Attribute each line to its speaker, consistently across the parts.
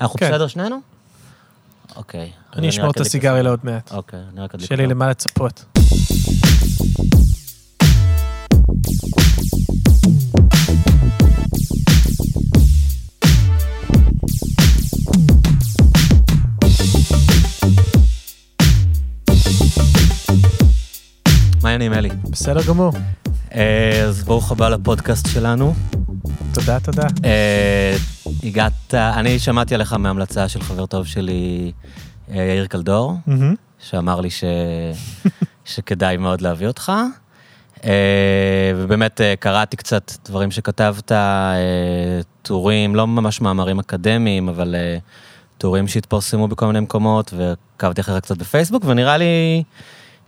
Speaker 1: אנחנו
Speaker 2: כן.
Speaker 1: בסדר שנינו? אוקיי.
Speaker 2: אני אשמור את הסיגריה לעוד מעט.
Speaker 1: אוקיי, אני רק אדליק.
Speaker 2: שיהיה לי. למה לצפות.
Speaker 1: מה העניינים, אלי?
Speaker 2: בסדר גמור.
Speaker 1: אה, אז ברוך הבא לפודקאסט שלנו.
Speaker 2: תודה, תודה.
Speaker 1: הגעת, אני שמעתי עליך מהמלצה של חבר טוב שלי, אה, יאיר קלדור,
Speaker 2: מהמם.
Speaker 1: שאמר לי ש... שכדאי מאוד להביא אותך. אה, ובאמת אה, קראתי קצת דברים שכתבת, טורים, לא ממש מאמרים אקדמיים, אבל טורים שהתפרסמו בכל מיני מקומות, ועקבתי אחריך קצת בפייסבוק, ונראה לי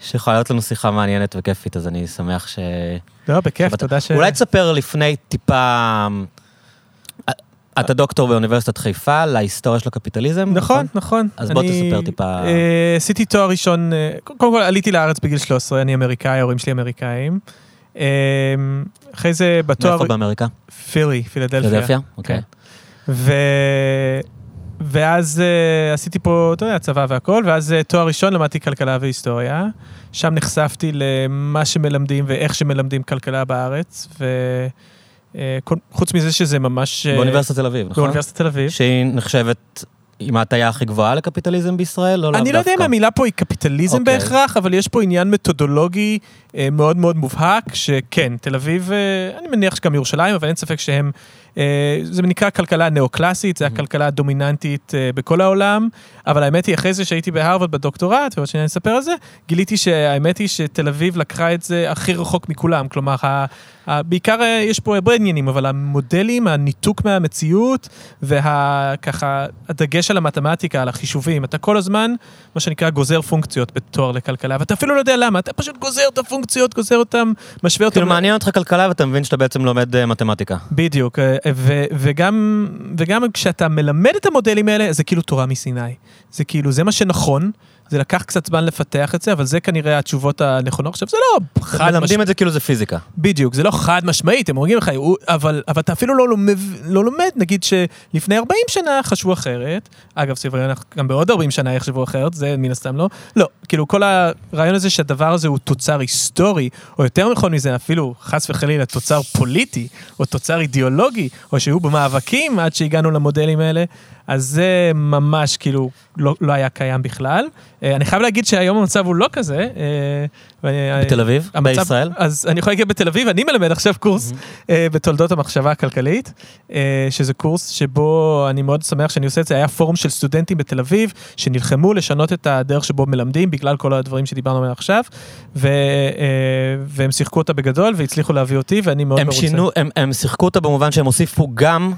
Speaker 1: שיכולה להיות לנו שיחה מעניינת וכיפית, אז אני שמח ש...
Speaker 2: לא, בכיף. תודה ש...
Speaker 1: אולי תספר לפני טיפה... אתה דוקטור באוניברסיטת חיפה להיסטוריה של הקפיטליזם,
Speaker 2: נכון, נכון.
Speaker 1: אז בוא תספר טיפה.
Speaker 2: אה, עשיתי תואר ראשון, אה, קודם כל עליתי לארץ בגיל 13, אני אמריקאי, ההורים שלי אמריקאים. אה, אחרי זה בתואר...
Speaker 1: מאיפה באמריקה?
Speaker 2: פילי, פילדלפיה.
Speaker 1: פילדלפיה? אוקיי.
Speaker 2: כן. ו... ואז uh, עשיתי פה, אתה יודע, צבא והכל, ואז uh, תואר ראשון למדתי כלכלה והיסטוריה. שם נחשפתי למה שמלמדים ואיך שמלמדים כלכלה בארץ, וחוץ מזה שזה ממש... אה,
Speaker 1: באוניברסיטת תל אביב, נכון?
Speaker 2: באוניברסיטת תל אביב.
Speaker 1: שהיא נחשבת עם ההטייה הכי גבוהה לקפיטליזם בישראל, או לאו
Speaker 2: אני לא יודע אם
Speaker 1: דווקא?
Speaker 2: המילה פה היא קפיטליזם
Speaker 1: אוקיי.
Speaker 2: בהכרח, אבל יש פה עניין מתודולוגי אה, מאוד מאוד מובהק, שכן, תל אביב, אה, אני מניח שגם ירושלים, אבל אין ספק שהם, אה, זה נקרא כלכלה נאו-קלאסית, זה הכלכלה הדומיננטית אה, בכל העולם, אבל האמת היא, אחרי זה שהייתי בהרווארד בדוקטורט, ועוד שניה אני אספר על זה, גיליתי שהאמת היא שתל אביב לקחה את זה הכי רחוק מכולם, כלומר, בעיקר אה, יש פה הרבה עניינים, אבל המודלים, הניתוק מהמציאות, וככה, הדגש על המתמטיקה, על החישובים, אתה כל הזמן, מה שנקרא, גוזר פונקציות בתואר לכלכלה, ואתה אפילו לא יודע למה, אתה פשוט גוזר את הפונקציות, גוזר אותם, משווה אותם.
Speaker 1: כאילו מעניין אותך כלכלה ואתה מבין שאתה בעצם לומד אה, מתמטיקה.
Speaker 2: בדיוק, אה, ו- וגם, וגם כשאתה מלמד את המודלים האלה, זה כאילו תורה מסיני. זה כאילו, זה מה שנכון, זה לקח קצת זמן לפתח את זה, אבל זה כנראה התשובות הנכונות. עכשיו, זה לא חד
Speaker 1: מלמדים את זה כאילו זה פיזיקה.
Speaker 2: בדיוק, זה לא חד משמעית, הם אומרים לך, אבל, אבל אתה אפילו לא לומד, לא לומד, נגיד שלפני 40 שנה חשבו אחרת, אגב, סביב גם בעוד 40 שנה יחשבו אחרת, זה מן הסתם לא, לא, כאילו כל הרעיון הזה שהדבר הזה הוא תוצר היסטורי, או יותר נכון מזה, אפילו חס וחלילה תוצר פוליטי, או תוצר אידיאולוגי, או שהיו במאבקים עד שהגענו למודלים האלה, אז זה ממש כאילו לא, לא היה קיים בכלל. אה, אני חייב להגיד שהיום המצב הוא לא כזה. אה, ואני-
Speaker 1: בתל אביב?
Speaker 2: המצב-
Speaker 1: בישראל?
Speaker 2: אז אני יכול להגיד בתל אביב, אני מלמד עכשיו קורס אה, בתולדות המחשבה הכלכלית, שזה קורס שבו אני מאוד שמח שאני עושה את זה, היה פורום של סטודנטים בתל אביב, שנלחמו לשנות את הדרך שבו מלמדים, בגלל כל הדברים שדיברנו עליהם עכשיו, ו, והם שיחקו אותה בגדול והצליחו להביא אותי, ואני מאוד
Speaker 1: הם
Speaker 2: מרוצה.
Speaker 1: שינו, הם- הם שיחקו אותה במובן שהם הוסיפו גם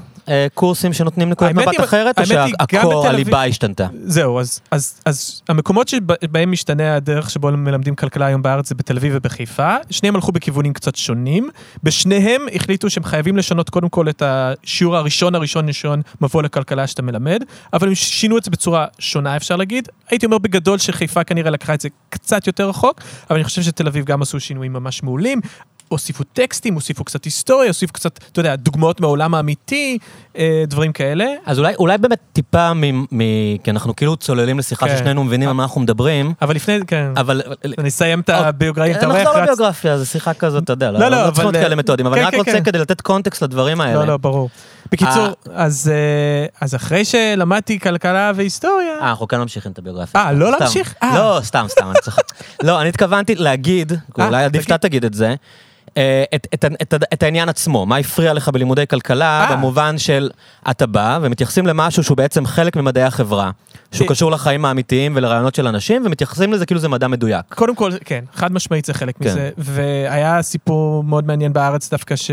Speaker 1: קורסים שנותנים נקודת מבט אחרת, או שהקור, הליבה השתנתה?
Speaker 2: זהו, אז, אז, אז המקומות שבהם משתנה הדרך שבו מלמדים כלכלה היום בארץ זה בתל אביב ובחיפה. שניהם הלכו בכיוונים קצת שונים. בשניהם החליטו שהם חייבים לשנות קודם כל את השיעור הראשון הראשון ראשון מבוא לכלכלה שאתה מלמד, אבל הם שינו את זה בצורה שונה אפשר להגיד. הייתי אומר בגדול שחיפה כנראה לקחה את זה קצת יותר רחוק, אבל אני חושב שתל אביב גם עשו שינויים ממש מעולים. הוסיפו טקסטים, הוסיפו קצת היסטוריה, הוסיפו קצת, אתה יודע, דוגמאות מהעולם האמיתי, אה, דברים כאלה.
Speaker 1: אז אולי, אולי באמת טיפה, מ, מ, כי אנחנו כאילו צוללים לשיחה
Speaker 2: כן.
Speaker 1: ששנינו מבינים על מה אנחנו מדברים,
Speaker 2: אבל לפני, כן.
Speaker 1: אבל...
Speaker 2: אני אסיים את הביוגרפיה,
Speaker 1: נחזור. לביוגרפיה, זו שיחה כזאת, אתה יודע,
Speaker 2: לא,
Speaker 1: לא,
Speaker 2: לא,
Speaker 1: לא צריכים להיות כאלה מתודים, אבל
Speaker 2: כן,
Speaker 1: אני רק
Speaker 2: כן,
Speaker 1: רוצה
Speaker 2: כן.
Speaker 1: כדי לתת קונטקסט לדברים האלה.
Speaker 2: לא, לא, ברור. בקיצור,
Speaker 1: אה.
Speaker 2: אז, אה, אז אחרי שלמדתי כלכלה והיסטוריה,
Speaker 1: אה, אנחנו כן ממשיכים את הביוגרפיה.
Speaker 2: אה, לא. להמשיך? אה.
Speaker 1: לא, סתם, סתם, אני צוחק. לא, אני התכוונתי להגיד,
Speaker 2: אה,
Speaker 1: אולי עדיף. שאתה תגיד את זה, אה, את, את, את, את, את העניין עצמו, מה הפריע לך בלימודי כלכלה,
Speaker 2: אה.
Speaker 1: במובן של אתה בא ומתייחסים למשהו שהוא בעצם חלק ממדעי החברה, שהוא
Speaker 2: אה.
Speaker 1: קשור לחיים האמיתיים ולרעיונות של אנשים, ומתייחסים לזה כאילו זה מדע מדויק.
Speaker 2: קודם כל, כן, חד משמעית זה חלק
Speaker 1: כן.
Speaker 2: מזה, והיה סיפור מאוד מעניין בארץ דווקא ש...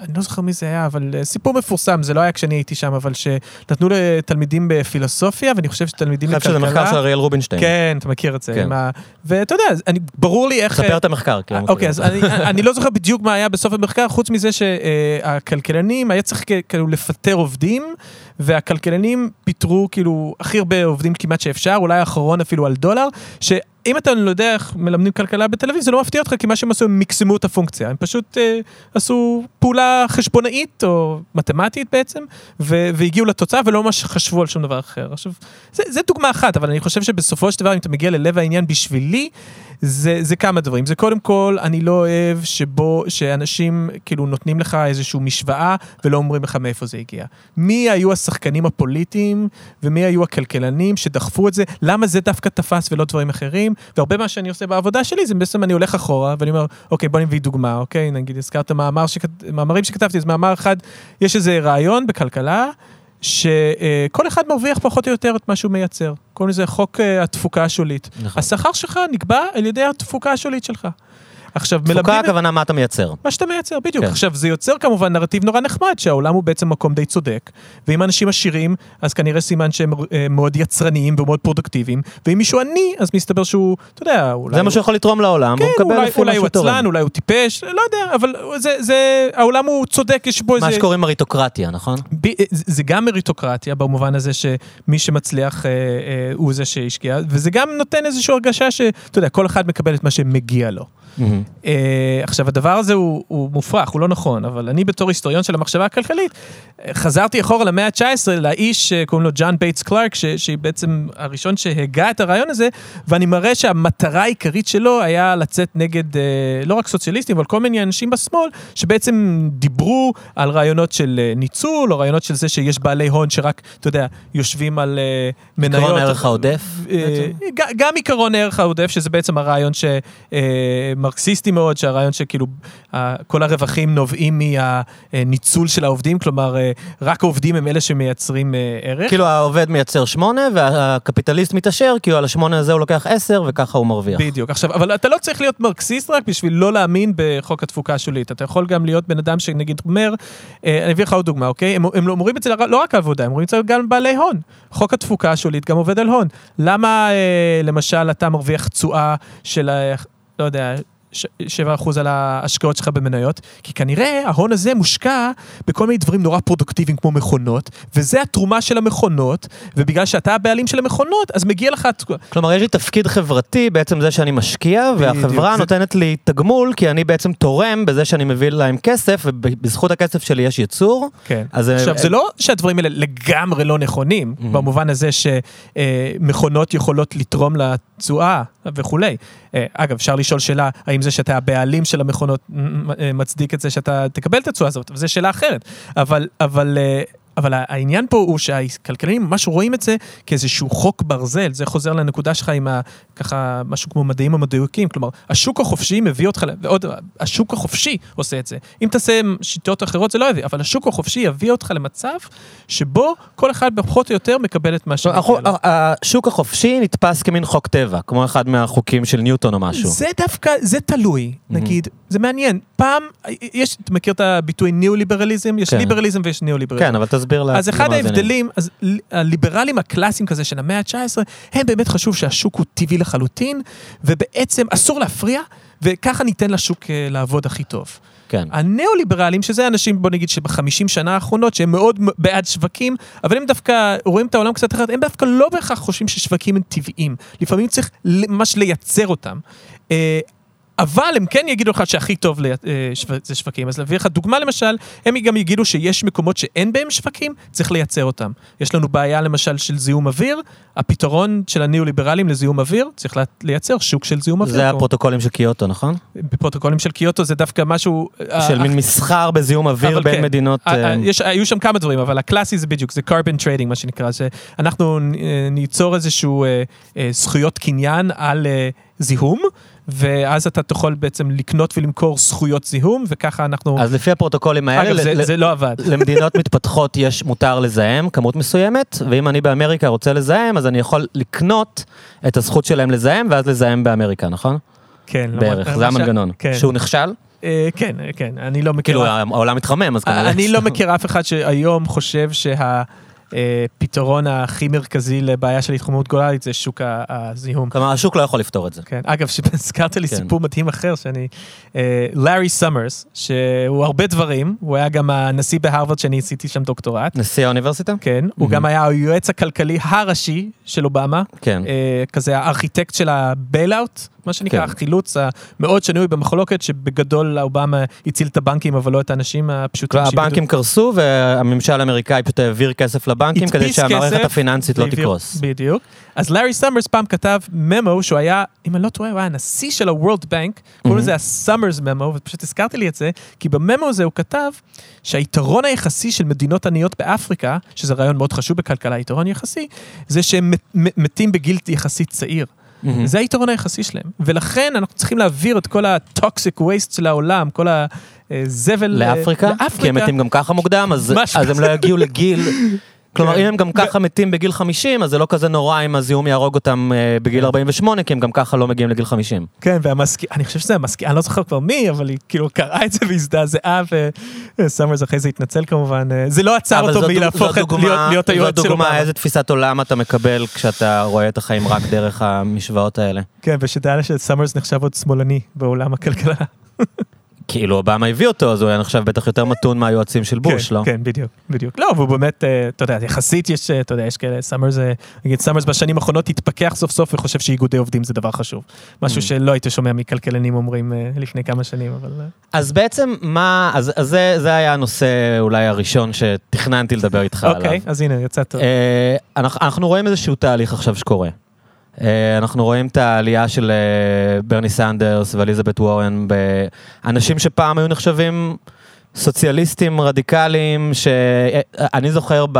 Speaker 2: אני לא זוכר מי זה היה, אבל אה, סיפור מפורסם, זה לא היה כשאני הייתי שם, אבל שנתנו לתלמידים בפילוסופיה, ואני חושב שתלמידים
Speaker 1: אני חושב שזה מחקר של אריאל רובינשטיין.
Speaker 2: כן, אתה מכיר את זה.
Speaker 1: כן.
Speaker 2: עם ה... ואתה יודע, אני, ברור לי איך...
Speaker 1: ספר את המחקר. מכיר
Speaker 2: אוקיי, אז. אני, אני לא זוכר בדיוק מה היה בסוף המחקר, חוץ מזה שהכלכלנים, היה צריך כאילו לפטר עובדים, והכלכלנים פיטרו כאילו הכי הרבה עובדים כמעט שאפשר, אולי האחרון אפילו על דולר, ש... אם אתה לא יודע איך מלמדים כלכלה בתל אביב, זה לא מפתיע אותך, כי מה שהם עשו, הם מקסמו את הפונקציה. הם פשוט אה, עשו פעולה חשבונאית, או מתמטית בעצם, ו- והגיעו לתוצאה, ולא ממש חשבו על שום דבר אחר. עכשיו, זה, זה דוגמה אחת, אבל אני חושב שבסופו של דבר, אם אתה מגיע ללב העניין בשבילי, זה, זה כמה דברים. זה קודם כל, אני לא אוהב שבו, שאנשים כאילו נותנים לך איזושהי משוואה ולא אומרים לך מאיפה זה הגיע. מי היו השחקנים הפוליטיים ומי היו הכלכלנים שדחפו את זה, למה זה דווקא תפס ולא דברים אחרים, והרבה מה שאני עושה בעבודה שלי זה בעצם אני הולך אחורה ואני אומר, אוקיי, בוא נביא דוגמה, אוקיי, נגיד הזכרת מאמר שכת... מאמרים שכתבתי, אז מאמר אחד, יש איזה רעיון בכלכלה, שכל אחד מרוויח פחות או יותר את מה שהוא מייצר. קוראים לזה חוק אה, התפוקה השולית.
Speaker 1: נכון.
Speaker 2: השכר שלך נקבע על ידי התפוקה השולית שלך. עכשיו,
Speaker 1: תפוקה
Speaker 2: מלמדים... את-
Speaker 1: הכוונה מה אתה מייצר.
Speaker 2: מה שאתה מייצר, בדיוק.
Speaker 1: כן.
Speaker 2: עכשיו, זה יוצר כמובן נרטיב נורא נחמד, שהעולם הוא בעצם מקום די צודק, ואם אנשים עשירים, אז כנראה סימן שהם אה, מאוד יצרניים ומאוד פרודוקטיביים, ואם מישהו עני, אז מסתבר שהוא, אתה יודע, אולי...
Speaker 1: זה מה שיכול לתרום לעולם,
Speaker 2: כן,
Speaker 1: הוא מקבל
Speaker 2: אולי,
Speaker 1: לפי
Speaker 2: אולי הוא. עצלן, אולי הוא טיפש, לא יודע, אבל זה, זה, העולם הוא צודק, יש בו איזה...
Speaker 1: מה שקוראים מריטוקרטיה, נכון?
Speaker 2: ב- זה זה גם מריטוקרטיה במובן הזה שמי שמצליח אה, אה, הוא זה שהשקיע, וזה גם נותן איזושהי הרגשה שאתה יודע, כל אחד מקבל את מה שמגיע לו. אה, עכשיו הדבר הזה הוא, הוא מופרך, הוא לא נכון, אבל אני בתור היסטוריון של המחשבה הכלכלית, חזרתי אחורה למאה ה-19 לאיש שקוראים לו ג'ון בייטס קלארק, ש- שהוא בעצם הראשון שהגה את הרעיון הזה, ואני מראה שהמטרה העיקרית שלו היה לצאת נגד אה, לא רק סוציאליסטים, אבל כל מיני אנשים בשמאל, שבעצם דיברו על רעיונות של אה, ניצול, או רעיונות של זה שיש בעלי הון שרק, אתה יודע, יושבים על מניות.
Speaker 1: עקרון הערך העודף,
Speaker 2: גם עיקרון הערך העודף, שזה בעצם הרעיון שמרקסיסטי מאוד, שהרעיון שכאילו כל הרווחים נובעים מהניצול של העובדים, כלומר, אה, רק העובדים הם אלה שמייצרים אה, ערך.
Speaker 1: כאילו העובד מייצר שמונה, והקפיטליסט מתעשר, כי על השמונה הזה הוא לוקח עשר, וככה הוא מרוויח.
Speaker 2: בדיוק. עכשיו, אבל אתה לא צריך להיות מרקסיסט רק בשביל לא להאמין בחוק התפוקה השולית. אתה יכול גם להיות בן אדם שנגיד אומר, אה, אני אביא לך עוד דוגמה, אוקיי? הם, הם אומרים את זה לא רק עבודה, הם אומרים את זה גם בעלי הון. חוק התפוקה השולית גם עובד על הון. למה, למשל, אתה מרוויח תשואה של, לא יודע, 7% על ההשקעות שלך במניות, כי כנראה ההון הזה מושקע בכל מיני דברים נורא פרודוקטיביים כמו מכונות, וזה התרומה של המכונות, ובגלל שאתה הבעלים של המכונות, אז מגיע לך...
Speaker 1: כלומר, יש לי תפקיד חברתי בעצם זה שאני משקיע, והחברה
Speaker 2: זה-
Speaker 1: נותנת לי תגמול, כי אני בעצם תורם בזה שאני מביא להם כסף, ובזכות הכסף שלי יש ייצור.
Speaker 2: כן.
Speaker 1: אז אה,
Speaker 2: עכשיו, זה לא שהדברים האלה לגמרי לא נכונים,
Speaker 1: Mhm.
Speaker 2: במובן הזה שמכונות יכולות לתרום לתשואה וכולי. אה, אגב, אפשר לשאול שאלה, האם זה שאתה הבעלים של המכונות אה, מצדיק את זה שאתה תקבל את התשואה הזאת, וזו שאלה אחרת. אבל, אבל, אה, אבל העניין פה הוא שהכלכלנים ממש רואים את זה כאיזשהו חוק ברזל, זה חוזר לנקודה שלך עם ה, ככה משהו כמו מדעים המדויקים, כלומר, השוק החופשי מביא אותך, ועוד, השוק החופשי עושה את זה. אם תעשה שיטות אחרות זה לא יביא, אבל השוק החופשי יביא אותך למצב שבו כל אחד פחות או יותר מקבל את מה שמגיע לו.
Speaker 1: השוק החופשי נתפס כמין חוק טבע, כמו אחד מהחוקים של ניוטון או משהו.
Speaker 2: זה דווקא, זה תלוי, נגיד, זה מעניין. פעם, יש, אתה מכיר את הביטוי ניאו-ליברליזם? יש
Speaker 1: כן.
Speaker 2: ליברליזם ויש ניאו-ליברליזם.
Speaker 1: כן, אבל תסביר לה.
Speaker 2: אז אחד
Speaker 1: למאזינים.
Speaker 2: ההבדלים, אז הליברלים הקלאסיים כזה של המאה ה-19, הם באמת חשוב שהשוק הוא טבעי לחלוטין, ובעצם אסור להפריע, וככה ניתן לשוק אה, לעבוד הכי טוב.
Speaker 1: כן.
Speaker 2: הניאו-ליברלים, שזה אנשים, בוא נגיד שבחמישים שנה האחרונות, שהם מאוד בעד שווקים, אבל הם דווקא רואים את העולם קצת אחרת, הם דווקא לא בהכרח חושבים ששווקים הם טבעיים. לפעמים צריך ממש לייצר אותם. אה, אבל הם כן יגידו לך שהכי טוב לי- אה, זה שווקים. אז להביא לך דוגמה למשל, הם גם יגידו שיש מקומות שאין בהם שווקים, צריך לייצר אותם. יש לנו בעיה למשל של זיהום אוויר, הפתרון של הניאו-ליברלים לזיהום אוויר, צריך לייצר שוק של זיהום אוויר.
Speaker 1: זה הפרוטוקולים של קיוטו, נכון?
Speaker 2: בפרוטוקולים של קיוטו זה דווקא משהו...
Speaker 1: של
Speaker 2: אה,
Speaker 1: מין מסחר בזיהום אוויר בין
Speaker 2: כן.
Speaker 1: מדינות...
Speaker 2: אה,
Speaker 1: אה,
Speaker 2: אה, יש, היו שם כמה דברים, אבל הקלאסי זה בדיוק, זה carbon trading מה שנקרא, שאנחנו אה, ניצור איזשהו אה, אה, זכויות קניין על אה, זיהום, ואז אתה תוכל בעצם לקנות ולמכור זכויות זיהום, וככה אנחנו...
Speaker 1: אז לפי הפרוטוקולים האלה,
Speaker 2: אגב, זה, זה לא עבד.
Speaker 1: למדינות מתפתחות יש מותר לזהם כמות מסוימת, ואם אני באמריקה רוצה לזהם, אז אני יכול לקנות את הזכות שלהם לזהם, ואז לזהם באמריקה, נכון?
Speaker 2: כן.
Speaker 1: בערך,
Speaker 2: למרות-
Speaker 1: זה המנגנון.
Speaker 2: כן.
Speaker 1: שהוא נכשל,
Speaker 2: אה, כן, אה, כן, אני לא מכיר...
Speaker 1: כאילו העולם מתחמם, אז כנראה...
Speaker 2: אני לא מכיר אף אחד שהיום חושב שה... הפתרון הכי מרכזי לבעיה של התחומות גוללית זה שוק הזיהום.
Speaker 1: כלומר, השוק לא יכול לפתור את זה.
Speaker 2: כן, אגב, שהזכרת לי
Speaker 1: כן.
Speaker 2: סיפור מדהים אחר, שאני... אה, לארי סמרס, שהוא הרבה דברים, הוא היה גם הנשיא בהרווארד שאני עשיתי שם דוקטורט.
Speaker 1: נשיא האוניברסיטה?
Speaker 2: כן, הוא גם היה היועץ הכלכלי הראשי של אובמה,
Speaker 1: כן.
Speaker 2: אה, כזה הארכיטקט של ה bailout, מה שנקרא,
Speaker 1: כן.
Speaker 2: החילוץ המאוד שנוי במחלוקת, שבגדול אובמה הציל את הבנקים, אבל לא את האנשים הפשוטים. שאיבדו-
Speaker 1: הבנקים קרסו והממשל האמריקאי פשוט העביר כסף לבנקים כדי שהמערכת הפיננסית לא תקרוס.
Speaker 2: בדיוק. אז לארי סמרס פעם כתב ממו שהוא היה, אם אני לא טועה, הוא היה הנשיא של ה-World Bank, קוראים לזה ה-Summers memo, ופשוט הזכרת לי את זה, כי בממו הזה הוא כתב שהיתרון היחסי של מדינות עניות באפריקה, שזה רעיון מאוד חשוב בכלכלה, יתרון יחסי, זה שהם מת- מת- מתים בגיל יחסית צעיר.
Speaker 1: מהמם.
Speaker 2: זה היתרון היחסי שלהם. ולכן אנחנו צריכים להעביר את כל ה-toxic waste של העולם, כל הזבל...
Speaker 1: לאפריקה? כי הם מתים גם ככה מוקדם, אז אז הם לא יגיעו לגיל... כלומר,
Speaker 2: כן.
Speaker 1: אם הם גם ככה מתים בגיל 50, אז זה לא כזה נורא אם הזיהום יהרוג אותם אה, בגיל 48, כי הם גם ככה לא מגיעים לגיל 50.
Speaker 2: כן, אני חושב שזה המזכיר, אני לא זוכר כבר מי, אבל היא כאילו קראה את זה והזדעזעה, וסמרס אחרי זה התנצל כמובן. אה, זה לא עצר אותו
Speaker 1: זו
Speaker 2: מלהפוך
Speaker 1: זו
Speaker 2: להיות, היועץ
Speaker 1: זו
Speaker 2: של
Speaker 1: דוגמה. איזה תפיסת עולם אתה מקבל כשאתה רואה את החיים רק דרך המשוואות האלה.
Speaker 2: כן, ושתדע שסמרס נחשב עוד שמאלני בעולם הכלכלה.
Speaker 1: כאילו אובמה הביא אותו, אז הוא היה נחשב בטח יותר מתון מהיועצים של בוש,
Speaker 2: כן,
Speaker 1: לא?
Speaker 2: כן, בדיוק, בדיוק. לא, והוא באמת, אה, אתה יודע, יחסית יש, אה, אתה יודע, יש כאלה, סמרס, אה, נגיד סמרס בשנים האחרונות התפכח סוף סוף וחושב שאיגודי עובדים זה דבר חשוב. משהו
Speaker 1: Mm.
Speaker 2: שלא היית שומע מכלכלנים אומרים לפני כמה שנים, אבל...
Speaker 1: אז בעצם מה, אז אז זה זה היה הנושא אולי הראשון שתכננתי לדבר איתך עליו.
Speaker 2: אוקיי, אז הנה, יצא טוב.
Speaker 1: אנחנו, אנחנו רואים איזשהו תהליך עכשיו שקורה. אה, אנחנו רואים את העלייה של אה, ברני סנדרס ואליזבת וורן באנשים שפעם היו נחשבים סוציאליסטים רדיקליים, שאני זוכר ב...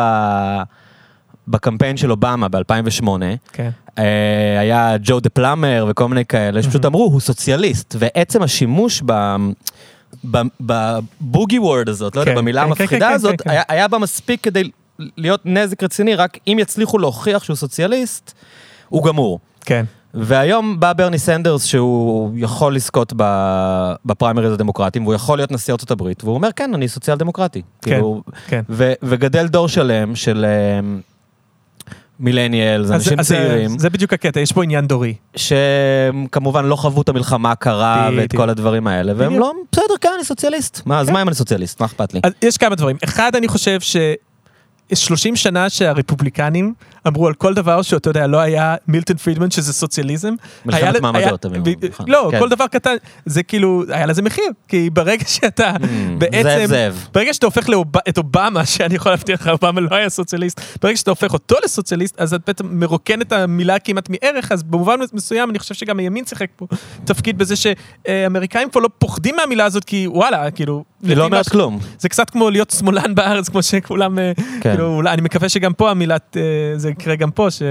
Speaker 1: בקמפיין של אובמה ב-2008,
Speaker 2: כן.
Speaker 1: אה, היה ג'ו דה פלאמבר וכל מיני כאלה, שפשוט אמרו, הוא סוציאליסט, ועצם השימוש ב... ב boogie word הזאת, לא יודע,
Speaker 2: כן,
Speaker 1: במילה
Speaker 2: כן, כן,
Speaker 1: המפחידה
Speaker 2: כן,
Speaker 1: הזאת,
Speaker 2: כן, כן.
Speaker 1: היה- היה בה מספיק כדי להיות נזק רציני, רק אם יצליחו להוכיח שהוא סוציאליסט, הוא גמור.
Speaker 2: כן.
Speaker 1: והיום בא ברני סנדרס שהוא יכול לזכות בפריימריז הדמוקרטיים, והוא יכול להיות נשיא ארצות הברית, והוא אומר, כן, אני סוציאל דמוקרטי.
Speaker 2: כן,
Speaker 1: כאילו,
Speaker 2: כן.
Speaker 1: ו- וגדל דור שלם של אמ, מילניאלס,
Speaker 2: אז-
Speaker 1: אנשים
Speaker 2: אז זה-
Speaker 1: צעירים,
Speaker 2: זה בדיוק הקטע, יש פה עניין דורי.
Speaker 1: שכמובן לא חוו את המלחמה הקרה ואת. כל הדברים האלה, והם. לא, בסדר, כן, אני סוציאליסט. מה, אז
Speaker 2: כן.
Speaker 1: מה אם אני סוציאליסט? מה אכפת לי?
Speaker 2: אז יש כמה דברים. אחד, אני חושב ש... 30 שנה שהרפובליקנים אמרו על כל דבר שאתה יודע, לא היה מילטון פרידמן שזה סוציאליזם.
Speaker 1: מלחמת מעמדות, נכון.
Speaker 2: לא,
Speaker 1: כן.
Speaker 2: כל דבר קטן, זה כאילו, היה לזה מחיר, כי ברגע שאתה בעצם,
Speaker 1: זאב זאב.
Speaker 2: ברגע שאתה הופך את אובמה, שאני יכול להבטיח לך, אובמה לא היה סוציאליסט, ברגע שאתה הופך אותו לסוציאליסט, אז את בעצם מרוקן את המילה כמעט מערך, אז במובן מסוים אני חושב שגם הימין שיחק פה תפקיד בזה שאמריקאים כבר לא פוחדים מהמילה הזאת, כי וואלה, כאילו...
Speaker 1: היא לא אומרת כלום.
Speaker 2: זה קצת כמו להיות שמאלן בארץ, כמו שכולם, אה,
Speaker 1: כן.
Speaker 2: כאילו, אני מקווה שגם פה המילה, אה, זה יקרה גם פה, ש...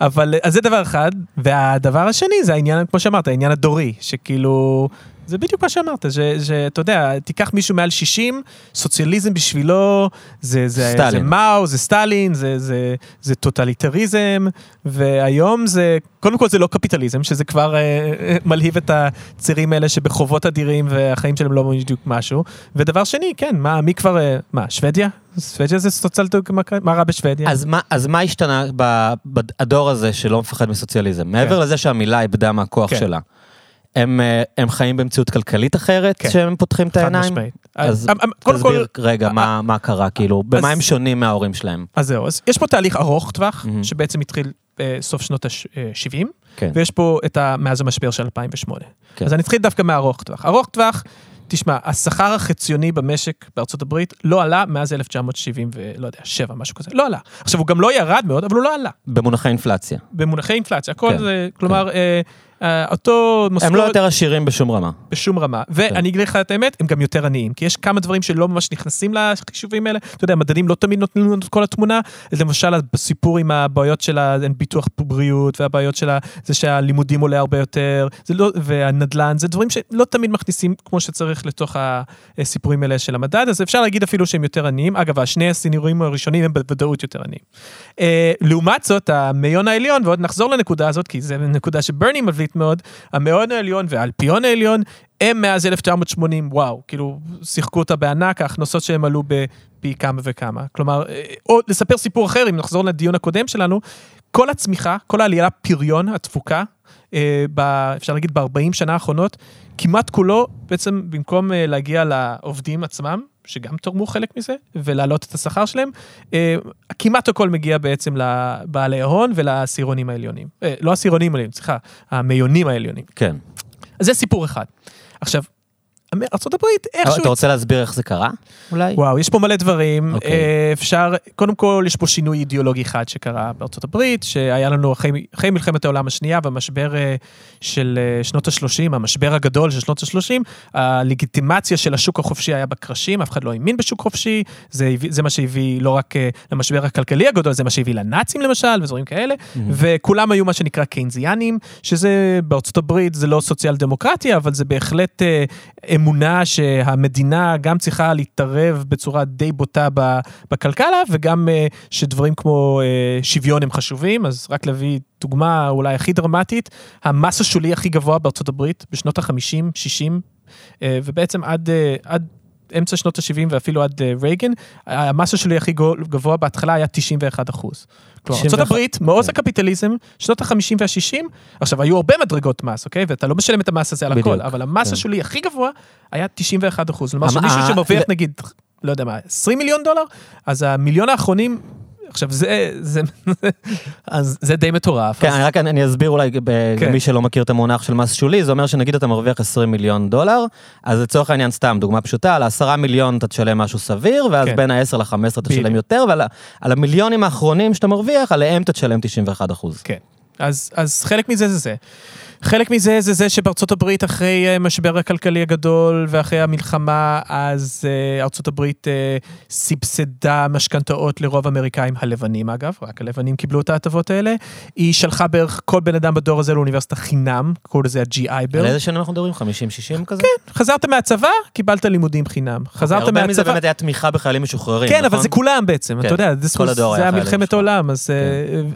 Speaker 2: אבל, אז זה דבר אחד, והדבר השני זה העניין, כמו שאמרת, העניין הדורי, שכאילו, זה בדיוק מה שאמרת, שאתה יודע, תיקח מישהו מעל 60, סוציאליזם בשבילו, זה, זה,
Speaker 1: סטלין.
Speaker 2: זה מאו, זה סטלין, זה, זה, זה טוטליטריזם, והיום זה, קודם כל זה לא קפיטליזם, שזה כבר אה, אה, מלהיב את הצעירים האלה שבחובות אדירים והחיים שלהם לא בדיוק משהו. ודבר שני, כן, מה, מי כבר, אה, מה, שוודיה? שוודיה זה סוציאליסטי, מה רע בשוודיה?
Speaker 1: אז מה, אז מה השתנה בדור הזה שלא מפחד מסוציאליזם? מעבר לזה שהמילה איבדה מהכוח
Speaker 2: כן.
Speaker 1: שלה. הם, אה, הם חיים במציאות כלכלית אחרת
Speaker 2: כן.
Speaker 1: כשהם פותחים את
Speaker 2: חד
Speaker 1: העיניים?
Speaker 2: משמעית.
Speaker 1: אז
Speaker 2: אה, אה, קודם כל,
Speaker 1: תסביר רגע מה, מה קרה, כאילו, במה
Speaker 2: אז-
Speaker 1: הם שונים מההורים שלהם?
Speaker 2: אז זהו, אז יש פה תהליך ארוך טווח,
Speaker 1: מהמם.
Speaker 2: שבעצם התחיל אה, סוף שנות ה-70,
Speaker 1: כן.
Speaker 2: ויש פה את ה... מאז המשבר של 2008.
Speaker 1: כן.
Speaker 2: אז אני אתחיל דווקא מהארוך טווח. ארוך טווח, תשמע, השכר החציוני במשק בארצות הברית לא עלה מאז 1970 ולא יודע, 7, משהו כזה, לא עלה. עכשיו, הוא גם לא ירד מאוד, אבל הוא לא עלה.
Speaker 1: במונחי אינפלציה.
Speaker 2: במונחי אינפלציה, הכל
Speaker 1: כן,
Speaker 2: זה, כלומר, אה, אה, אותו משכורת...
Speaker 1: הם לא יותר עשירים בשום רמה.
Speaker 2: בשום רמה. ואני אגיד לך את האמת, הם גם יותר עניים, כי יש כמה דברים שלא ממש נכנסים לחישובים האלה. אתה יודע, מדענים לא תמיד נותנים לנו את כל התמונה. למשל, בסיפור עם הבעיות של ביטוח בריאות, והבעיות של זה שהלימודים עולה הרבה יותר, לא, והנדל"ן, זה דברים שלא תמיד מכניסים כמו שצריך לתוך הסיפורים האלה של המדד, אז אפשר להגיד אפילו שהם יותר עניים. אגב, השני הסינורים הראשונים הם בוודאות יותר עניים. אה, לעומת זאת, המאיון העליון, ועוד נחזור לנקודה הזאת, כי זו נקודה שברני מביא מרכזית מאוד. המאון העליון והאלפיון העליון, הם מאז 1980, וואו, כאילו, שיחקו אותה בענק, ההכנסות שהם עלו בפי כמה וכמה. כלומר, אה, או לספר סיפור אחר, אם נחזור לדיון הקודם שלנו, כל הצמיחה, כל העלייה פריון, התפוקה, אה, ב, אפשר להגיד ב-40 שנה האחרונות, כמעט כולו, בעצם במקום אה, להגיע לעובדים עצמם, שגם תורמו חלק מזה, ולהעלות את השכר שלהם, אה, כמעט הכל מגיע בעצם לבעלי ההון ולעשירונים העליונים. אה, לא עשירונים העליונים, סליחה, המיונים העליונים.
Speaker 1: כן.
Speaker 2: אז זה סיפור אחד. עכשיו, ארה"ב איכשהו...
Speaker 1: אתה רוצה להסביר איך זה קרה? אולי?
Speaker 2: וואו, יש פה מלא דברים.
Speaker 1: אוקיי.
Speaker 2: אה, אפשר, קודם כל, יש פה שינוי אידיאולוגי אחד שקרה הברית, שהיה לנו אחרי, אחרי מלחמת העולם השנייה והמשבר אה, של אה, שנות ה-30, המשבר הגדול של שנות ה-30, הלגיטימציה של השוק החופשי היה בקרשים, אף אחד לא האמין בשוק חופשי, זה, זה מה שהביא לא רק למשבר הכלכלי הגדול, זה מה שהביא לנאצים למשל, ודברים כאלה, וכולם היו מה שנקרא קיינזיאנים, שזה בארצות הברית זה לא סוציאל דמוקרטיה, אבל זה בהחלט אה, אמונה שהמדינה גם צריכה להתערב בצורה די בוטה בכלכלה, וגם אה, שדברים כמו אה, שוויון הם חשובים, אז רק להביא דוגמה אולי הכי דרמטית, המס השולי הכי גבוה בארצות הברית בשנות ה-50, 60, אה, ובעצם עד, עד אמצע שנות ה-70 ואפילו עד רייגן, המס השולי הכי גבוה בהתחלה היה 91 אחוז. כלומר,
Speaker 1: 91,
Speaker 2: ארצות הברית, מעוז
Speaker 1: כן.
Speaker 2: הקפיטליזם, שנות ה-50 וה-60, עכשיו, היו הרבה מדרגות מס, אוקיי? ואתה לא משלם את המס הזה על הכל, אבל המס
Speaker 1: כן.
Speaker 2: השולי הכי גבוה היה 91 אחוז. כלומר, שמישהו שמרוויח נגיד, לא יודע מה, 20 מיליון דולר, אז המיליון האחרונים, עכשיו, זה, זה, אז זה די מטורף.
Speaker 1: כן,
Speaker 2: אז-
Speaker 1: אני רק אני אסביר אולי
Speaker 2: כן.
Speaker 1: למי שלא מכיר את המונח של מס שולי, זה אומר שנגיד אתה מרוויח 20 מיליון דולר, אז לצורך העניין סתם, דוגמה פשוטה, על ה-10 מיליון אתה תשלם משהו סביר, ואז
Speaker 2: כן.
Speaker 1: בין ה-10 ל-15 אתה תשלם. יותר, ועל המיליונים האחרונים שאתה מרוויח, עליהם אתה תשלם 91 אחוז.
Speaker 2: כן. אז, אז חלק מזה זה זה. חלק מזה זה זה שבארצות הברית אחרי אה, משבר הכלכלי הגדול ואחרי המלחמה, אז אה, ארצות הברית אה, סבסדה משכנתאות לרוב האמריקאים הלבנים אגב, רק הלבנים קיבלו את ההטבות האלה. היא שלחה בערך כל בן אדם בדור הזה לאוניברסיטה חינם, קוראים לזה ה-GI Bill.
Speaker 1: איזה שנים אנחנו מדברים? 50-60 כזה?
Speaker 2: כן, חזרת מהצבא, קיבלת לימודים חינם. חזרת
Speaker 1: הרבה מזה
Speaker 2: מהצבא,
Speaker 1: באמת היה תמיכה בחיילים משוחררים,
Speaker 2: כן,
Speaker 1: נכון?
Speaker 2: אבל זה כולם בעצם,
Speaker 1: כן,
Speaker 2: אתה יודע, was-
Speaker 1: הדור
Speaker 2: זה
Speaker 1: היה
Speaker 2: מלחמת. עולם, אז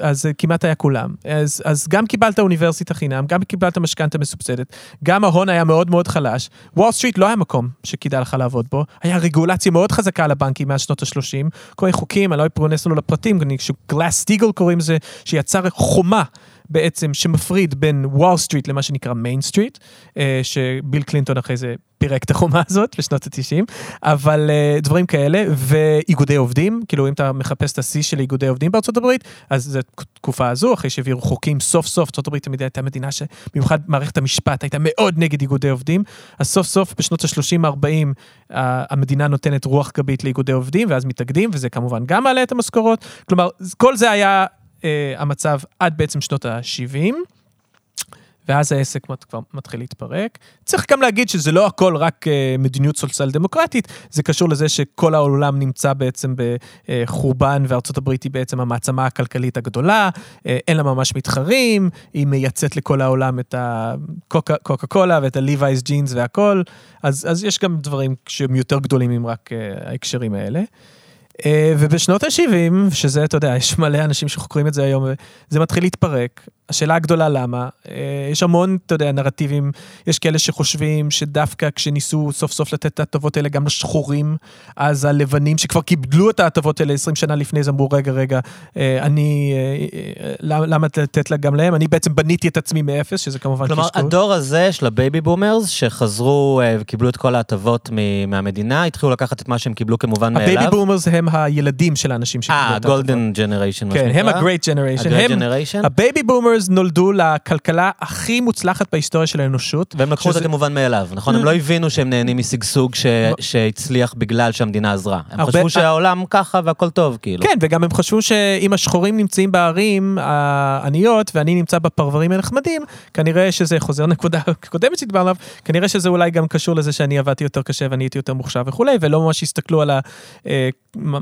Speaker 2: אז אה, כמעט היה כולם. אז אז גם קיבלת אוניברסיטה חינם, גם קיבלת משכנתה מסובסדת, גם ההון היה מאוד מאוד חלש. וול סטריט לא היה מקום שכדאי לך לעבוד בו, היה רגולציה מאוד חזקה על הבנקים מאז שנות ה-30, כל מיני חוקים, אני לא אכנס לנו לפרטים, גלאס סטיגל קוראים לזה, שיצר חומה. בעצם שמפריד בין וול סטריט למה שנקרא Main Street, אה, שביל קלינטון אחרי זה פירק את החומה הזאת בשנות ה-90, אבל אה, דברים כאלה, ואיגודי עובדים, כאילו אם אתה מחפש את השיא של איגודי עובדים בארצות הברית, אז זו תקופה הזו, אחרי שהעבירו חוקים סוף סוף, ארצות הברית תמיד הייתה מדינה שבמיוחד מערכת המשפט הייתה מאוד נגד איגודי עובדים, אז סוף סוף בשנות ה-30-40 המדינה נותנת רוח גבית לאיגודי עובדים, ואז מתאגדים, וזה כמובן גם מעלה את המשכורות, כלומר, כל זה היה אה, המצב עד בעצם שנות ה-70. ואז העסק מת- כבר מתחיל להתפרק. צריך גם להגיד שזה לא הכל רק אה, מדיניות סוציאל דמוקרטית, זה קשור לזה שכל העולם נמצא בעצם בחורבן, וארצות הברית היא בעצם המעצמה הכלכלית הגדולה, אה, אין לה ממש מתחרים, היא מייצאת לכל העולם את הקוקה קוקה קולה ואת הליווייז ג'ינס והכל, אז, אז יש גם דברים שהם יותר גדולים עם רק אה, ההקשרים האלה. אה, ובשנות ה-70, שזה, אתה יודע, יש מלא אנשים שחוקרים את זה היום, זה מתחיל להתפרק. השאלה הגדולה למה, אה, יש המון, אתה יודע, נרטיבים, יש כאלה שחושבים שדווקא כשניסו סוף סוף לתת את ההטבות האלה גם לשחורים, אז הלבנים שכבר קיבלו את ההטבות האלה 20 שנה לפני זה אמרו, רגע, רגע, אה, אני, אה, אה, למה לתת לה גם להם? אני בעצם בניתי את עצמי מאפס, שזה כמובן
Speaker 1: כלומר,
Speaker 2: קשקוש.
Speaker 1: הדור הזה של ה baby boomers, שחזרו אה, וקיבלו את כל ההטבות מהמדינה, התחילו לקחת את מה שהם קיבלו כמובן מאליו.
Speaker 2: הבייבי בומרס הם הילדים של האנשים שקיבלו
Speaker 1: אה,
Speaker 2: את ההטבות.
Speaker 1: golden generation, מה
Speaker 2: כן. הם.
Speaker 1: ה
Speaker 2: baby boomers נולדו לכלכלה הכי מוצלחת בהיסטוריה של האנושות.
Speaker 1: והם לקחו
Speaker 2: שזה-
Speaker 1: אותה כמובן מאליו, נכון? הם לא הבינו שהם נהנים משגשוג ש- שהצליח בגלל שהמדינה עזרה. הם
Speaker 2: הרבה-
Speaker 1: חשבו שהעולם ככה והכל טוב, כאילו.
Speaker 2: כן, וגם הם חשבו שאם השחורים נמצאים בערים העניות ואני נמצא בפרברים הנחמדים, כנראה שזה חוזר נקודה קודמת שדיברנו עליו, כנראה שזה אולי גם קשור לזה שאני עבדתי יותר קשה ואני הייתי יותר מוכשר וכולי, ולא ממש הסתכלו על ה, אה,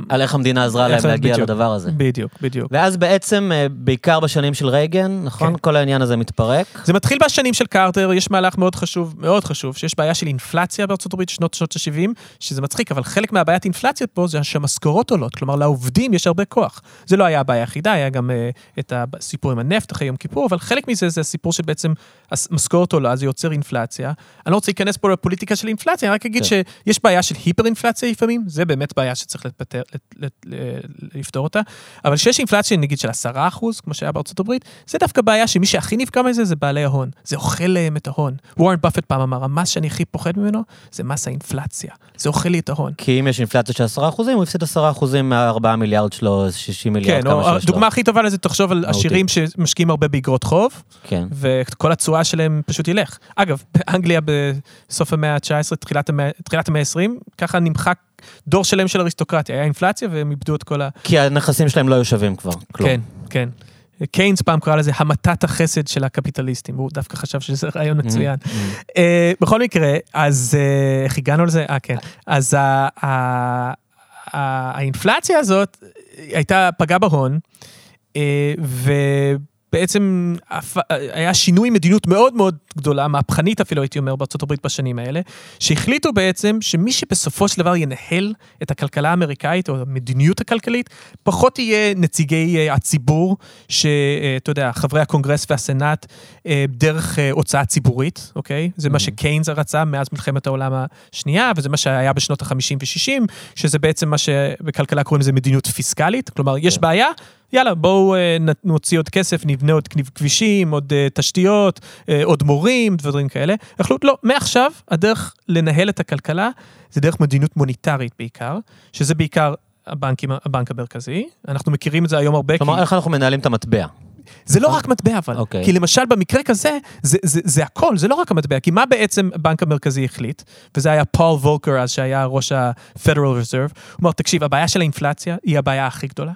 Speaker 1: על איך המדינה עזרה להם להגיע
Speaker 2: בדיוק.
Speaker 1: לדבר הזה.
Speaker 2: בדיוק, בדיוק.
Speaker 1: ואז בעצם, אה, בעיקר בשנים של רייגן, נכון?
Speaker 2: כן.
Speaker 1: כל העניין הזה מתפרק.
Speaker 2: זה מתחיל בשנים של קרטר, יש מהלך מאוד חשוב, מאוד חשוב, שיש בעיה של אינפלציה בארצות הברית, שנות שנות ה-70, שזה מצחיק, אבל חלק מהבעיית אינפלציה פה זה שהמשכורות עולות, כלומר לעובדים יש הרבה כוח. זה לא היה הבעיה היחידה, היה גם אה, את הסיפור עם הנפט אחרי יום כיפור, אבל חלק מזה זה הסיפור של בעצם המשכורת עולה, זה יוצר אינפלציה. אני לא רוצה להיכנס פה לפוליטיקה של אינפלציה, אני רק אגיד
Speaker 1: כן.
Speaker 2: שיש בעיה של היפר אינפלציה לפעמים, זה באמת בעיה שצריך לפתר, לפתור אותה, אבל כשיש אינפלציה נגיד של 10 אחוז, כמו שהיה בארצות הברית, זה דווקא בעיה שמי שהכי נפגע מזה זה בעלי ההון. זה אוכל להם את ההון. וורן באפט פעם אמר, המס שאני הכי פוחד ממנו זה מס האינפלציה. זה אוכל לי את ההון.
Speaker 1: כי אם יש אינפלציה של 10 אחוזים, הוא הפסיד 10 אחוזים מה-4 מיליארד שלו, 60 מיליארד,
Speaker 2: כן,
Speaker 1: כמה שיש לו.
Speaker 2: הדוגמה הכי טובה לזה, תחשוב על. עשירים שמשקיעים הרבה באגרות חוב,
Speaker 1: כן.
Speaker 2: וכל התשואה שלהם פשוט ילך. אגב, באנגליה בסוף המאה ה-19, תחילת המאה תחילת המאה ה-20, ככה נמחק דור שלם של אריסטוקרטיה. היה אינפלציה והם איבדו את כל ה...
Speaker 1: כי הנכסים שלהם לא יושבים כבר, כלום.
Speaker 2: כן, כן. קיינס פעם קרא לזה המתת החסד של הקפיטליסטים, והוא דווקא חשב שזה רעיון מצוין.
Speaker 1: Mm, mm.
Speaker 2: אה, בכל מקרה, אז אה, איך הגענו לזה? אה, כן. אז האינפלציה הזאת הייתה, פגעה בהון, אה, ובעצם הפ- היה שינוי מדיניות מאוד מאוד גדולה, מהפכנית אפילו הייתי אומר בארצות הברית בשנים האלה, שהחליטו בעצם שמי שבסופו של דבר ינהל את הכלכלה האמריקאית או המדיניות הכלכלית, פחות יהיה נציגי אה, הציבור, שאתה יודע, חברי הקונגרס והסנאט, אה, דרך אה, הוצאה ציבורית, אוקיי? זה מה שקיינס רצה מאז מלחמת העולם השנייה, וזה מה שהיה בשנות ה-50 ו-60, שזה בעצם מה שבכלכלה קוראים לזה מדיניות פיסקלית, כלומר, יש
Speaker 1: כן.
Speaker 2: בעיה, יאללה, בואו אה, נוציא עוד כסף, נבנה עוד כבישים, עוד אה, תשתיות, אה, עוד מורים, דברים כאלה. החלטו, לא, מעכשיו הדרך לנהל את הכלכלה זה דרך מדיניות מוניטרית בעיקר, שזה בעיקר הבנקים, הבנק המרכזי. אנחנו מכירים את זה היום הרבה, כי
Speaker 1: כלומר, איך אנחנו מנהלים את המטבע?
Speaker 2: זה לא רק מטבע אבל.
Speaker 1: אוקיי.
Speaker 2: כי למשל במקרה כזה, זה, זה, זה הכל, זה לא רק המטבע, כי מה בעצם הבנק המרכזי החליט, וזה היה פול וולקר אז, שהיה ראש ה-Federal Reserve, הוא אמר, תקשיב, הבעיה של האינפלציה היא הבעיה הכי גדולה.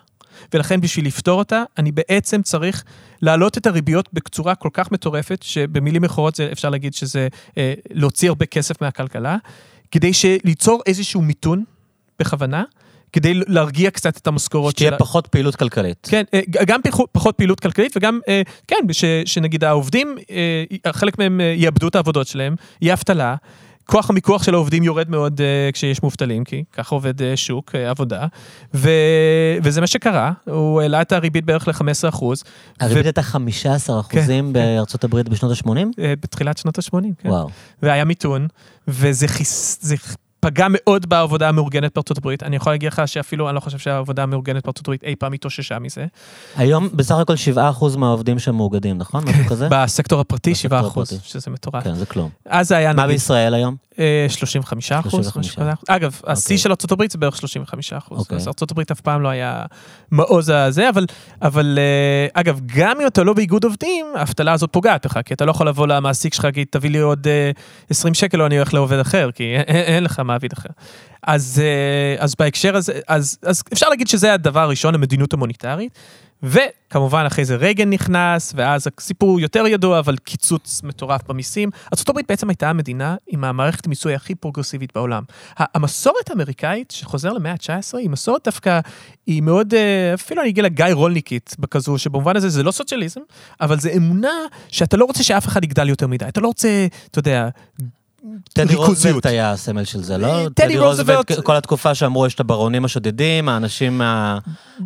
Speaker 2: ולכן בשביל לפתור אותה, אני בעצם צריך להעלות את הריביות בצורה כל כך מטורפת, שבמילים אחרות אפשר להגיד שזה אה, להוציא הרבה כסף מהכלכלה, כדי ליצור איזשהו מיתון בכוונה, כדי להרגיע קצת את המשכורות
Speaker 1: שתהיה
Speaker 2: ה-
Speaker 1: פחות פעילות כלכלית.
Speaker 2: כן, אה, גם פחות, פעילות כלכלית וגם, אה, כן, ש, שנגיד העובדים, אה, חלק מהם יאבדו את העבודות שלהם, יהיה אבטלה. כוח המיקוח של העובדים יורד מאוד uh, כשיש מובטלים, כי ככה עובד uh, שוק uh, עבודה, ו... וזה מה שקרה, הוא העלה את הריבית בערך ל-15 אחוז,
Speaker 1: הריבית הייתה 15 אחוזים
Speaker 2: כן.
Speaker 1: בארצות הברית בשנות ה-80?
Speaker 2: uh, בתחילת שנות ה-80, כן.
Speaker 1: וואו.
Speaker 2: והיה מיתון, וזה חיס... זה פגע מאוד בעבודה המאורגנת בארצות הברית. אני יכול להגיד לך שאפילו, אני לא חושב שהעבודה המאורגנת בארצות הברית אי פעם התאוששה מזה.
Speaker 1: היום בסך הכל 7 אחוז מהעובדים שם מאוגדים, נכון? משהו כזה?
Speaker 2: בסקטור הפרטי,
Speaker 1: בסקטור
Speaker 2: 7 אחוז,
Speaker 1: הפרטי.
Speaker 2: שזה מטורף.
Speaker 1: כן, זה כלום.
Speaker 2: אז זה היה
Speaker 1: מה בישראל היום?
Speaker 2: אה, 35 אחוז,
Speaker 1: 35.
Speaker 2: משהו כזה. אגב, השיא
Speaker 1: אוקיי.
Speaker 2: של ארה"ב זה בערך 35 אחוז.
Speaker 1: אוקיי.
Speaker 2: אז ארה"ב אף פעם לא היה מעוז הזה, אבל, אבל אה, אגב, גם אם אתה לא באיגוד עובדים, האבטלה הזאת פוגעת בך, כי אתה לא יכול לבוא למעסיק שלך, להגיד, תביא לי עוד אה, 20 שקל או אני הולך לעובד אחר, כי אין, לך מעביד אחר. אז, אה, אז בהקשר הזה, אז, אז אפשר להגיד שזה הדבר הראשון, המדיניות המוניטרית. וכמובן אחרי זה רייגן נכנס, ואז הסיפור יותר ידוע, אבל קיצוץ מטורף במיסים. ארה"ב בעצם הייתה המדינה עם המערכת מיסוי הכי פרוגרסיבית בעולם. המסורת האמריקאית, שחוזר למאה ה-19, היא מסורת דווקא, היא מאוד, אה, אפילו אני אגיד לה גיא רולניקית בכזו, שבמובן הזה זה לא סוציאליזם, אבל זה אמונה שאתה לא רוצה שאף אחד יגדל יותר מדי. אתה לא רוצה, אתה יודע,
Speaker 1: טדי. רוזוולט היה הסמל של זה, לא?
Speaker 2: טדי רוזוולט-
Speaker 1: כל התקופה שאמרו, יש את הברונים השודדים, האנשים,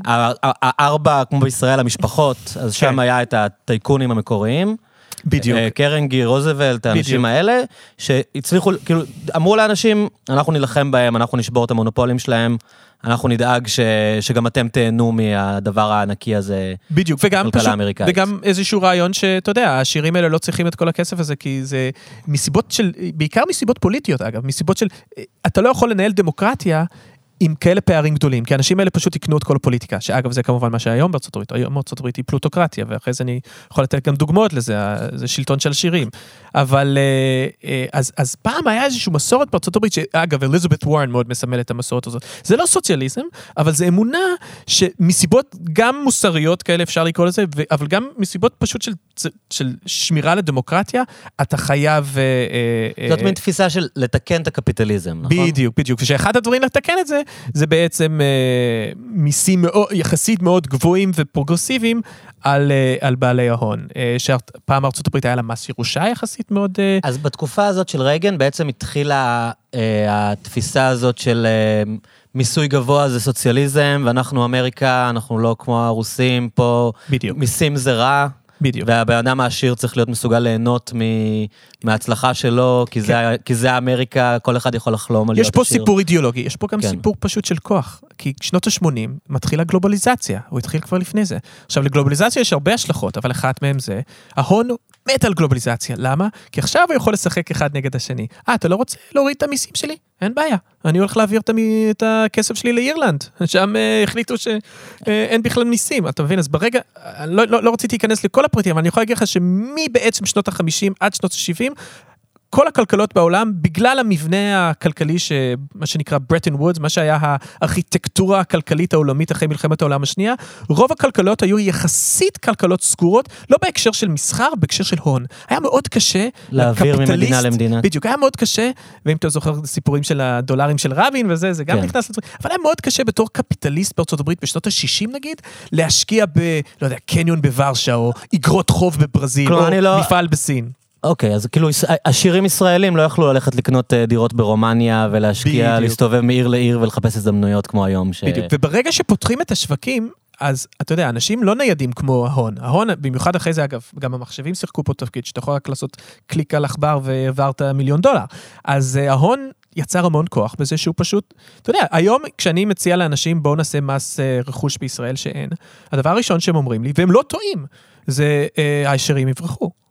Speaker 1: הארבע, כמו בישראל, המשפחות, אז שם
Speaker 2: כן.
Speaker 1: היה את הטייקונים המקוריים.
Speaker 2: בדיוק.
Speaker 1: אה, קרנגי, רוזוולט, האנשים. האלה, שהצליחו, כאילו, אמרו לאנשים, אנחנו נילחם בהם, אנחנו נשבור את המונופולים שלהם, אנחנו נדאג ש, שגם אתם תהנו מהדבר הענקי הזה.
Speaker 2: בדיוק, וגם פשוט. וגם איזשהו רעיון שאתה יודע, העשירים האלה לא צריכים את כל הכסף הזה, כי זה מסיבות של, בעיקר מסיבות פוליטיות אגב, מסיבות של, אתה לא יכול לנהל דמוקרטיה עם כאלה פערים גדולים, כי האנשים האלה פשוט יקנו את כל הפוליטיקה, שאגב זה כמובן מה שהיום בארצות הברית, היום בארצות הברית היא פלוטוקרטיה, ואחרי זה אני יכול לתת גם דוגמאות לזה, זה שלטון של עשירים. אבל אה, אה, אז, אז פעם היה איזושהי מסורת בארצות הברית, שאגב אליזבת וורן מאוד מסמלת את המסורת הזאת. זה לא סוציאליזם, אבל זה אמונה שמסיבות גם מוסריות כאלה אפשר לקרוא לזה, ו- אבל גם מסיבות פשוט של, של שמירה לדמוקרטיה, אתה חייב... אה, אה,
Speaker 1: זאת
Speaker 2: אה,
Speaker 1: מין תפיסה של לתקן את הקפיטליזם, נכון?
Speaker 2: בדיוק, בדיוק. ושאחד הדברים לתקן את זה, זה בעצם אה, מיסים מאוד, יחסית מאוד גבוהים ופרוגרסיביים על, אה, על בעלי ההון. אה, שפעם הברית היה לה מס ירושה יחסית מאוד... אה,
Speaker 1: אז בתקופה הזאת של רייגן בעצם התחילה אה, התפיסה הזאת של אה, מיסוי גבוה זה סוציאליזם, ואנחנו אמריקה, אנחנו לא כמו הרוסים פה,
Speaker 2: בדיוק,
Speaker 1: מיסים זה רע,
Speaker 2: בדיוק.
Speaker 1: והבן אדם העשיר צריך להיות מסוגל ליהנות מ- מההצלחה שלו, כי זה, כי זה אמריקה, כל אחד יכול לחלום על
Speaker 2: כן. יש
Speaker 1: להיות
Speaker 2: פה
Speaker 1: עשיר.
Speaker 2: סיפור אידיאולוגי, יש פה גם
Speaker 1: כן.
Speaker 2: סיפור פשוט של כוח. כי שנות ה-80 מתחילה גלובליזציה, הוא התחיל כבר לפני זה. עכשיו, לגלובליזציה יש הרבה השלכות, אבל אחת מהן זה, ההון מת על גלובליזציה. למה? כי עכשיו הוא יכול לשחק אחד נגד השני. אה, אתה לא רוצה להוריד את המיסים שלי? אין בעיה. אני הולך להעביר את, הכסף שלי לאירלנד. שם אה, החליטו שאין בכלל מיסים, אתה מבין? אז ברגע, אה, לא, לא, לא רציתי להיכנס לכל הפרטים, אבל אני יכול להגיד לך שמבעצם שנות ה-50 עד שנות ה-70, כל הכלכלות בעולם, בגלל המבנה הכלכלי, ש... מה שנקרא ברטן וודס, מה שהיה הארכיטקטורה הכלכלית העולמית אחרי מלחמת העולם השנייה, רוב הכלכלות היו יחסית כלכלות סגורות, לא בהקשר של מסחר, בהקשר של הון. היה מאוד קשה
Speaker 1: להעביר ממדינה למדינה.
Speaker 2: בדיוק, היה מאוד קשה, ואם אתה זוכר סיפורים של הדולרים של רבין וזה, זה גם
Speaker 1: כן.
Speaker 2: נכנס לדברים, אבל היה מאוד קשה בתור קפיטליסט בארצות הברית בשנות ה-60 נגיד, להשקיע ב, לא יודע, קניון בוורשה, או אגרות חוב בברזיל,
Speaker 1: כלומר,
Speaker 2: או
Speaker 1: לא-
Speaker 2: מפעל בסין.
Speaker 1: אוקיי, אז כאילו עשירים ישראלים לא יכלו ללכת לקנות אה, דירות ברומניה ולהשקיע,
Speaker 2: בדיוק.
Speaker 1: להסתובב מעיר לעיר ולחפש הזדמנויות כמו היום. ש...
Speaker 2: בדיוק, וברגע שפותחים את השווקים, אז אתה יודע, אנשים לא ניידים כמו ההון. ההון, במיוחד אחרי זה, אגב, גם המחשבים שיחקו פה תפקיד, שאתה יכול רק לעשות קליק על עכבר והעברת מיליון דולר. אז אה, ההון יצר המון כוח בזה שהוא פשוט, אתה יודע, היום כשאני מציע לאנשים, בואו נעשה מס אה, רכוש בישראל שאין, הדבר הראשון שהם אומרים לי, והם לא טועים, זה הישרים יברחו.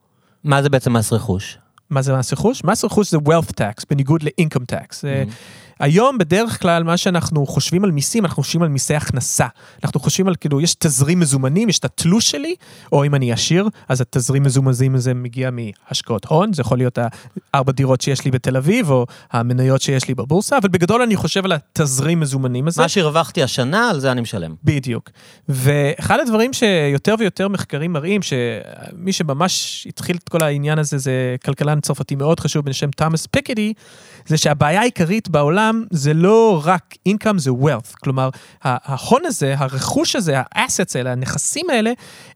Speaker 1: מה זה בעצם מס רכוש?
Speaker 2: מה זה מס רכוש? מס רכוש זה wealth tax, בניגוד ל-income tax.
Speaker 1: Mm-hmm.
Speaker 2: היום בדרך כלל מה שאנחנו חושבים על מיסים, אנחנו חושבים על מיסי הכנסה. אנחנו חושבים על כאילו, יש תזרים מזומנים, יש את התלוש שלי, או אם אני עשיר, אז התזרים מזומנים הזה מגיע מהשקעות הון, זה יכול להיות הארבע דירות שיש לי בתל אביב, או המניות שיש לי בבורסה, אבל בגדול אני חושב על התזרים מזומנים הזה.
Speaker 1: מה שהרווחתי השנה, על זה אני משלם.
Speaker 2: בדיוק. ואחד הדברים שיותר ויותר מחקרים מראים, שמי שממש התחיל את כל העניין הזה, זה כלכלן צרפתי מאוד חשוב בשם תומאס פיקדי, זה שהבעיה העיקרית בעולם זה לא רק income, זה wealth. כלומר, ההון הזה, הרכוש הזה, ה-assets האלה, הנכסים האלה,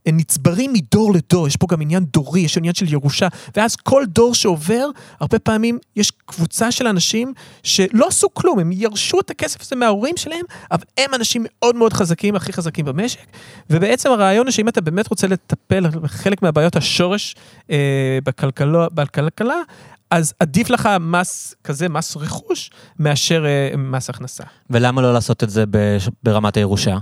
Speaker 2: הם נצברים מדור לדור. יש פה גם עניין דורי, יש עניין של ירושה, ואז כל דור שעובר, הרבה פעמים יש קבוצה של אנשים שלא עשו כלום, הם ירשו את הכסף הזה מההורים שלהם, אבל הם אנשים מאוד מאוד חזקים, הכי חזקים במשק, ובעצם הרעיון הוא שאם אתה באמת רוצה לטפל בחלק מהבעיות השורש אה, בכלכלה, בכלכלה, אז עדיף לך מס כזה, מס רכוש, מאשר אה, מס הכנסה.
Speaker 1: ולמה לא לעשות את זה ברמת הירושה?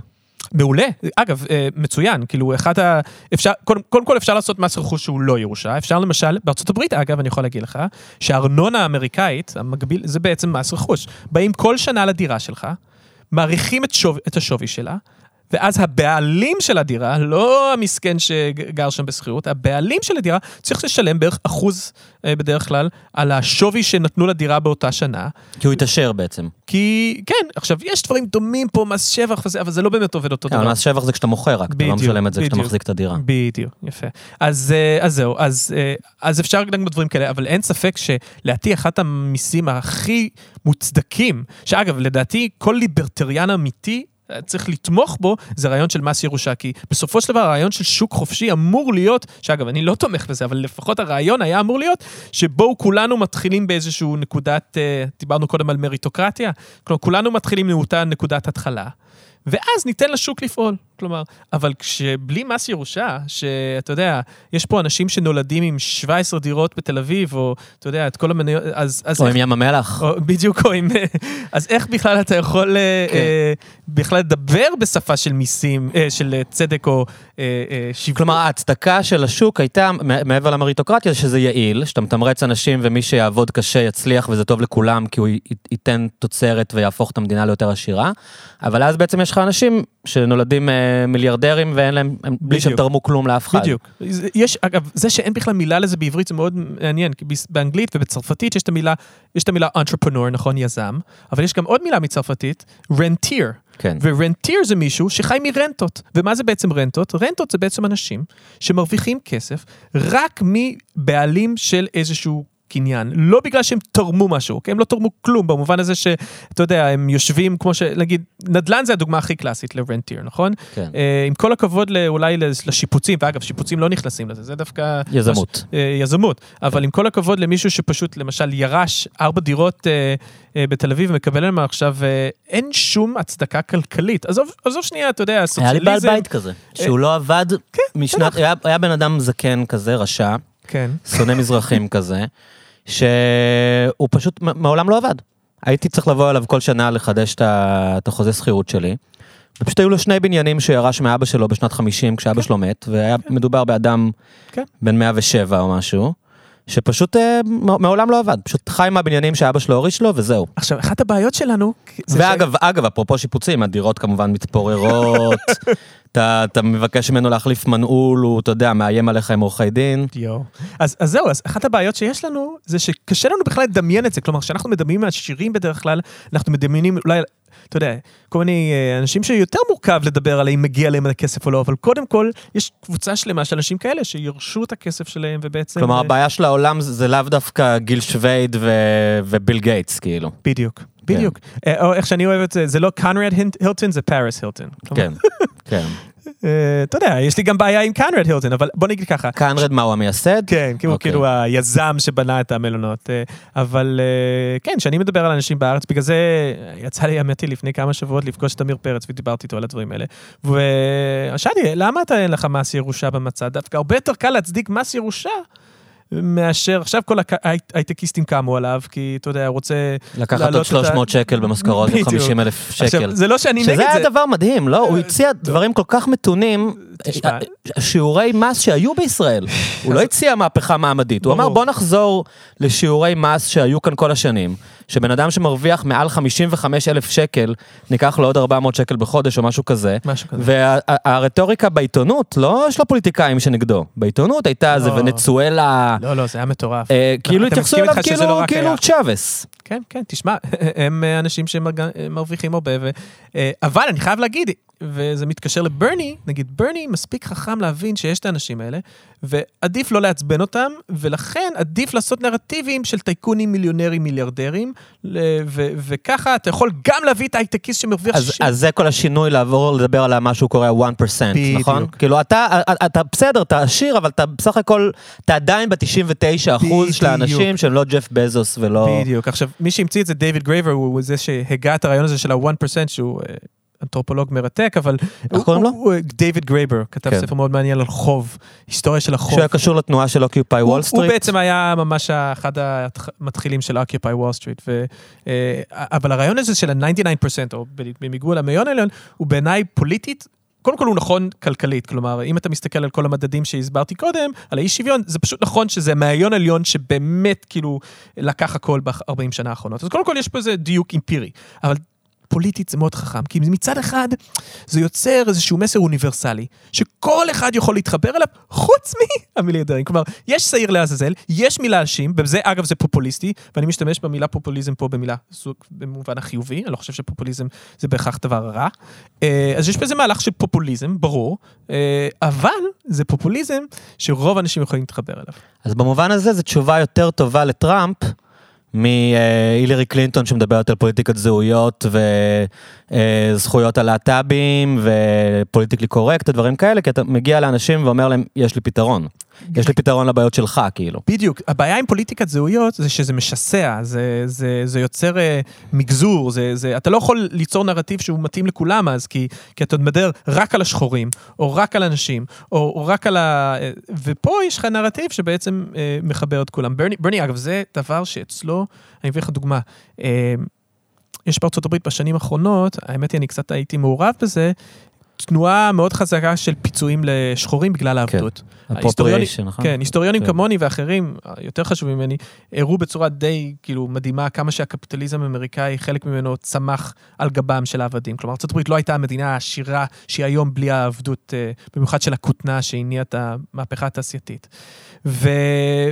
Speaker 2: מעולה, אגב, אה, מצוין, כאילו אחד ה... אפשר, קודם, קודם כל אפשר לעשות מס רכוש שהוא לא ירושה, אפשר למשל, בארצות הברית אגב, אני יכול להגיד לך, שהארנונה האמריקאית, המקביל, זה בעצם מס רכוש. באים כל שנה לדירה שלך, מעריכים את, שוב, את השווי שלה, ואז הבעלים של הדירה, לא המסכן שגר שם בשכירות, הבעלים של הדירה צריך לשלם בערך אחוז אה, בדרך כלל על השווי שנתנו לדירה באותה שנה.
Speaker 1: כי הוא התעשר בעצם.
Speaker 2: כי כן, עכשיו יש דברים דומים פה, מס שבח וזה, אבל זה לא באמת עובד אותו
Speaker 1: כן,
Speaker 2: דבר.
Speaker 1: מס שבח זה כשאתה מוכר רק, אתה לא
Speaker 2: בדיוק,
Speaker 1: משלם את זה כשאתה
Speaker 2: בדיוק.
Speaker 1: מחזיק את הדירה.
Speaker 2: בדיוק, יפה. אז, אה, אז זהו, אז, אה, אז אפשר גם בדברים כאלה, אבל אין ספק שלדעתי אחת המיסים הכי מוצדקים, שאגב, לדעתי כל ליברטריאן אמיתי, צריך לתמוך בו, זה רעיון של מס ירושה, כי בסופו של דבר הרעיון של שוק חופשי אמור להיות, שאגב, אני לא תומך בזה, אבל לפחות הרעיון היה אמור להיות, שבו כולנו מתחילים באיזשהו נקודת, אה, דיברנו קודם על מריטוקרטיה, כלומר, כולנו מתחילים מאותה נקודת התחלה. ואז ניתן לשוק לפעול. כלומר, אבל כשבלי מס ירושה, שאתה יודע, יש פה אנשים שנולדים עם 17 דירות בתל אביב, או אתה יודע, את כל המניות, אז... אז
Speaker 1: או
Speaker 2: איך-
Speaker 1: עם ים המלח.
Speaker 2: או, בדיוק, או עם... אז איך בכלל אתה יכול אה,
Speaker 1: כן.
Speaker 2: אה, בכלל לדבר בשפה של מיסים, אה, של צדק או אה, אה, שיווק?
Speaker 1: כלומר, ההצדקה של השוק הייתה, מעבר למריטוקרטיה, שזה יעיל, שאתה מתמרץ אנשים ומי שיעבוד קשה יצליח וזה טוב לכולם, כי הוא ייתן תוצרת ויהפוך את המדינה ליותר עשירה. אבל אז בעצם יש לך אנשים שנולדים אה, מיליארדרים ואין להם, הם- בלי שהם. תרמו כלום לאף אחד.
Speaker 2: בדיוק. יש, אגב, זה שאין בכלל מילה לזה בעברית זה מאוד מעניין, כי באנגלית ובצרפתית יש את המילה, יש את המילה entrepreneur, נכון, יזם, אבל יש גם עוד מילה מצרפתית, rentier.
Speaker 1: כן.
Speaker 2: ורנטיר זה מישהו שחי מרנטות. ומה זה בעצם רנטות? רנטות זה בעצם אנשים שמרוויחים כסף רק מבעלים של איזשהו קניין, לא בגלל שהם תרמו משהו, כי הם לא תרמו כלום, במובן הזה שאתה יודע, הם יושבים כמו ש... נגיד, נדל"ן זה הדוגמה הכי קלאסית לרנטיר, נכון?
Speaker 1: כן.
Speaker 2: אה, עם כל הכבוד לא- אולי לשיפוצים, ואגב, שיפוצים לא נכנסים לזה, זה דווקא...
Speaker 1: יזמות.
Speaker 2: אה, יזמות, אבל עם כל הכבוד למישהו שפשוט למשל ירש ארבע דירות אה, אה, בתל אביב ומקבל עליהם עכשיו, אה, אין שום הצדקה כלכלית. עזוב, עזוב שנייה, אתה יודע,
Speaker 1: היה לי
Speaker 2: הסוציאליזם...
Speaker 1: בעל בית כזה, שהוא לא עבד
Speaker 2: כן,
Speaker 1: משנת, היה- היה בן אדם זקן כזה, רשע,
Speaker 2: כן.
Speaker 1: שונא מזרחים כזה, שהוא פשוט מעולם לא עבד. הייתי צריך לבוא אליו כל שנה לחדש את החוזה שכירות שלי. ופשוט היו לו שני בניינים שירש מאבא שלו בשנת 50 כשאבא שלו מת, והיה מדובר באדם
Speaker 2: כן.
Speaker 1: בן 107 או משהו, שפשוט אה, מעולם לא עבד, פשוט חי מהבניינים שאבא שלו הוריש לו וזהו.
Speaker 2: עכשיו, אחת הבעיות שלנו...
Speaker 1: ואגב, אגב, אפרופו שיפוצים, הדירות כמובן מתפוררות, אתה, אתה מבקש ממנו להחליף מנעול, הוא, אתה יודע, מאיים עליך עם עורכי דין.
Speaker 2: יואו. אז, אז זהו, אז אחת הבעיות שיש לנו, זה שקשה לנו בכלל לדמיין את זה. כלומר, כשאנחנו מדמיינים על שירים בדרך כלל, אנחנו מדמיינים אולי, אתה יודע, כל מיני אה, אנשים שיותר מורכב לדבר על האם מגיע להם הכסף או לא, אבל קודם כל, יש קבוצה שלמה של אנשים כאלה שירשו את הכסף שלהם, ובעצם...
Speaker 1: כלומר,
Speaker 2: אה,
Speaker 1: הבעיה של העולם זה, זה לאו דווקא גיל שויד ו... וביל גייטס, כאילו.
Speaker 2: בדיוק, בדיוק. אה, או איך שאני אוהב את זה, זה לא קונרד הילטון, זה פאריס הילטון.
Speaker 1: כן, כן.
Speaker 2: אה, אתה יודע, יש לי גם בעיה עם קונרד הילטון, אבל בוא נגיד ככה.
Speaker 1: קונרד, מה הוא המייסד?
Speaker 2: כן, כי הוא
Speaker 1: אוקיי.
Speaker 2: כאילו היזם שבנה את המלונות. אה, אבל אה, כן, כשאני מדבר על אנשים בארץ, בגלל זה יצא לי, האמת היא, לפני כמה שבועות לפגוש את עמיר פרץ ודיברתי איתו על הדברים האלה. ושאלתי, למה אתה אין לך מס ירושה במצע? דווקא הרבה יותר קל להצדיק מס ירושה. מאשר, עכשיו כל ההייטקיסטים קמו עליו, כי אתה יודע, הוא רוצה...
Speaker 1: לקחת עוד
Speaker 2: להעלות את ה-
Speaker 1: 300 שקל במשכורות
Speaker 2: בדיוק.
Speaker 1: ו-50 אלף שקל.
Speaker 2: עכשיו, זה לא שאני נגד
Speaker 1: שזה
Speaker 2: זה.
Speaker 1: היה דבר מדהים, לא? הוא הציע דברים כל כך מתונים. אה, אה, שיעורי מס שהיו בישראל. הוא לא הציע מהפכה מעמדית, הוא אמר. בוא נחזור לשיעורי מס שהיו כאן כל השנים, שבן אדם שמרוויח מעל 55 אלף שקל, ניקח לו עוד 400 שקל בחודש או משהו כזה.
Speaker 2: משהו כזה.
Speaker 1: והרטוריקה בעיתונות, לא יש לו פוליטיקאים שנגדו, בעיתונות הייתה זה
Speaker 2: לא.
Speaker 1: ונצואלה,
Speaker 2: לא, לא, זה היה מטורף.
Speaker 1: אה, כאילו התייחסו אליו כאילו
Speaker 2: לא
Speaker 1: כאילו צ'אבס.
Speaker 2: כן, כן, תשמע, הם אה, אנשים שמרוויחים הרבה, ו... אה, אבל אני חייב להגיד, וזה מתקשר לברני, נגיד ברני מספיק חכם להבין שיש את האנשים האלה, ועדיף לא לעצבן אותם, ולכן עדיף לעשות נרטיבים של טייקונים, מיליונרים, מיליארדרים, ו- וככה אתה יכול גם להביא את ההייטקיסט שמרוויח
Speaker 1: אז,
Speaker 2: 60.
Speaker 1: אז זה כל השינוי לעבור לדבר על מה שהוא קורא 1%,
Speaker 2: בדיוק.
Speaker 1: נכון? כאילו אתה, אתה בסדר, אתה עשיר, אבל אתה בסך הכל, אתה עדיין ב-99 אחוז של
Speaker 2: בדיוק.
Speaker 1: האנשים שהם לא ג'ף בזוס ולא...
Speaker 2: בדיוק. עכשיו, מי שהמציא את זה, דיוויד גרייבר, הוא זה שהגה את הרעיון הזה של ה-1%, שהוא אה, אנתרופולוג מרתק, אבל... הוא-
Speaker 1: קוראים לו?
Speaker 2: הוא- הוא- דיוויד גרייבר, כתב
Speaker 1: כן.
Speaker 2: ספר מאוד מעניין על חוב, היסטוריה של החוב.
Speaker 1: שהוא היה קשור לתנועה של Occupy
Speaker 2: הוא-
Speaker 1: Wall
Speaker 2: הוא
Speaker 1: Street.
Speaker 2: בעצם היה ממש אחד המתחילים של Occupy Wall Street. אבל הרעיון הזה של ה-99% או בניגוד למאיון העליון, הוא בעיניי פוליטית. קודם כל הוא נכון כלכלית, כלומר, אם אתה מסתכל על כל המדדים שהסברתי קודם, על האי שוויון, זה פשוט נכון שזה מאיון עליון שבאמת כאילו לקח הכל ב-40 שנה האחרונות. אז קודם כל יש פה איזה דיוק אמפירי, אבל פוליטית זה מאוד חכם, כי מצד אחד זה יוצר איזשהו מסר אוניברסלי, שכל אחד יכול להתחבר אליו, חוץ מהמיליארדרים. כלומר, יש שעיר לעזאזל, יש מי להאשים, וזה, אגב, זה פופוליסטי, ואני משתמש במילה פופוליזם פה במילה, סוג, במובן החיובי, אני לא חושב שפופוליזם זה בהכרח דבר רע. אה, אז יש איזה מהלך של פופוליזם, ברור, אה, אבל זה פופוליזם שרוב האנשים יכולים להתחבר אליו.
Speaker 1: אז במובן הזה זו תשובה יותר טובה לטראמפ. מהילרי קלינטון שמדברת על פוליטיקת זהויות וזכויות הלהט"בים ופוליטיקלי קורקט, דברים כאלה, כי אתה מגיע לאנשים ואומר להם, יש לי פתרון. יש לי פתרון לבעיות שלך, כאילו.
Speaker 2: בדיוק, הבעיה עם פוליטיקת זהויות זה שזה משסע, זה, זה, זה יוצר uh, מגזור, זה, זה, אתה לא יכול ליצור נרטיב שהוא מתאים לכולם אז, כי, כי אתה מדבר רק על השחורים, או רק על אנשים, או, או רק על ה... ופה יש לך נרטיב שבעצם uh, מחבר את כולם. ברני, ברני, אגב, זה דבר שאצלו, אני אביא לך דוגמה. Uh, יש בארצות הברית בשנים האחרונות, האמת היא, אני קצת הייתי מעורב בזה, תנועה מאוד חזקה של פיצויים לשחורים בגלל העבדות. ההיסטוריונים-
Speaker 1: appropriation, נכון?
Speaker 2: כן, היסטוריונים
Speaker 1: כן.
Speaker 2: כמוני ואחרים, יותר חשובים ממני, הראו בצורה די כאילו מדהימה כמה שהקפיטליזם האמריקאי, חלק ממנו צמח על גבם של העבדים. כלומר, ארה"ב לא הייתה המדינה העשירה שהיא היום בלי העבדות, אה, במיוחד של הכותנה שהניעה את המהפכה התעשייתית. ו...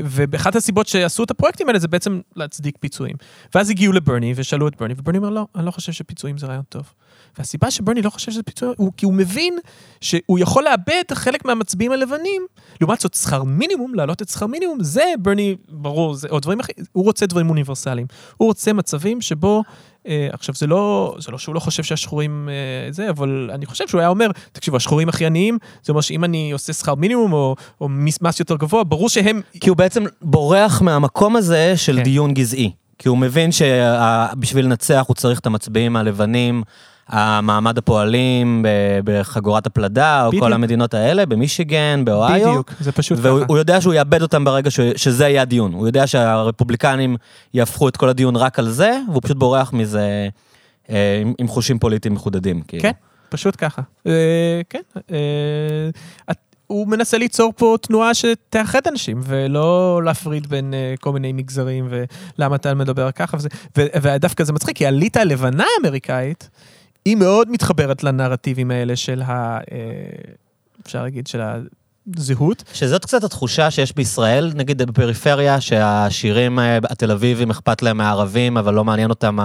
Speaker 2: ובאחת הסיבות שעשו את הפרויקטים האלה זה בעצם להצדיק פיצויים. ואז הגיעו לברני ושאלו את ברני, וברני אומר, לא, אני לא חושב שפיצויים זה רעיון טוב. והסיבה שברני לא חושב שזה פיצוי, הוא כי הוא מבין שהוא יכול לאבד חלק מהמצביעים הלבנים. לעומת זאת, שכר מינימום, להעלות את שכר מינימום, זה ברני, ברור, זה, או דברים אחרים, הוא רוצה דברים אוניברסליים. הוא רוצה מצבים שבו, אה, עכשיו, זה לא, זה לא שהוא לא חושב שהשחורים אה, זה, אבל אני חושב שהוא היה אומר, תקשיבו, השחורים הכי עניים, זה אומר שאם אני עושה שכר מינימום או, או מס יותר גבוה, ברור שהם...
Speaker 1: כי הוא בעצם בורח מהמקום הזה של
Speaker 2: כן.
Speaker 1: דיון גזעי. כי הוא מבין שבשביל לנצח הוא צריך את המצביעים הלבנים, המעמד הפועלים בחגורת הפלדה, או
Speaker 2: בדיוק.
Speaker 1: כל המדינות האלה, במישיגן, באוהיו.
Speaker 2: בדיוק, זה פשוט
Speaker 1: והוא
Speaker 2: ככה.
Speaker 1: הוא יודע שהוא יאבד אותם ברגע ש, שזה יהיה הדיון. הוא יודע שהרפובליקנים יהפכו את כל הדיון רק על זה, והוא פשוט בורח מזה אה, עם, עם חושים פוליטיים מחודדים. כאילו.
Speaker 2: כן, פשוט ככה. אה, כן. אה, הוא מנסה ליצור פה תנועה שתאחד אנשים, ולא להפריד בין אה, כל מיני מגזרים, ולמה אתה מדבר ככה וזה. ו- ודווקא זה מצחיק, כי הליטא הלבנה האמריקאית, היא מאוד מתחברת לנרטיבים האלה של ה... אה, אפשר להגיד, של הזהות.
Speaker 1: שזאת קצת התחושה שיש בישראל, נגיד בפריפריה, שהעשירים אה, התל אביבים אכפת להם מהערבים, אבל לא מעניין אותם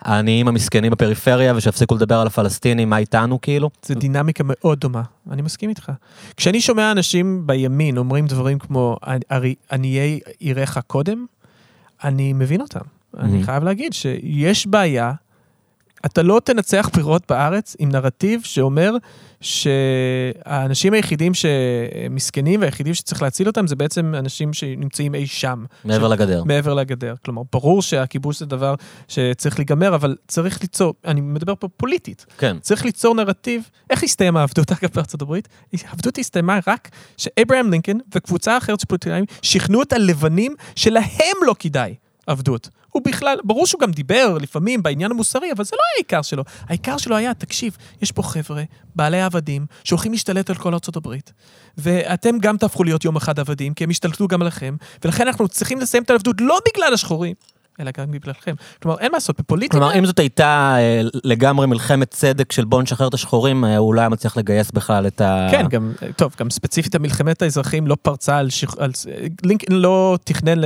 Speaker 1: העניים המסכנים בפריפריה, ושיפסיקו לדבר על הפלסטינים, מה איתנו כאילו.
Speaker 2: זו דינמיקה מאוד דומה, אני מסכים איתך. כשאני שומע אנשים בימין אומרים דברים כמו "ערי- עניי עירך קודם, אני מבין אותם. אני
Speaker 1: Mhm.
Speaker 2: חייב להגיד שיש בעיה, אתה לא תנצח בחירות בארץ עם נרטיב שאומר שהאנשים היחידים שמסכנים והיחידים שצריך להציל אותם זה בעצם אנשים שנמצאים אי שם.
Speaker 1: מעבר לגדר.
Speaker 2: מעבר לגדר. כלומר, ברור שהכיבוש זה דבר שצריך להיגמר, אבל צריך ליצור, אני מדבר פה פוליטית,
Speaker 1: כן.
Speaker 2: צריך ליצור נרטיב, איך הסתיים העבדות אגב בארצות הברית? העבדות הסתיימה רק שאברהם לינקולן וקבוצה אחרת של פוליטיקאים שכנעו את הלבנים שלהם לא כדאי עבדות. הוא בכלל, ברור שהוא גם דיבר לפעמים בעניין המוסרי, אבל זה לא היה העיקר שלו. העיקר שלו היה, תקשיב, יש פה חבר'ה, בעלי עבדים, שהולכים להשתלט על כל ארצות הברית, ואתם גם תהפכו להיות יום אחד עבדים, כי הם ישתלטו גם עליכם, ולכן אנחנו צריכים לסיים את העבדות לא בגלל השחורים, אלא גם בגללכם. כלומר, אין מה לעשות, בפוליטיקה...
Speaker 1: כלומר, אם זאת הייתה אה, לגמרי מלחמת צדק של בוא נשחרר את השחורים, אה, הוא לא היה מצליח לגייס בכלל את ה...
Speaker 2: כן, גם, טוב, גם ספציפית המלחמת האזרחים לא פרצה על שח... על... לינקולן לא תכנן ל...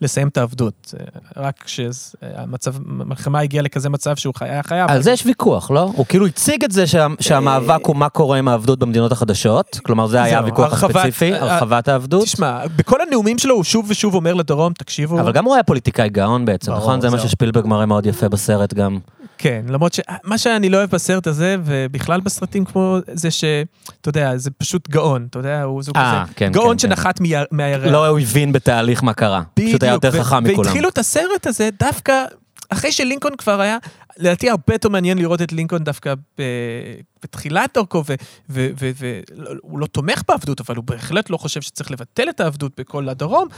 Speaker 2: לסיים את העבדות, רק שהמצב, המלחמה הגיעה לכזה מצב שהוא חי- היה חייב.
Speaker 1: על זה יש ויכוח, לא? הוא כאילו הציג את זה שה, שהמאבק הוא מה קורה עם העבדות במדינות החדשות, כלומר זה היה הוויכוח הספציפי,
Speaker 2: אה,
Speaker 1: הרחבת העבדות.
Speaker 2: תשמע, בכל הנאומים שלו הוא שוב ושוב אומר לדרום, תקשיבו,
Speaker 1: אבל גם הוא היה פוליטיקאי גאון בעצם, נכון? זה מה. ששפילברג מראה מאוד יפה בסרט גם.
Speaker 2: כן, למרות שמה שאני לא אוהב בסרט הזה, ובכלל בסרטים כמו זה ש... אתה יודע, זה פשוט גאון, אתה יודע, הוא זה
Speaker 1: אה,
Speaker 2: כזה,
Speaker 1: כן,
Speaker 2: גאון
Speaker 1: כן, כן.
Speaker 2: שנחת מה- מהירח.
Speaker 1: לא הוא הבין בתהליך מה קרה. פשוט היה יותר חכם מכולם.
Speaker 2: והתחילו את הסרט הזה דווקא אחרי שלינקולן כבר היה, לדעתי הרבה יותר מעניין לראות את לינקולן דווקא ב... בתחילת דרכו, והוא לא תומך בעבדות, אבל הוא בהחלט לא חושב שצריך לבטל את העבדות בכל הדרום,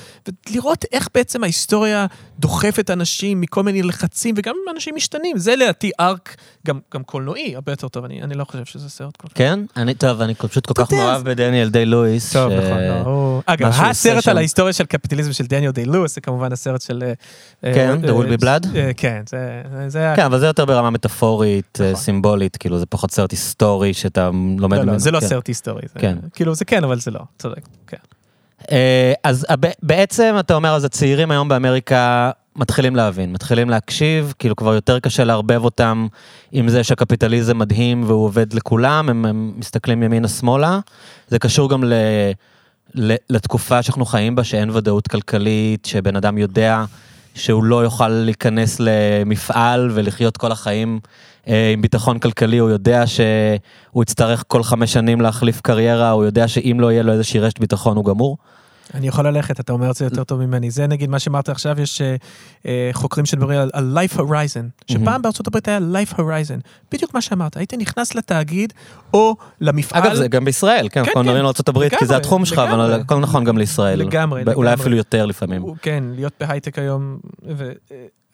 Speaker 2: ולראות איך בעצם ההיסטוריה דוחפת אנשים מכל מיני לחצים, וגם אנשים משתנים. זה לדעתי ארק, גם, גם קולנועי, הרבה יותר טוב, אני, אני לא חושב שזה סרט כל כך.
Speaker 1: כן? אני, טוב, אני פשוט כל כך מאוהב בדניאל דיי לואיס.
Speaker 2: טוב,
Speaker 1: ש-
Speaker 2: נכון, לא. אגב, הסרט. על ההיסטוריה של קפיטליזם של דניאל דיי לואיס, זה כמובן הסרט של... אה,
Speaker 1: כן,
Speaker 2: אה,
Speaker 1: The Will Be Blood?
Speaker 2: אה, כן, זה...
Speaker 1: כן, אבל זה יותר ברמה מטאפורית, אה,
Speaker 2: נכון.
Speaker 1: סימבולית, כאילו זה פחות סרט היסטורי שאתה לומד
Speaker 2: לא, לא,
Speaker 1: ממנו.
Speaker 2: זה לא
Speaker 1: כן.
Speaker 2: סרט היסטורי. זה-
Speaker 1: כן.
Speaker 2: כאילו, זה כן, אבל זה לא, צודק, כן.
Speaker 1: אה, אז הב- בעצם אתה אומר, אז הצעירים היום באמריקה מתחילים להבין, מתחילים להקשיב, כאילו כבר יותר קשה לערבב אותם עם זה שהקפיטליזם מדהים והוא עובד לכולם, הם, הם מסתכלים ימינה-שמאלה. זה קשור גם ל, ל, לתקופה שאנחנו חיים בה, שאין ודאות כלכלית, שבן אדם יודע שהוא לא יוכל להיכנס למפעל ולחיות כל החיים אה, עם ביטחון כלכלי, הוא יודע שהוא יצטרך כל חמש שנים להחליף קריירה, הוא יודע שאם לא יהיה לו איזושהי רשת ביטחון הוא גמור.
Speaker 2: אני יכול ללכת, אתה אומר את זה יותר טוב ממני. זה נגיד מה שאמרת עכשיו, יש אה, אה, חוקרים שמדברים על, על Life Horizon, שפעם בארצות הברית היה Life Horizon. בדיוק מה שאמרת, היית נכנס לתאגיד או למפעל.
Speaker 1: אגב, זה גם בישראל, כן,
Speaker 2: כן,
Speaker 1: אנחנו
Speaker 2: כן.
Speaker 1: מדברים על ארה"ב, כי זה
Speaker 2: לגמרי,
Speaker 1: התחום שלך, אבל
Speaker 2: לגמרי.
Speaker 1: הכל נכון גם לישראל.
Speaker 2: לגמרי,
Speaker 1: ב- אולי
Speaker 2: לגמרי.
Speaker 1: אפילו יותר לפעמים.
Speaker 2: כן, להיות בהייטק היום,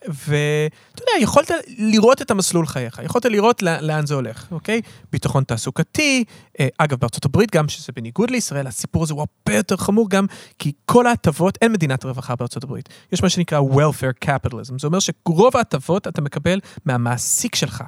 Speaker 2: ואתה יודע, יכולת לראות את המסלול חייך, יכולת לראות לא- לאן זה הולך, אוקיי? ביטחון תעסוקתי, אה, אגב, בארצות הברית גם, שזה בניגוד לישראל, הסיפור הזה הוא הרבה יותר חמור גם, כי כל ההטבות, אין מדינת רווחה בארצות הברית. יש מה שנקרא welfare capitalism, זה אומר שרוב ההטבות אתה מקבל מהמעסיק שלך.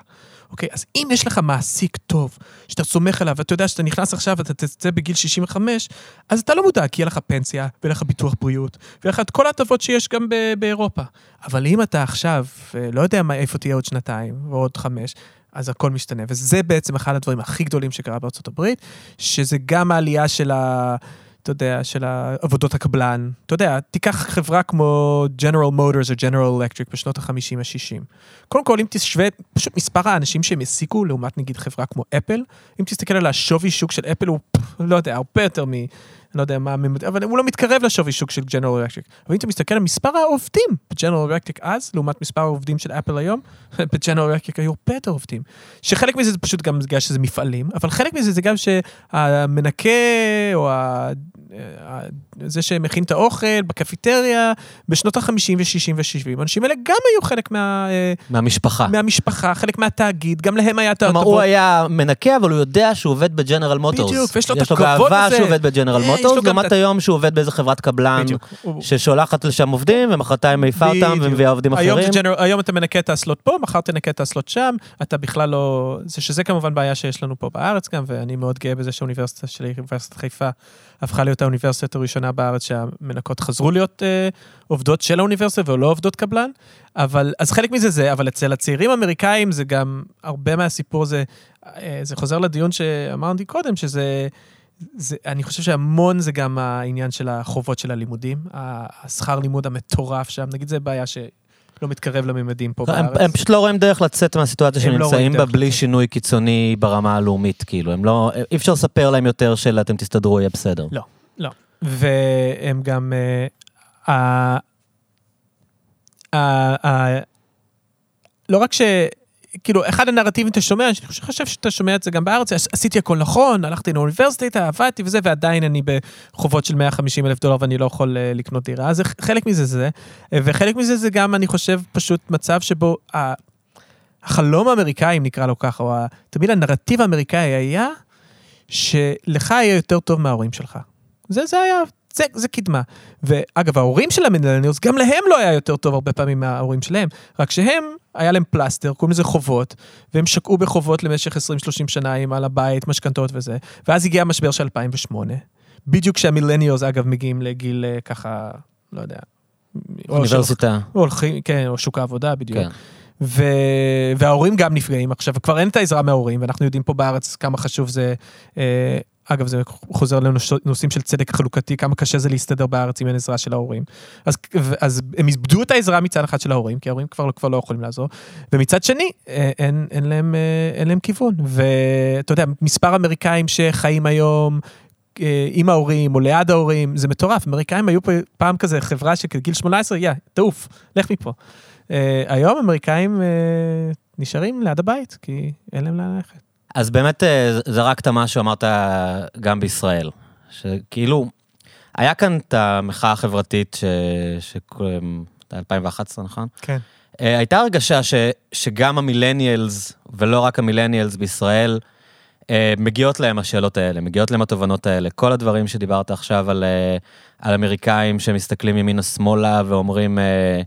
Speaker 2: אוקיי, אז אם יש לך מעסיק טוב, שאתה סומך עליו, ואתה יודע שאתה נכנס עכשיו ואתה תצא בגיל 65, אז אתה לא מודע, כי יהיה לך פנסיה, ויהיה לך ביטוח בריאות, ויהיה לך את כל ההטבות שיש גם ב- באירופה. אבל אם אתה עכשיו, אה, לא יודע מה, איפה תהיה עוד שנתיים, או עוד חמש, אז הכל משתנה. וזה בעצם אחד הדברים הכי גדולים שקרה בארצות הברית, שזה גם העלייה של ה... אתה יודע, של עבודות הקבלן. אתה יודע, תיקח חברה כמו General Motors או General Electric בשנות ה-50 ה-60. קודם כל, אם תשווה פשוט מספר האנשים שהם העסיקו, לעומת נגיד חברה כמו אפל, אם תסתכל על השווי שוק של אפל, הוא, לא יודע, הרבה יותר מ... אני לא יודע מה, אבל הוא לא מתקרב לשווי שוק של ג'נרל אלקטריק. אבל אם אתה מסתכל על מספר העובדים בג'נרל אלקטריק אז, לעומת מספר העובדים של אפל היום, בג'נרל אלקטריק היו הרבה יותר עובדים. שחלק מזה זה פשוט גם בגלל שזה מפעלים, אבל חלק מזה זה גם שהמנקה, או ה... זה שמכין את האוכל בקפיטריה, בשנות ה-50 ו-60 ו-70. האנשים האלה גם היו חלק מה...
Speaker 1: מהמשפחה.
Speaker 2: מהמשפחה, חלק מהתאגיד, גם להם היה את ההטבות.
Speaker 1: כלומר, הוא היה מנקה, אבל הוא יודע שהוא עובד בג'נרל מוטורס.
Speaker 2: בדיוק, ויש לו את הכבוד
Speaker 1: לזה. יש לו גאווה שהוא עובד בג'נרל מוטורס. מוטורס, לעומת היום שהוא עובד באיזה חברת קבלן, ששולחת לשם עובדים, ומחרתיים מעיפה אותם ומביאה עובדים אחרים.
Speaker 2: היום אתה מנקה את האסלות פה, מחר תנקה את האסלות שם, אתה בכלל לא... זה שזה כמובן בעיה שיש לנו פה בארץ גם, ואני מאוד גאה בזה שהאוניברסיטה שלי, אוניברסיטת חיפה, הפכה להיות האוניברסיטה הראשונה בארץ שהמנקות חזרו להיות אה, עובדות של האוניברסיטה ולא עובדות קבלן. אבל, אז חלק מזה זה, אבל אצל הצעירים האמריקאים זה גם, הרבה מהסיפור הזה, אה, זה חוזר לדיון שאמרתי קודם, שזה... זה, אני חושב שהמון זה גם העניין של החובות של הלימודים, השכר לימוד המטורף שם, נגיד זה בעיה שלא מתקרב לממדים פה
Speaker 1: הם,
Speaker 2: בארץ.
Speaker 1: הם פשט לא רואים דרך לצאת מהסיטואציה שהם
Speaker 2: לא
Speaker 1: נמצאים בה בלי
Speaker 2: לצאת.
Speaker 1: שינוי קיצוני ברמה הלאומית, כאילו, הם לא, אי אפשר לספר להם יותר של אתם תסתדרו, יהיה בסדר.
Speaker 2: לא, לא. והם גם... אה, ה- ה- ה- לא רק ש... כאילו, אחד הנרטיבים שאתה שומע, אני חושב שאתה שומע את זה גם בארץ, עש- עשיתי הכל נכון, הלכתי לאוניברסיטה, עבדתי וזה, ועדיין אני בחובות של 150 אלף דולר ואני לא יכול אה, לקנות דירה. אז חלק מזה זה, אה, וחלק מזה זה גם, אני חושב, פשוט מצב שבו החלום האמריקאי, אם נקרא לו ככה, או תמיד הנרטיב האמריקאי היה שלך יהיה יותר טוב מההורים שלך. זה, זה היה, זה, זה קדמה. ואגב, ההורים של המילניאלס, גם להם לא היה יותר טוב הרבה פעמים מההורים שלהם, רק שהם, היה להם פלסטר, קוראים לזה חובות, והם שקעו בחובות למשך 20-30 שנה עם על הבית, משכנתות וזה, ואז הגיע המשבר של 2008, בדיוק כשהמילניאלס, אגב, מגיעים לגיל אה, ככה, לא יודע. או
Speaker 1: אוניברסיטה.
Speaker 2: או הולכים, כן, או שוק העבודה בדיוק.
Speaker 1: כן.
Speaker 2: ו... וההורים גם נפגעים. עכשיו, כבר אין את העזרה מההורים, ואנחנו יודעים פה בארץ כמה חשוב זה, אה, אגב, זה חוזר לנושאים של צדק חלוקתי, כמה קשה זה להסתדר בארץ אם אין עזרה של ההורים. אז, אז הם איבדו את העזרה מצד אחד של ההורים, כי ההורים כבר, כבר לא יכולים לעזור, ומצד שני, אה, אין, אין, להם, אה, אין להם כיוון. ואתה יודע, מספר אמריקאים שחיים היום, אה, עם ההורים או ליד ההורים, זה מטורף. אמריקאים היו פעם כזה חברה שגיל 18, יא, תעוף, לך מפה. היום אמריקאים נשארים ליד הבית, כי אין להם לאן ללכת.
Speaker 1: אז באמת אה, זרקת משהו, אמרת גם בישראל, שכאילו, היה כאן את המחאה החברתית, ש... ש... 2011, נכון?
Speaker 2: כן.
Speaker 1: אה, הייתה הרגשה ש... שגם המילניאלס, ולא רק המילניאלס בישראל, אה, מגיעות להם השאלות האלה, מגיעות להם התובנות האלה. כל הדברים שדיברת עכשיו על, על אמריקאים שמסתכלים ימינה-שמאלה ואומרים, אה,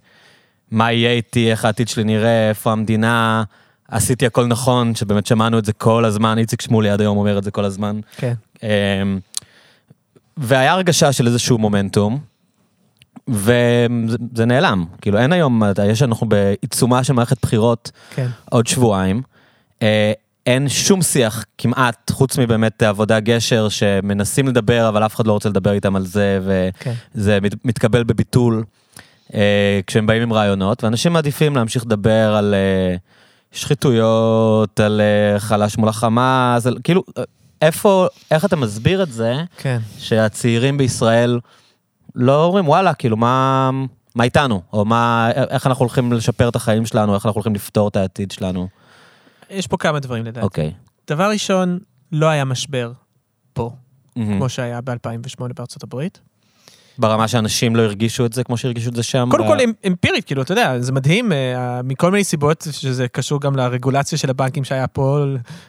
Speaker 1: מה יהיה איתי, איך העתיד שלי נראה, איפה המדינה, עשיתי הכל נכון, שבאמת שמענו את זה כל הזמן, איציק שמולי עד היום אומר את זה כל הזמן.
Speaker 2: כן.
Speaker 1: אמ, והיה הרגשה של איזשהו מומנטום, וזה זה נעלם. כאילו אין היום, יש אנחנו בעיצומה של מערכת בחירות
Speaker 2: כן.
Speaker 1: עוד שבועיים. אה, אין שום שיח כמעט, חוץ מבאמת עבודה גשר, שמנסים לדבר, אבל אף אחד לא רוצה לדבר איתם על זה,
Speaker 2: כן.
Speaker 1: וזה מת- מתקבל בביטול אה, כשהם באים עם רעיונות, ואנשים מעדיפים להמשיך לדבר על אה, שחיתויות, על אה, חלש מול החמאס, על כאילו, איפה, איך אתה מסביר את זה,
Speaker 2: כן.
Speaker 1: שהצעירים בישראל לא אומרים, וואלה, כאילו, מה, מה איתנו? או מה, איך אנחנו הולכים לשפר את החיים שלנו, איך אנחנו הולכים לפתור את העתיד שלנו?
Speaker 2: יש פה כמה דברים לדעתי.
Speaker 1: אוקיי.
Speaker 2: דבר ראשון, לא היה משבר פה,
Speaker 1: מהמם.
Speaker 2: כמו שהיה ב-2008 בארצות הברית.
Speaker 1: ברמה שאנשים לא הרגישו את זה כמו שהרגישו את זה שם?
Speaker 2: קודם כל, אמ- אמפירית, כאילו, אתה יודע, זה מדהים, אה, מכל מיני סיבות, שזה קשור גם לרגולציה של הבנקים שהיה פה,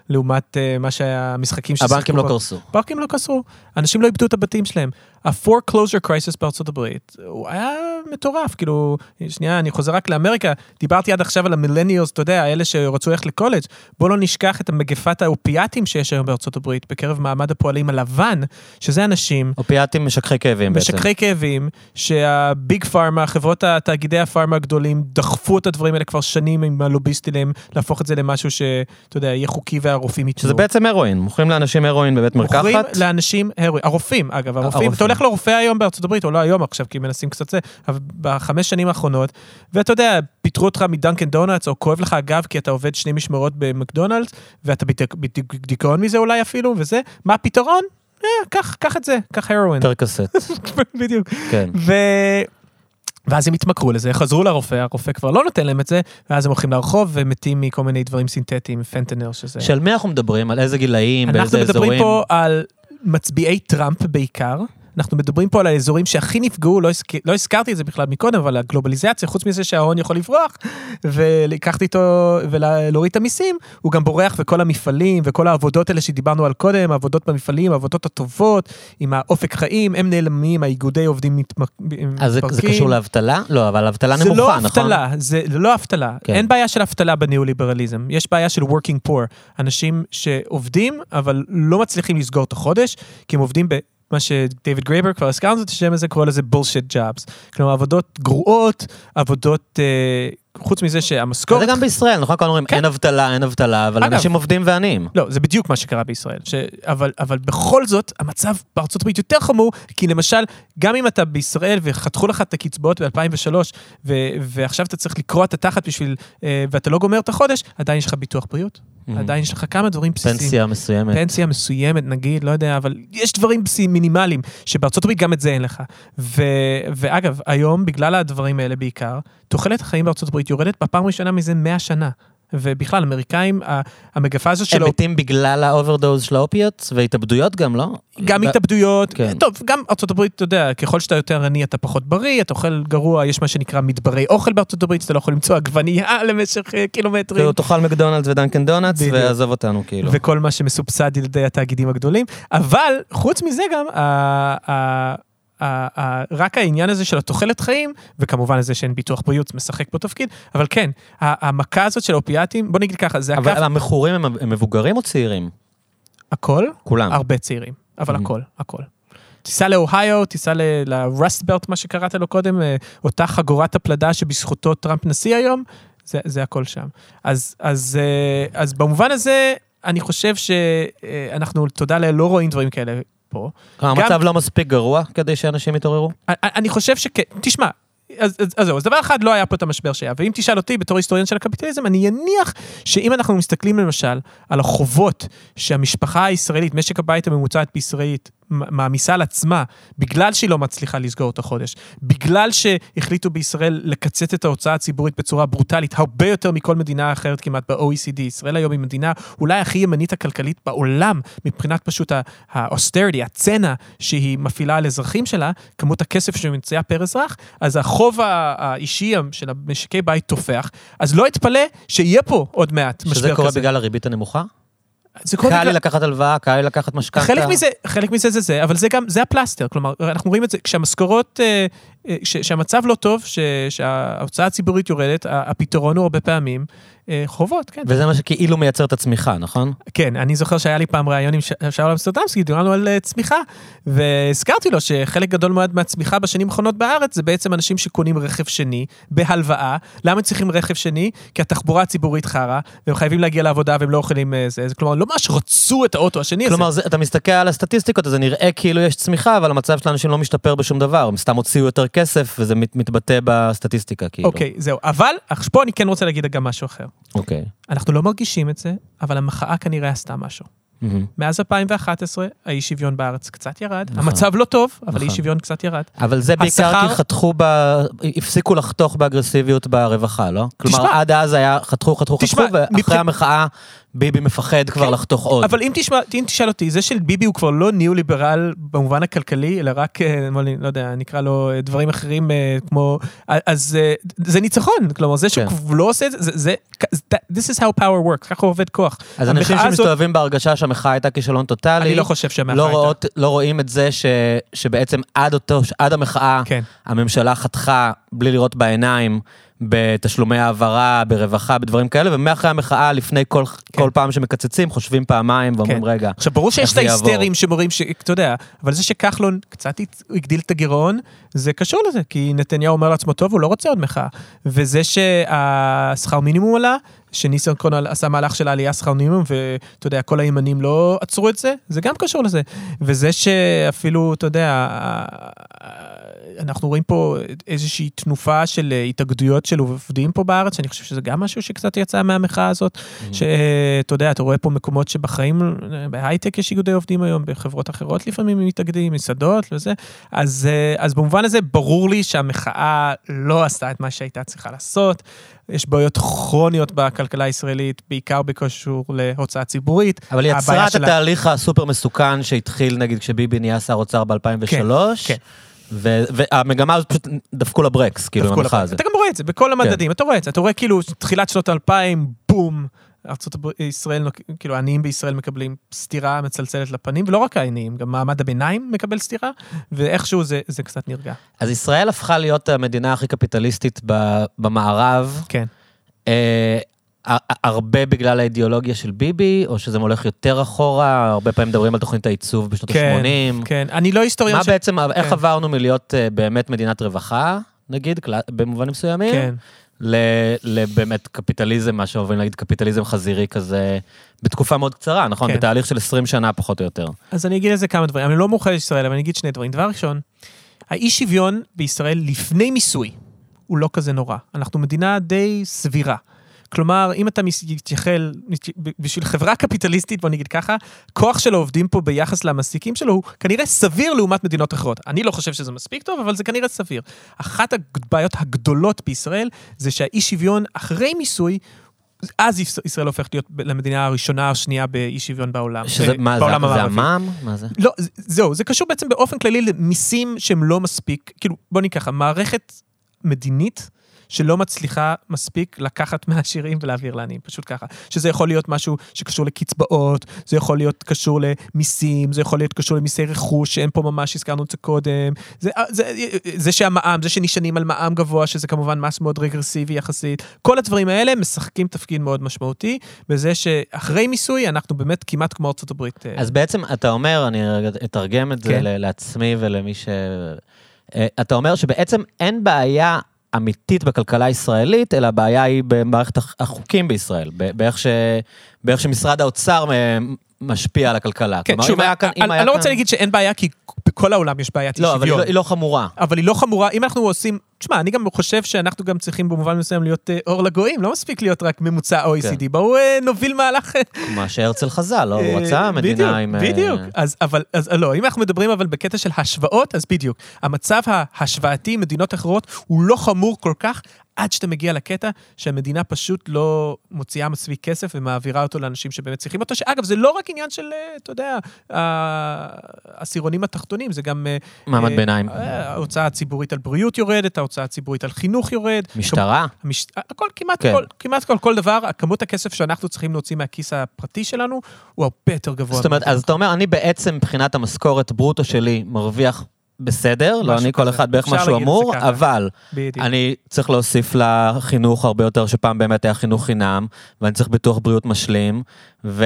Speaker 2: לעומת אה, מה שהיה, המשחקים
Speaker 1: הבנקים לא. קרסו.
Speaker 2: פארקים לא קסרו, אנשים לא איבדו את הבתים שלהם. ה-foreclosure crisis בארצות הברית, הוא היה מטורף, כאילו, שנייה, אני חוזר רק לאמריקה, דיברתי עד עכשיו על המילניאלס, אתה יודע, אלה שרצו ללכת לקולג', בוא לא נשכח את מגפת האופיאטים שיש היום בארצות הברית, בקרב מעמד הפועלים הלבן, שזה אנשים...
Speaker 1: אופיאטים משככי כאבים בעצם.
Speaker 2: משככי כאבים, שהביג פארמה, חברות התאגידי הפארמה הגדולים, דחפו את הדברים האלה כבר שנים עם הלוביסטים, להפוך את זה למשהו שאתה יודע, יהיה חוקי והרופאים ייתנו.
Speaker 1: שזה בעצם הרואין, מוכרים לאנשים הרואין בבית מרקחת.
Speaker 2: מוכרים לאנשים הרואין, הרופאים אגב, הרופאים,
Speaker 1: הרופאים.
Speaker 2: אתה הולך לרופא היום בארצות הברית, או לא היום עכשיו, כי מנסים קצת זה, אבל בחמש שנים האחרונות, ואתה יודע, פיטרו אותך מדנקן דונלדס, או כואב לך הגב כי אתה עובד שני משמרות במקדונלדס, ואתה בדיכאון מזה אולי אפילו, וזה, מה הפתרון? אה, קח, קח את זה, קח הרואין.
Speaker 1: פרקסט,
Speaker 2: בדיוק.
Speaker 1: כן.
Speaker 2: ו... ואז הם התמכרו לזה, חזרו לרופא, הרופא כבר לא נותן להם את זה, ואז הם הולכים לרחוב ומתים מכל מיני דברים סינתטיים, פנטנל שזה...
Speaker 1: של מי אנחנו מדברים? על איזה גילאים?
Speaker 2: אנחנו
Speaker 1: באיזה
Speaker 2: מדברים
Speaker 1: אזורים?
Speaker 2: פה על מצביעי טראמפ בעיקר. אנחנו מדברים פה על האזורים שהכי נפגעו, לא, הזכ... לא הזכרתי את זה בכלל מקודם, אבל הגלובליזציה, חוץ מזה שההון יכול לברוח, ולקחת איתו ולהוריד את המיסים, הוא גם בורח וכל המפעלים וכל העבודות האלה שדיברנו על קודם, העבודות במפעלים, העבודות הטובות, עם האופק חיים, הם נעלמים, האיגודי עובדים מתמק-
Speaker 1: אז זה- זה קשור לאבטלה? לא, אבל אבטלה נמוכה,
Speaker 2: לא
Speaker 1: נכון?
Speaker 2: אבטלה, זה לא אבטלה.
Speaker 1: כן.
Speaker 2: אין בעיה של אבטלה בניאו-ליברליזם, יש בעיה של working poor. אנשים שעובדים, אבל לא מצליחים לסגור את החודש, כי הם עובדים ב... מה שדייוויד גרייבר כבר הזכרנו את השם הזה, קורא לזה bullshit jobs. כלומר, עבודות גרועות, עבודות, אה, חוץ מזה שהמשכורת...
Speaker 1: זה גם בישראל, נכון? כולם אומרים
Speaker 2: כן.
Speaker 1: אין אבטלה, אין אבטלה, אבל
Speaker 2: אגב.
Speaker 1: אנשים עובדים ועניים.
Speaker 2: לא, זה בדיוק מה שקרה בישראל. ש... אבל, אבל בכל זאת, המצב בארצות הברית יותר חמור, כי למשל, גם אם אתה בישראל וחתכו לך את הקצבאות ב-2003, ו... ועכשיו אתה צריך לקרוע את התחת בשביל, אה, ואתה לא גומר את החודש, עדיין יש לך ביטוח בריאות.
Speaker 1: Mhm.
Speaker 2: עדיין יש לך כמה דברים בסיסיים.
Speaker 1: פנסיה מסוימת.
Speaker 2: פנסיה מסוימת, נגיד, לא יודע, אבל יש דברים בסיסיים מינימליים, שבארצות הברית גם את זה אין לך. ו... ואגב, היום, בגלל הדברים האלה בעיקר, תוחלת החיים בארצות הברית יורדת בפעם ראשונה מזה 100 שנה. ובכלל, אמריקאים, המגפה הזאת של
Speaker 1: הם מתים בגלל ה overdose של האופיאטים והתאבדויות גם, לא?
Speaker 2: גם
Speaker 1: ב-
Speaker 2: התאבדויות,
Speaker 1: כן.
Speaker 2: טוב, גם ארצות הברית, אתה יודע, ככל שאתה יותר עני אתה פחות בריא, אתה אוכל גרוע, יש מה שנקרא מדברי אוכל בארצות הברית, שאתה לא יכול למצוא עגבנייה למשך אה, קילומטרים,
Speaker 1: כאילו תאכל מקדונלדס ודנקן
Speaker 2: דונאטס.
Speaker 1: ועזוב אותנו כאילו.
Speaker 2: וכל מה שמסובסד על ידי התאגידים הגדולים, אבל חוץ מזה גם, רק העניין הזה של התוחלת חיים, וכמובן זה שאין ביטוח בריאות משחק פה תפקיד, אבל כן, המכה הזאת של אופיאטים, בוא נגיד ככה, זה
Speaker 1: אבל
Speaker 2: הקו,
Speaker 1: המכורים הם מבוגרים או צעירים?
Speaker 2: הכל,
Speaker 1: כולם.
Speaker 2: הרבה צעירים, אבל
Speaker 1: Mhm.
Speaker 2: הכל, הכל. תיסע לאוהיו, תיסע לרסטבלט, מה שקראת לו קודם, אה, אותה חגורת הפלדה שבזכותו טראמפ נשיא היום, זה, זה הכל שם. אז, אז, אה, אז במובן הזה, אני חושב שאנחנו, תודה לאל, לא רואים דברים כאלה פה.
Speaker 1: כלומר, המצב לא מספיק גרוע כדי שאנשים יתעוררו?
Speaker 2: אני- חושב שכן, תשמע, אז, אז, אז זהו, אז דבר אחד, לא היה פה את המשבר שהיה, ואם תשאל אותי בתור היסטוריון של הקפיטליזם, אני אניח שאם אנחנו מסתכלים למשל על החובות שהמשפחה הישראלית, משק הבית הממוצעת בישראלית, מעמיסה על עצמה, בגלל שהיא לא מצליחה לסגור את החודש, בגלל שהחליטו בישראל לקצץ את ההוצאה הציבורית בצורה ברוטלית, הרבה יותר מכל מדינה אחרת כמעט ב-OECD. ישראל היום היא מדינה אולי הכי ימנית הכלכלית בעולם, מבחינת פשוט ה-austerity, הצנע שהיא מפעילה על אזרחים שלה, כמות הכסף שמציעה פר אזרח, אז החוב האישי של המשקי בית תופח, אז לא אתפלא שיהיה פה עוד מעט משבר כזה.
Speaker 1: שזה קורה בגלל הריבית הנמוכה?
Speaker 2: זה
Speaker 1: קל לי. לקחת הלוואה, קל לי לקחת משכנתה.
Speaker 2: חלק מזה, חלק מזה זה זה, אבל זה גם, זה הפלסטר, כלומר, אנחנו רואים את זה, כשהמשכורות, אה, אה, ש- שהמצב לא טוב, ש- שההוצאה הציבורית יורדת, הפתרון הוא הרבה פעמים חובות, כן.
Speaker 1: וזה מה שכאילו מייצר את הצמיחה, נכון?
Speaker 2: כן, אני זוכר שהיה לי פעם ראיון עם שאול אמסטרדמסקי, דיברנו על אה, צמיחה, והזכרתי לו שחלק גדול מאוד מהצמיחה בשנים האחרונות בארץ זה בעצם אנשים שקונים רכב שני בהלוואה. למה צריכים רכב שני? כי התחבורה הציבורית חרא, והם חייבים להגיע לעבודה והם לא יכולים... אה, זה, כלומר, לא ממש רצו את האוטו השני הזה.
Speaker 1: כלומר, אתה מסתכל על הסטטיסטיקות, אז זה נראה כאילו יש צמיחה, אבל המצב של האנשים לא משתפר בשום דבר, הם סתם הוציאו יותר כסף, וזה מת, מתבטא בסטטיסטיקה, כאילו.
Speaker 2: אוקיי, זהו. אבל, אך פה אני כן רוצה להגיד גם משהו אחר.
Speaker 1: אוקיי.
Speaker 2: אנחנו לא מרגישים את זה, אבל המחאה כנראה עשתה משהו.
Speaker 1: מהמם.
Speaker 2: מאז 2011, האי שוויון בארץ קצת ירד.
Speaker 1: נכון.
Speaker 2: המצב לא טוב, אבל
Speaker 1: נכון.
Speaker 2: האי שוויון קצת ירד.
Speaker 1: אבל זה בעיקר
Speaker 2: השכר-
Speaker 1: כי חתכו ב... הפסיקו לחתוך באגרסיביות ברווחה, לא? כלומר,
Speaker 2: תשמע.
Speaker 1: עד אז היה חתכו, חתכו,
Speaker 2: תשמע,
Speaker 1: חתכו, ואחרי
Speaker 2: מבח-
Speaker 1: המחאה ביבי מפחד כבר
Speaker 2: כן,
Speaker 1: לחתוך עוד.
Speaker 2: אבל אם תשמע, אם תשאל אותי, זה של ביבי הוא כבר לא ניאו-ליברל במובן הכלכלי, אלא רק, אה, לא יודע, נקרא לו אה, דברים אחרים אה, כמו, אז זה ניצחון, כלומר, זה שהוא
Speaker 1: כן.
Speaker 2: לא עושה את זה, זה, this is how power works, ככה עובד כוח.
Speaker 1: אז אנשים שמסתובבים בהרגשה שהמחאה הייתה כישלון טוטאלי,
Speaker 2: אני לא חושב שהמחאה
Speaker 1: לא,
Speaker 2: הייתה.
Speaker 1: רואות, לא רואים את זה ש, שבעצם עד, אותו, עד המחאה,
Speaker 2: כן.
Speaker 1: הממשלה חתכה בלי לראות בעיניים בתשלומי העברה, ברווחה, בדברים כאלה, ומאחרי המחאה, לפני כל,
Speaker 2: כן.
Speaker 1: כל פעם שמקצצים, חושבים פעמיים ואומרים,
Speaker 2: כן.
Speaker 1: רגע,
Speaker 2: עכשיו, ברור שיש את? ההיסטרים שמורים, ש- אתה יודע, אבל זה שכחלון קצת הגדיל את הגירעון, זה קשור לזה, כי נתניהו אומר לעצמו, טוב, הוא לא רוצה עוד מחאה. וזה שהשכר מינימום עלה, שניסנקורן עשה מהלך של העלייה שכר מינימום, ואתה יודע, כל הימנים לא עצרו את זה, זה גם קשור לזה. וזה שאפילו, אתה יודע, אנחנו רואים פה איזושהי תנופה של התאגדויות של עובדים פה בארץ, שאני חושב שזה גם משהו שקצת יצא מהמחאה הזאת, שאתה יודע, אתה רואה פה מקומות שבחיים, בהייטק יש איגודי עובדים היום, בחברות אחרות לפעמים הם מתאגדים, מסעדות וזה, אז, אה, אז במובן הזה ברור לי שהמחאה לא עשתה את מה שהייתה צריכה לעשות. יש בעיות כרוניות בכלכלה הישראלית, בעיקר בקשור להוצאה ציבורית.
Speaker 1: אבל היא יצרה את
Speaker 2: שלה-
Speaker 1: התהליך הסופר מסוכן שהתחיל, נגיד, כשביבי נהיה שר אוצר ב-2003,
Speaker 2: כן.
Speaker 1: ו- והמגמה הזאת פשוט דפקו לה ברקס, כאילו,
Speaker 2: דפקו
Speaker 1: המחאה הזאת.
Speaker 2: אתה גם רואה את זה בכל המדדים, אתה רואה את זה, אתה רואה כאילו תחילת שנות 2000, בום, הברית, ישראל, כאילו העניים בישראל מקבלים סטירה מצלצלת לפנים, ולא רק העניים, גם מעמד הביניים מקבל סטירה, ואיכשהו זה, זה קצת נרגע.
Speaker 1: אז ישראל הפכה להיות המדינה הכי קפיטליסטית במערב,
Speaker 2: כן.
Speaker 1: הרבה בגלל האידיאולוגיה של ביבי, או שזה הולך יותר אחורה, הרבה פעמים מדברים על תוכנית העיצוב בשנות
Speaker 2: כן,
Speaker 1: ה-80.
Speaker 2: כן, אני לא היסטוריון
Speaker 1: מה
Speaker 2: ש...
Speaker 1: בעצם, איך
Speaker 2: כן.
Speaker 1: עברנו מלהיות אה, באמת מדינת רווחה, נגיד, במובנים מסוימים,
Speaker 2: כן.
Speaker 1: לבאמת קפיטליזם, מה שאוהבים להגיד קפיטליזם חזירי כזה, בתקופה מאוד קצרה, נכון?
Speaker 2: כן.
Speaker 1: בתהליך של 20 שנה פחות או יותר.
Speaker 2: אז אני אגיד על זה כמה דברים. אני לא מומחה לישראל, אבל אני אגיד שני דברים. דבר ראשון, האי שוויון בישראל לפני מיסוי הוא לא כזה נורא. אנחנו מדינה די סבירה. כלומר, אם אתה מתייחל, בשביל חברה קפיטליסטית, בוא נגיד ככה, כוח של העובדים פה ביחס למעסיקים שלו הוא כנראה סביר לעומת מדינות אחרות. אני לא חושב שזה מספיק טוב, אבל זה כנראה סביר. אחת הבעיות הגדולות בישראל זה שהאי שוויון אחרי מיסוי, אז ישראל הופכת להיות למדינה הראשונה או השנייה באי שוויון בעולם.
Speaker 1: שזה,
Speaker 2: אה,
Speaker 1: מה זה,
Speaker 2: בעולם
Speaker 1: זה
Speaker 2: המערבי.
Speaker 1: המע"מ? מה זה?
Speaker 2: לא, זהו, זה קשור בעצם באופן כללי למיסים שהם לא מספיק, כאילו, בוא ניקח ככה, מערכת מדינית שלא מצליחה מספיק לקחת מהעשירים ולהעביר לעניים, פשוט ככה. שזה יכול להיות משהו שקשור לקצבאות, זה יכול להיות קשור למיסים, זה יכול להיות קשור למיסי רכוש, שאין פה ממש, הזכרנו את זה קודם. זה, זה, זה שהמע"מ, זה שנשענים על מע"מ גבוה, שזה כמובן מס מאוד רגרסיבי יחסית, כל הדברים האלה משחקים תפקיד מאוד משמעותי, בזה שאחרי מיסוי אנחנו באמת כמעט כמו ארצות הברית. אה,
Speaker 1: אז בעצם אתה אומר, אני אתרגם את זה
Speaker 2: כן.
Speaker 1: ל- לעצמי ולמי ש... אה, אתה אומר שבעצם אין בעיה אמיתית בכלכלה הישראלית, אלא הבעיה היא במערכת הח- החוקים בישראל, באיך, ש... באיך שמשרד האוצר משפיע על הכלכלה.
Speaker 2: כן,
Speaker 1: כלומר,
Speaker 2: שוב,
Speaker 1: אם היה כאן... אם
Speaker 2: אני
Speaker 1: היה
Speaker 2: אני לא
Speaker 1: כאן-
Speaker 2: רוצה להגיד שאין בעיה, כי בכל העולם יש בעיית אי
Speaker 1: לא, אבל היא
Speaker 2: שוויון.
Speaker 1: לא, היא לא חמורה.
Speaker 2: אבל היא לא חמורה, אם אנחנו עושים, תשמע, אני גם חושב שאנחנו גם צריכים במובן מסוים להיות אה, אור לגויים, לא מספיק להיות רק ממוצע OECD,
Speaker 1: כן.
Speaker 2: בואו אה, נוביל מהלך... אה,
Speaker 1: מה שהרצל חזה, לא? הוא
Speaker 2: אה,
Speaker 1: רצה מדינה
Speaker 2: בדיוק,
Speaker 1: עם... אה,
Speaker 2: בדיוק, אז אבל, אז לא, אם אנחנו מדברים אבל בקטע של השוואות, אז בדיוק. המצב ההשוואתי עם מדינות אחרות הוא לא חמור כל כך, עד שאתה מגיע לקטע שהמדינה פשוט לא מוציאה מספיק כסף ומעבירה אותו לאנשים שבאמת צריכים אותו, שאגב, זה לא רק עניין של, אה, אתה יודע, העשירונים התחתונים, זה גם... אה,
Speaker 1: מעמד
Speaker 2: אה,
Speaker 1: ביניים.
Speaker 2: אה, ההוצאה הציבורית על בריאות יורדת, ההוצאה הציבורית על חינוך יורד.
Speaker 1: משטרה?
Speaker 2: המש... הכל, כמעט
Speaker 1: כן.
Speaker 2: כל, כמעט כל, כל דבר, כמות הכסף שאנחנו צריכים להוציא מהכיס הפרטי שלנו, הוא הרבה יותר גבוה.
Speaker 1: זאת אומרת, אז אתה אומר, אני בעצם מבחינת המשכורת ברוטו שלי מרוויח בסדר, לא אני כל. אחד בערך מה שהוא אמור. אבל. אני צריך להוסיף לחינוך הרבה יותר, שפעם באמת היה חינוך חינם, ואני צריך ביטוח בריאות משלים, ו...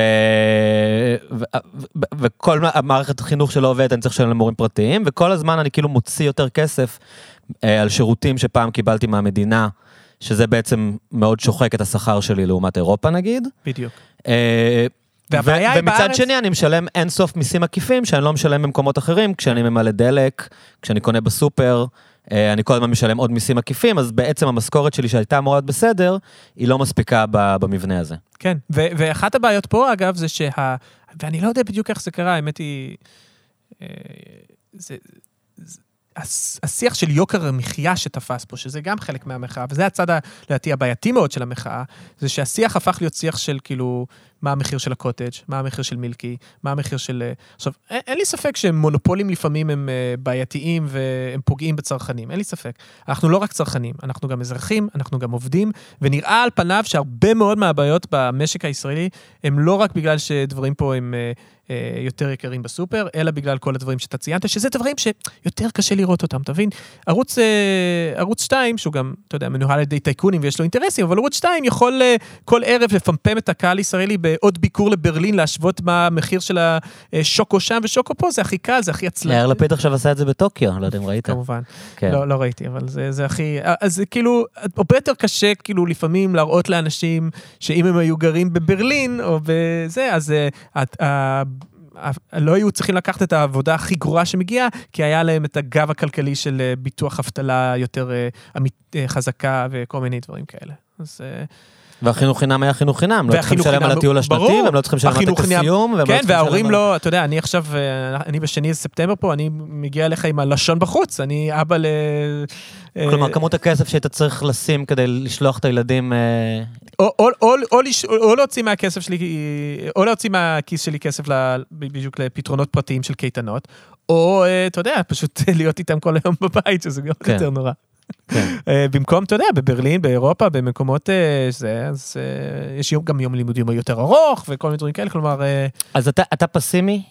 Speaker 1: ו... ו... וכל המערכת החינוך שלא עובדת, אני צריך לשלם למורים פרטיים, וכל הזמן אני כאילו מוציא יותר כסף על שירותים שפעם קיבלתי מהמדינה, שזה בעצם מאוד שוחק את השכר שלי לעומת אירופה נגיד.
Speaker 2: בדיוק.
Speaker 1: אה,
Speaker 2: והבעיה היא
Speaker 1: ומצד
Speaker 2: בארץ-
Speaker 1: שני אני משלם אינסוף מיסים עקיפים שאני לא משלם במקומות אחרים, כשאני ממלא דלק, כשאני קונה בסופר, אה, אני כל הזמן משלם עוד מיסים עקיפים, אז בעצם המשכורת שלי שהייתה אמורה להיות בסדר, היא לא מספיקה במבנה הזה.
Speaker 2: כן, ו- ואחת הבעיות פה, אגב, זה שה... ואני לא יודע בדיוק איך זה קרה, האמת היא... אה, זה... השיח של יוקר המחיה שתפס פה, שזה גם חלק מהמחאה, וזה הצד, לדעתי, הבעייתי מאוד של המחאה, זה שהשיח הפך להיות שיח של כאילו מה המחיר של הקוטג', מה המחיר של מילקי, מה המחיר של... אה, עכשיו, אין, אין לי ספק שמונופולים לפעמים הם אה, בעייתיים והם פוגעים בצרכנים, אין לי ספק. אנחנו לא רק צרכנים, אנחנו גם אזרחים, אנחנו גם עובדים, ונראה על פניו שהרבה מאוד מהבעיות במשק הישראלי הם לא רק בגלל שדברים פה הם... אה, יותר יקרים בסופר, אלא בגלל כל הדברים שאתה ציינת, שזה דברים שיותר קשה לראות אותם, אתה מבין? ערוץ, אה, ערוץ 2, שהוא גם, אתה יודע, מנוהל על ידי טייקונים ויש לו אינטרסים, אבל ערוץ 2 יכול אה, כל ערב לפמפם את הקהל הישראלי בעוד ביקור לברלין, להשוות מה המחיר של השוקו שם ושוקו פה, זה הכי קל, זה הכי עצלני.
Speaker 1: יאיר לפיד עכשיו עשה את זה בטוקיו, לא יודע אם ראית.
Speaker 2: כמובן. כן. לא, לא ראיתי, אבל זה, זה הכי... אז זה כאילו, הרבה יותר קשה כאילו לפעמים להראות לאנשים שאם הם היו גרים בברלין או בזה, אז... לא היו צריכים לקחת את העבודה הכי גרועה שמגיעה, כי היה להם את הגב הכלכלי של אה, ביטוח אבטלה יותר אה, אה, חזקה וכל מיני דברים כאלה. אז...
Speaker 1: והחינוך חינם היה חינוך חינם, לא צריכים לשלם על הטיול השנתי, והם לא צריכים לשלם על הסיום,
Speaker 2: לא כן, וההורים לא, אתה יודע, אני עכשיו, אני בשני ספטמבר פה, אני מגיע אליך עם הלשון בחוץ, אני אבא ל...
Speaker 1: כלומר, כמות הכסף שהיית צריך לשים כדי לשלוח את הילדים...
Speaker 2: או להוציא מהכסף שלי, או להוציא מהכיס שלי כסף בדיוק לפתרונות פרטיים של קייטנות, או, אתה יודע, פשוט להיות איתם כל היום בבית, שזה גם כן. יותר נורא. כן. אה, במקום, אתה יודע, בברלין, באירופה, במקומות אה, שזה, אז אה, יש גם יום לימודים יותר ארוך וכל מיני דברים כאלה, כלומר...
Speaker 1: אז אתה, אתה פסימי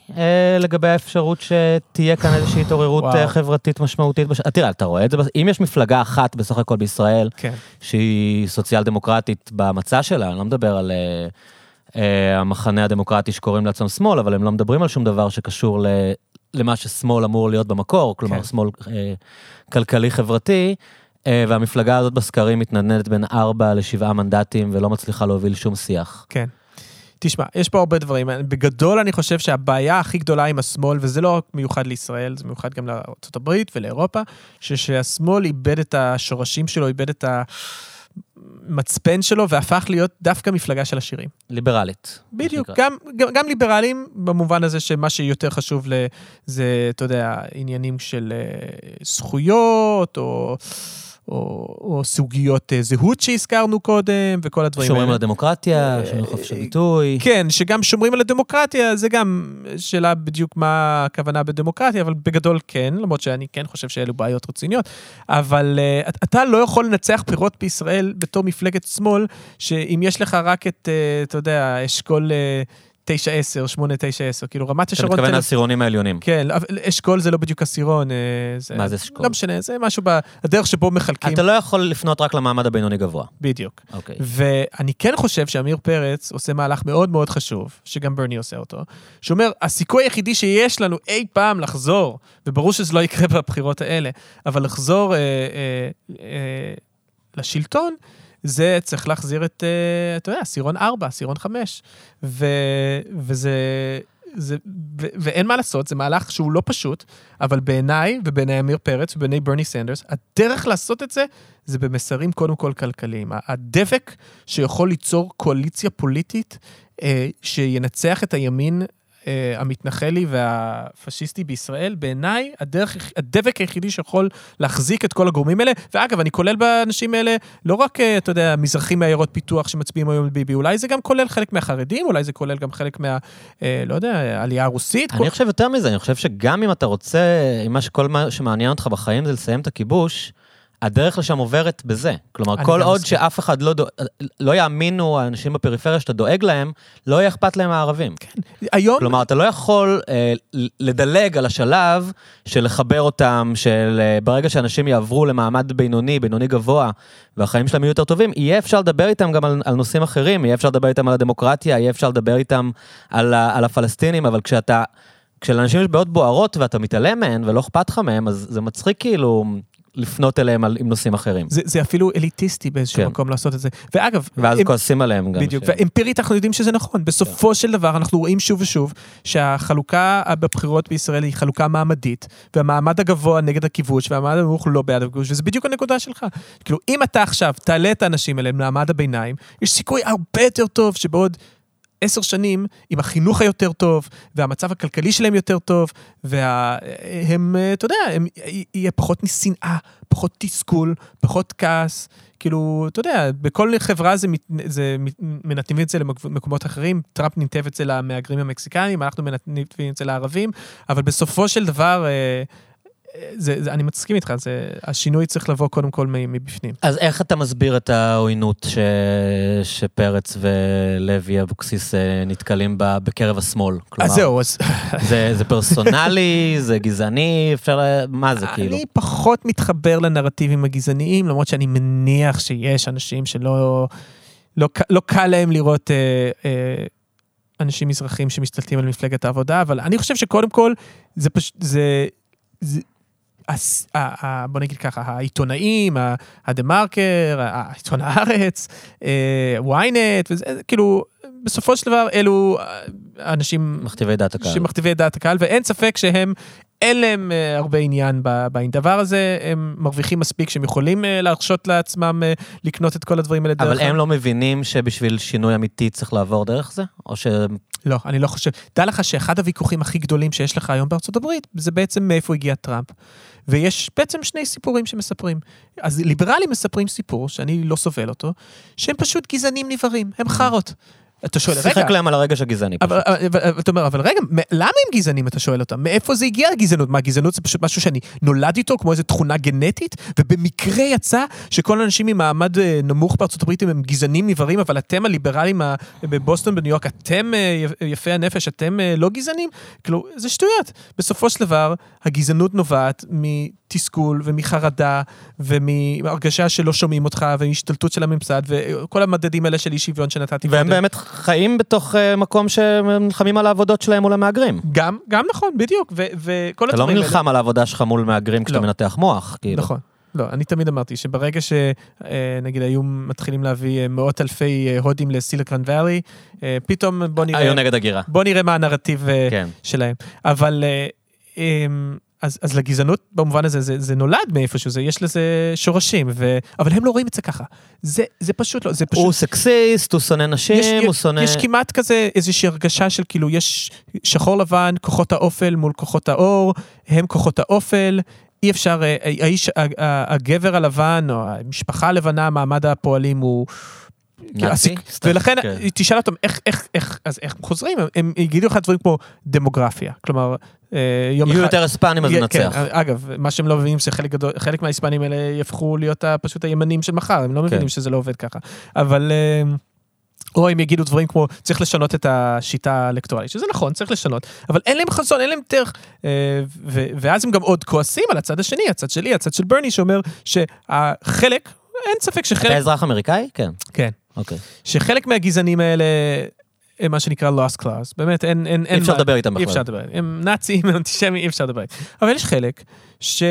Speaker 1: לגבי האפשרות שתהיה כאן איזושהי התעוררות חברתית משמעותית? בש... תראה, אתה רואה את זה, אם יש מפלגה אחת בסך הכל בישראל, כן. שהיא סוציאל דמוקרטית במצע שלה, אני לא מדבר על... המחנה הדמוקרטי שקוראים לעצמם שמאל, אבל הם לא מדברים על שום דבר שקשור ל... למה ששמאל אמור להיות במקור, כלומר כן. שמאל אה, כלכלי-חברתי, אה, והמפלגה הזאת בסקרים מתנדנדת בין 4 ל-7 מנדטים ולא מצליחה להוביל שום שיח.
Speaker 2: כן. תשמע, יש פה הרבה דברים. בגדול אני חושב שהבעיה הכי גדולה עם השמאל, וזה לא רק מיוחד לישראל, זה מיוחד גם לארה"ב ולאירופה, שהשמאל איבד את השורשים שלו, איבד את ה... המצפן שלו והפך להיות דווקא מפלגה של עשירים.
Speaker 1: ליברלית.
Speaker 2: בדיוק, גם, גם, גם ליברלים במובן הזה שמה שיותר חשוב זה, אתה יודע, עניינים של uh, זכויות או... או, או סוגיות אה, זהות שהזכרנו קודם, וכל הדברים
Speaker 1: האלה. שומרים על הדמוקרטיה, שומרים על חופש הביטוי.
Speaker 2: כן, שגם שומרים על הדמוקרטיה, זה גם שאלה בדיוק מה הכוונה בדמוקרטיה, אבל בגדול כן, למרות שאני כן חושב שאלו בעיות רציניות. אבל uh, אתה לא יכול לנצח בחירות בישראל בתור מפלגת שמאל, שאם יש לך רק את, uh, אתה יודע, אשכול... Uh, 9-10, 8-9-10, כאילו רמת השרון...
Speaker 1: אתה מתכוון לעשירונים העליונים.
Speaker 2: כן, אשכול זה לא בדיוק עשירון. אה,
Speaker 1: מה זה אשכול?
Speaker 2: לא משנה, זה משהו בדרך שבו מחלקים.
Speaker 1: אתה לא יכול לפנות רק למעמד הבינוני גבוה.
Speaker 2: בדיוק. אוקיי. ואני כן חושב שעמיר פרץ עושה מהלך מאוד מאוד חשוב, שגם ברני עושה אותו, שאומר, הסיכוי היחידי שיש לנו אי פעם לחזור, וברור שזה לא יקרה בבחירות האלה, אבל לחזור אה, אה, אה, לשלטון, זה צריך להחזיר את, אה, אתה יודע, סירון 4, סירון 5. ו, וזה... זה, ו, ואין מה לעשות, זה מהלך שהוא לא פשוט, אבל בעיניי, ובעיני עמיר פרץ, ובעיני ברני סנדרס, הדרך לעשות את זה, זה במסרים קודם כל כלכליים. הדבק שיכול ליצור קואליציה פוליטית אה, שינצח את הימין המתנחלי והפשיסטי בישראל, בעיניי הדרך, הדבק היחידי שיכול להחזיק את כל הגורמים האלה, ואגב, אני כולל באנשים האלה לא רק, אה, אתה יודע, מזרחים מעיירות פיתוח שמצביעים היום לביבי, אולי זה גם כולל חלק מהחרדים, אולי זה כולל גם חלק מה, אה, לא יודע, העלייה הרוסית.
Speaker 1: אני כל... חושב יותר מזה, אני חושב שגם אם אתה רוצה, אם מה שכל מה שמעניין אותך בחיים זה לסיים את הכיבוש, הדרך לשם עוברת בזה. כלומר, כל עוד מסכים. שאף אחד לא, דו... לא יאמינו, האנשים בפריפריה שאתה דואג להם, לא יהיה אכפת להם הערבים. כן, היום... כלומר, אתה לא יכול אה, לדלג על השלב של לחבר אותם, של אה, ברגע שאנשים יעברו למעמד בינוני, בינוני גבוה, והחיים שלהם יהיו יותר טובים, יהיה אפשר לדבר איתם גם על, על נושאים אחרים, יהיה אפשר לדבר איתם על הדמוקרטיה, יהיה אפשר לדבר איתם על, על הפלסטינים, אבל כשאתה... כשלאנשים יש בעיות בוערות ואתה מתעלם מהן ולא אכפת לך מהם, אז זה מצחיק כאילו... לפנות אליהם על, עם נושאים אחרים.
Speaker 2: זה, זה אפילו אליטיסטי באיזשהו כן. מקום לעשות את זה. ואגב...
Speaker 1: ואז הם, כועסים עליהם גם.
Speaker 2: בדיוק, ש... ואמפירית אנחנו יודעים שזה נכון. בסופו כן. של דבר אנחנו רואים שוב ושוב שהחלוקה בבחירות בישראל היא חלוקה מעמדית, והמעמד הגבוה נגד הכיבוש, והמעמד הנמוך לא בעד הכיבוש, וזה בדיוק הנקודה שלך. כאילו, אם אתה עכשיו תעלה את האנשים האלה למעמד הביניים, יש סיכוי הרבה יותר טוב שבעוד עשר שנים עם החינוך היותר טוב, והמצב הכלכלי שלהם יותר טוב, והם, אתה יודע, הם, יהיה פחות משנאה, פחות תסכול, פחות כעס. כאילו, אתה יודע, בכל חברה זה, זה מנתבים את זה למקומות אחרים, טראמפ ניתב את זה למהגרים המקסיקנים, אנחנו מנתבים את זה לערבים, אבל בסופו של דבר, אה, זה, זה, אני מסכים איתך, זה, השינוי צריך לבוא קודם כל מבפנים.
Speaker 1: אז איך אתה מסביר את העוינות ש, שפרץ ולוי אבוקסיס אה, נתקלים בה בקרב השמאל?
Speaker 2: כלומר, אז זהו, אז...
Speaker 1: זה, זה פרסונלי, זה גזעני, אפשר... מה זה כאילו?
Speaker 2: אני פחות מתחבר לנרטיבים הגזעניים, למרות שאני מניח שיש אנשים שלא... לא, לא קל להם לראות... אה, אה, אנשים מזרחים שמשתלטים על מפלגת העבודה, אבל אני חושב שקודם כל, זה פשוט, זה, זה, בוא נגיד ככה, העיתונאים, הדה מרקר, עיתון הארץ, ynet, וזה כאילו, בסופו של דבר אלו אנשים...
Speaker 1: מכתיבי דעת הקהל.
Speaker 2: שמכתיבי דעת הקהל, ואין ספק שהם אין להם uh, הרבה עניין בדבר הזה, הם מרוויחים מספיק שהם יכולים uh, להרשות לעצמם uh, לקנות את כל הדברים האלה
Speaker 1: דרך... אבל הם לא מבינים שבשביל שינוי אמיתי צריך לעבור דרך זה? או ש...
Speaker 2: לא, אני לא חושב. דע לך שאחד הוויכוחים הכי גדולים שיש לך היום בארצות הברית, זה בעצם מאיפה הגיע טראמפ. ויש בעצם שני סיפורים שמספרים. אז ליברלים מספרים סיפור, שאני לא סובל אותו, שהם פשוט גזענים נבערים, הם חארות. אתה שואל, רגע...
Speaker 1: שיחק להם על הרגש הגזעני
Speaker 2: פשוט. אתה אומר, אבל רגע, למה הם גזענים, אתה שואל אותם? מאיפה זה הגיע הגזענות? מה, גזענות זה פשוט משהו שאני נולד איתו, כמו איזו תכונה גנטית? ובמקרה יצא שכל האנשים ממעמד אה, נמוך בארצות הברית הם גזענים נבערים, אבל אתם הליברלים בבוסטון, בניו יורק, אתם אה, יפי הנפש, אתם אה, לא גזענים? כאילו, זה שטויות. בסופו של דבר, הגזענות נובעת מתסכול ומחרדה ומהרגשה שלא שומעים אותך והשתלטות של הממסד וכל המדדים האלה של אי שוויון שנתתי.
Speaker 1: והם באמת חיים בתוך uh, מקום שהם נלחמים על העבודות שלהם מול המהגרים.
Speaker 2: גם, גם נכון, בדיוק, ו- וכל
Speaker 1: הדברים האלה... אתה לא נלחם על העבודה שלך מול מהגרים כשאתה לא. מנתח מוח, כאילו.
Speaker 2: נכון. לא, אני תמיד אמרתי שברגע שנגיד אה, היו מתחילים להביא אה, מאות אלפי הודים לסיליקון ואלי, פתאום בוא נראה...
Speaker 1: היו נגד הגירה.
Speaker 2: בוא נראה מה הנרטיב כן. שלהם. אבל... אז, אז לגזענות במובן הזה, זה, זה נולד מאיפשהו, זה, יש לזה שורשים, ו... אבל הם לא רואים את זה ככה. זה, זה פשוט לא, זה פשוט...
Speaker 1: הוא סקסיסט, הוא שונא נשים, יש, הוא שונא...
Speaker 2: יש כמעט כזה איזושהי הרגשה של כאילו, יש שחור לבן, כוחות האופל מול כוחות האור, הם כוחות האופל, אי אפשר, אה, האיש, הגבר הלבן, או המשפחה הלבנה, מעמד הפועלים הוא... ולכן כן. תשאל אותם איך, איך, איך, אז איך חוזרים, הם יגידו לך דברים כמו דמוגרפיה, כלומר,
Speaker 1: אה, יום אחד... יהיו יותר היספנים אז ננצח.
Speaker 2: כן, אגב, מה שהם לא מבינים זה חלק גדול, חלק מההיספנים האלה יהפכו להיות פשוט הימנים של מחר, הם לא מבינים כן. שזה לא עובד ככה. אבל... אה, או הם יגידו דברים כמו, צריך לשנות את השיטה האלקטואלית, שזה נכון, צריך לשנות, אבל אין להם חזון, אין להם דרך. אה, ואז הם גם עוד כועסים על הצד השני, הצד שלי, הצד של ברני, שאומר שהחלק, אין ספק שחלק...
Speaker 1: אתה אזרח אמריקאי? כן.
Speaker 2: כן.
Speaker 1: אוקיי.
Speaker 2: שחלק מהגזענים האלה הם מה שנקרא lost class, באמת אין... אין,
Speaker 1: אי אפשר לדבר איתם בכלל.
Speaker 2: אי אפשר לדבר, הם נאצים, הם אנטישמים, אי אפשר לדבר איתם. אבל יש חלק ש...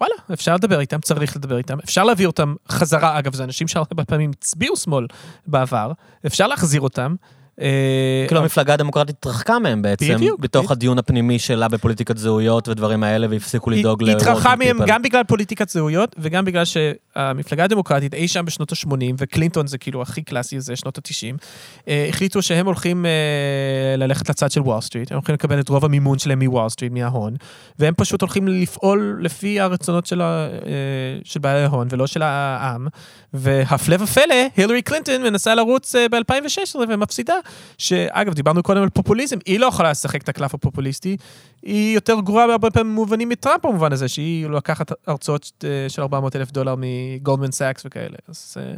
Speaker 2: וואלה, אפשר לדבר איתם, צריך לדבר איתם, אפשר להביא אותם חזרה, אגב, זה אנשים שהרבה פעמים הצביעו שמאל בעבר, אפשר להחזיר אותם,
Speaker 1: כאילו המפלגה הדמוקרטית התרחקה מהם בעצם, בתוך הדיון הפנימי שלה בפוליטיקת זהויות ודברים האלה, והפסיקו לדאוג ל...
Speaker 2: היא התרחקה מהם גם בגלל פוליטיקת זהויות, וגם בגלל שהמפלגה הדמוקרטית אי שם בשנות ה-80, וקלינטון זה כאילו הכי קלאסי, זה שנות ה-90, אה, החליטו שהם הולכים אה, ללכת לצד של וול סטריט, הם הולכים לקבל את רוב המימון שלהם מוול סטריט, מההון, והם פשוט הולכים לפעול לפי הרצונות של בעלי ההון ולא של העם, והפלא ופלא, הילרי קלינטון מנסה לרוץ ב-2016 ומפסידה. שאגב, דיברנו קודם על פופוליזם, היא לא יכולה לשחק את הקלף הפופוליסטי, היא יותר גרועה בהרבה פעמים מובנים מטראמפ במובן הזה, שהיא לוקחת הרצאות אה, של 400 אלף דולר מגולדמן סאקס וכאלה. אז, אה,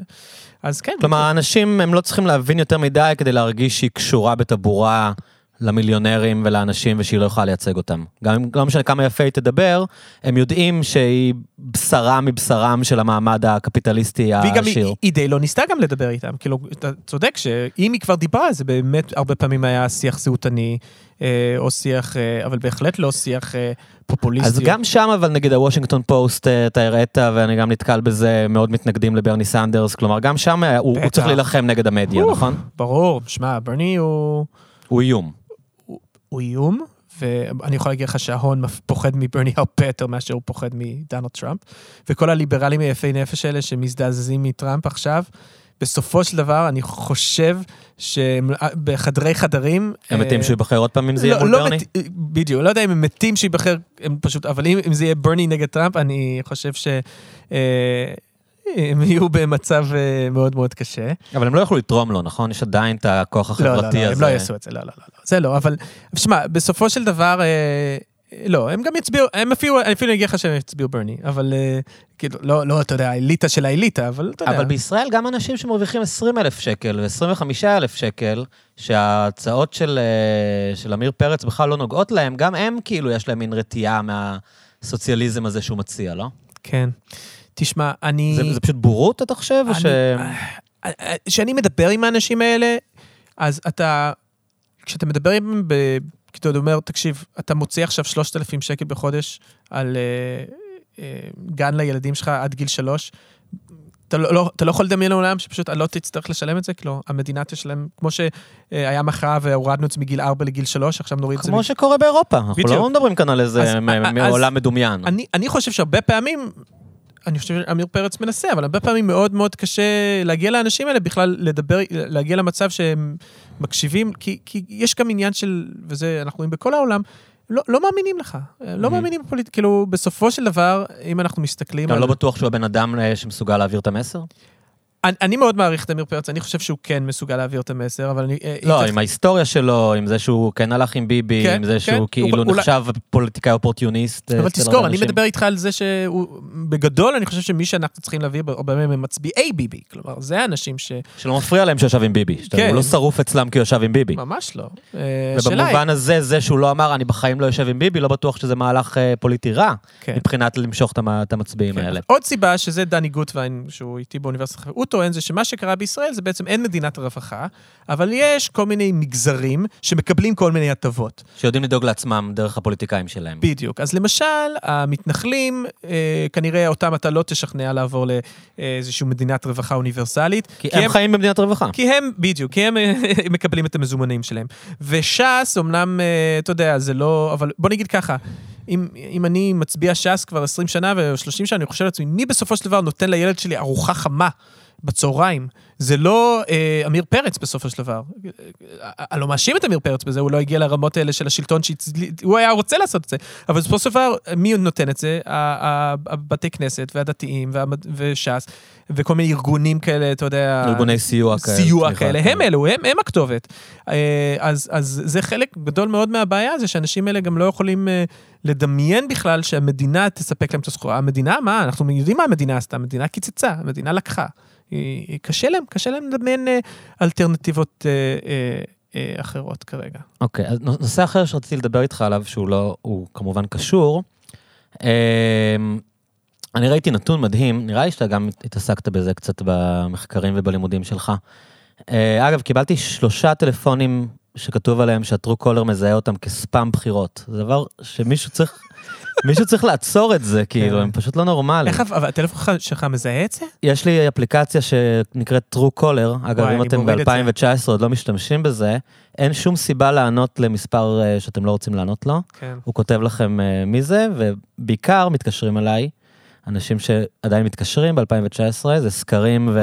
Speaker 2: אז כן.
Speaker 1: כלומר, האנשים, הם לא צריכים להבין יותר מדי כדי להרגיש שהיא קשורה בטבורה למיליונרים ולאנשים ושהיא לא יכולה לייצג אותם. גם אם לא משנה כמה יפה היא תדבר, הם יודעים שהיא בשרה מבשרם של המעמד הקפיטליסטי העשיר.
Speaker 2: והיא גם, היא, היא די לא ניסתה גם לדבר איתם, כאילו, אתה צודק שאם היא כבר דיברה, זה באמת הרבה פעמים היה שיח זהותני, אה, או שיח, אה, אבל בהחלט לא שיח אה, פופוליסטי.
Speaker 1: אז גם שם, אבל נגיד הוושינגטון פוסט, אתה הראית, ואני גם נתקל בזה, מאוד מתנגדים לברני סנדרס, כלומר, גם שם הוא, הוא צריך להילחם נגד המדיה, נכון?
Speaker 2: ברור, שמע, ברני הוא...
Speaker 1: הוא איום.
Speaker 2: הוא איום, ואני יכול להגיד לך שההון פוחד מברני הרבה יותר מאשר הוא פוחד מדונלד טראמפ. וכל הליברלים היפי נפש האלה שמזדעזעים מטראמפ עכשיו, בסופו של דבר, אני חושב שבחדרי חדרים...
Speaker 1: הם מתים
Speaker 2: אה,
Speaker 1: שהוא ייבחר עוד פעם אם זה יהיה
Speaker 2: לא-
Speaker 1: מול
Speaker 2: לא
Speaker 1: ברני?
Speaker 2: בדיוק, לא יודע אם הם מתים שייבחר, הם פשוט, אבל אם, אם זה יהיה ברני נגד טראמפ, אני חושב ש... הם יהיו במצב אה, מאוד מאוד קשה.
Speaker 1: אבל הם לא יכלו לתרום לו, נכון? יש עדיין את הכוח
Speaker 2: לא, לא,
Speaker 1: החברתי
Speaker 2: לא, הם
Speaker 1: הזה.
Speaker 2: לא יעשו את זה, לא, לא, לא, לא, זה לא, אבל, שמע, בסופו של דבר, אה, לא, הם גם יצביעו, הם אפילו, אני אפילו אגיד לך שהם יצביעו ברני, אבל אה, כאילו, לא, לא, אתה יודע, האליטה של האליטה, אבל אתה יודע.
Speaker 1: אבל בישראל גם אנשים שמרוויחים 20 אלף שקל ו-25 אלף שקל, שההצעות של, של עמיר פרץ בכלל לא נוגעות להם, גם הם כאילו יש להם מין רתיעה מהסוציאליזם הזה שהוא מציע, לא?
Speaker 2: כן. תשמע, אני...
Speaker 1: זה, זה פשוט בורות, אתה חושב?
Speaker 2: אני-
Speaker 1: ש...
Speaker 2: כשאני מדבר עם האנשים האלה, אז אתה, כשאתה מדבר עם, ב- כאילו, אתה אומר, תקשיב, אתה מוציא עכשיו 3,000 שקל בחודש על אה, אה, גן לילדים שלך עד גיל שלוש, אתה לא, לא, אתה לא יכול לדמיין לעולם שפשוט לא תצטרך לשלם את זה, כאילו, המדינה תשלם, כמו שהיה מחאה והורדנו את זה מגיל 4 לגיל 3, עכשיו נוריד את זה.
Speaker 1: כמו שקורה באירופה, אנחנו. לא מדברים כאן על איזה עולם מדומיין.
Speaker 2: אני, אני חושב שהרבה פעמים, אני חושב שעמיר פרץ מנסה, אבל הרבה פעמים מאוד מאוד קשה להגיע לאנשים האלה, בכלל לדבר, להגיע למצב שהם מקשיבים, כי, כי יש גם עניין של, וזה אנחנו רואים בכל העולם, לא, לא מאמינים לך, לא
Speaker 1: Mhm.
Speaker 2: מאמינים בפוליטיקה, כאילו, בסופו של דבר, אם אנחנו מסתכלים
Speaker 1: אתה
Speaker 2: על...
Speaker 1: לא בטוח שהוא הבן אדם אה, שמסוגל להעביר את המסר?
Speaker 2: אני, אני מאוד מעריך את עמיר פרץ, אני חושב שהוא כן מסוגל להעביר את המסר, אבל אני... אה,
Speaker 1: לא,
Speaker 2: צריך-
Speaker 1: עם ההיסטוריה שלו, עם זה שהוא כן הלך עם ביבי,
Speaker 2: כן,
Speaker 1: עם זה
Speaker 2: כן.
Speaker 1: שהוא כאילו
Speaker 2: אולי-
Speaker 1: נחשב פוליטיקאי אופורטיוניסט. אה,
Speaker 2: אבל תזכור, אני. מדבר איתך על זה שהוא, בגדול, אני חושב שמי שאנחנו צריכים להביא, הרבה מהם הם מצביעי ביבי, כלומר, זה האנשים ש...
Speaker 1: שלא מפריע להם שישב עם ביבי.
Speaker 2: כן.
Speaker 1: הוא לא שרוף אצלם כי הוא ישב עם ביבי.
Speaker 2: ממש לא. אה,
Speaker 1: ובמובן הזה, זה שהוא לא אמר, אני בחיים לא יושב עם ביבי, לא בטוח שזה מהלך אה, פוליטי רע,
Speaker 2: כן.
Speaker 1: מבחינת למשוך את המ- את המצביעים
Speaker 2: כן.
Speaker 1: האלה.
Speaker 2: עוד סיבה, שזה דני גוטווין, שהוא איתי באוניברסיטת הוא טוען זה שמה שקרה בישראל זה בעצם אין מדינת רווחה, אבל יש כל מיני מגזרים שמקבלים כל מיני הטבות.
Speaker 1: שיודעים לדאוג לעצמם דרך הפוליטיקאים שלהם.
Speaker 2: בדיוק. אז למשל, המתנחלים, אה, כנראה אותם אתה לא תשכנע לעבור לאיזושהי מדינת רווחה אוניברסלית.
Speaker 1: כי הם חיים במדינת רווחה.
Speaker 2: כי הם, בדיוק, כי הם אה, מקבלים את המזומנים שלהם. וש"ס, אמנם, אה, אתה יודע, זה לא, אבל בוא נגיד ככה, אם, אם אני מצביע ש"ס כבר 20 שנה ו-30 שנה, אני חושב לעצמי, מי בסופו של דבר נותן לילד שלי ארוחה חמה בצהריים? זה לא אה, עמיר פרץ בסופו של דבר. אה, אני לא מאשים את עמיר פרץ בזה, הוא לא הגיע לרמות האלה של השלטון, שהוא היה רוצה לעשות את זה. אבל בסופו של דבר, מי נותן את זה? הבתי כנסת והדתיים וש"ס, וכל מיני ארגונים כאלה, אתה יודע...
Speaker 1: ארגוני סיוע כאלה.
Speaker 2: סיוע
Speaker 1: תמיכה
Speaker 2: כאלה, הם אלו, הם, הם הכתובת. אה, אז, אז זה חלק גדול מאוד מהבעיה, זה שאנשים האלה גם לא יכולים אה, לדמיין בכלל שהמדינה תספק להם את הסחורה. המדינה, מה? אנחנו יודעים מה המדינה עשתה, המדינה קיצצה, המדינה לקחה. היא, היא, קשה להם, קשה להם לדמיין אה, אלטרנטיבות אה, אה, אה, אחרות כרגע.
Speaker 1: אוקיי, אז נושא אחר שרציתי לדבר איתך עליו, שהוא לא, הוא כמובן קשור. אמ, אני ראיתי נתון מדהים, נראה לי שאתה גם התעסקת בזה קצת במחקרים ובלימודים שלך. אה, אגב, קיבלתי שלושה טלפונים שכתוב עליהם שהטרו קולר מזהה אותם כספאם בחירות. זה דבר שמישהו צריך, מישהו צריך לעצור את זה, כאילו, הם פשוט לא נורמליים.
Speaker 2: איך, אבל הטלפון שלך מזהה את זה?
Speaker 1: יש לי אפליקציה שנקראת True Caller, אגב, אם אתם
Speaker 2: מוריד את
Speaker 1: ב-2019 עוד לא משתמשים בזה, אין שום סיבה לענות למספר אה, שאתם לא רוצים לענות לו.
Speaker 2: כן.
Speaker 1: הוא כותב לכם אה, מי זה, ובעיקר מתקשרים אליי, אנשים שעדיין מתקשרים ב-2019, זה סקרים ו...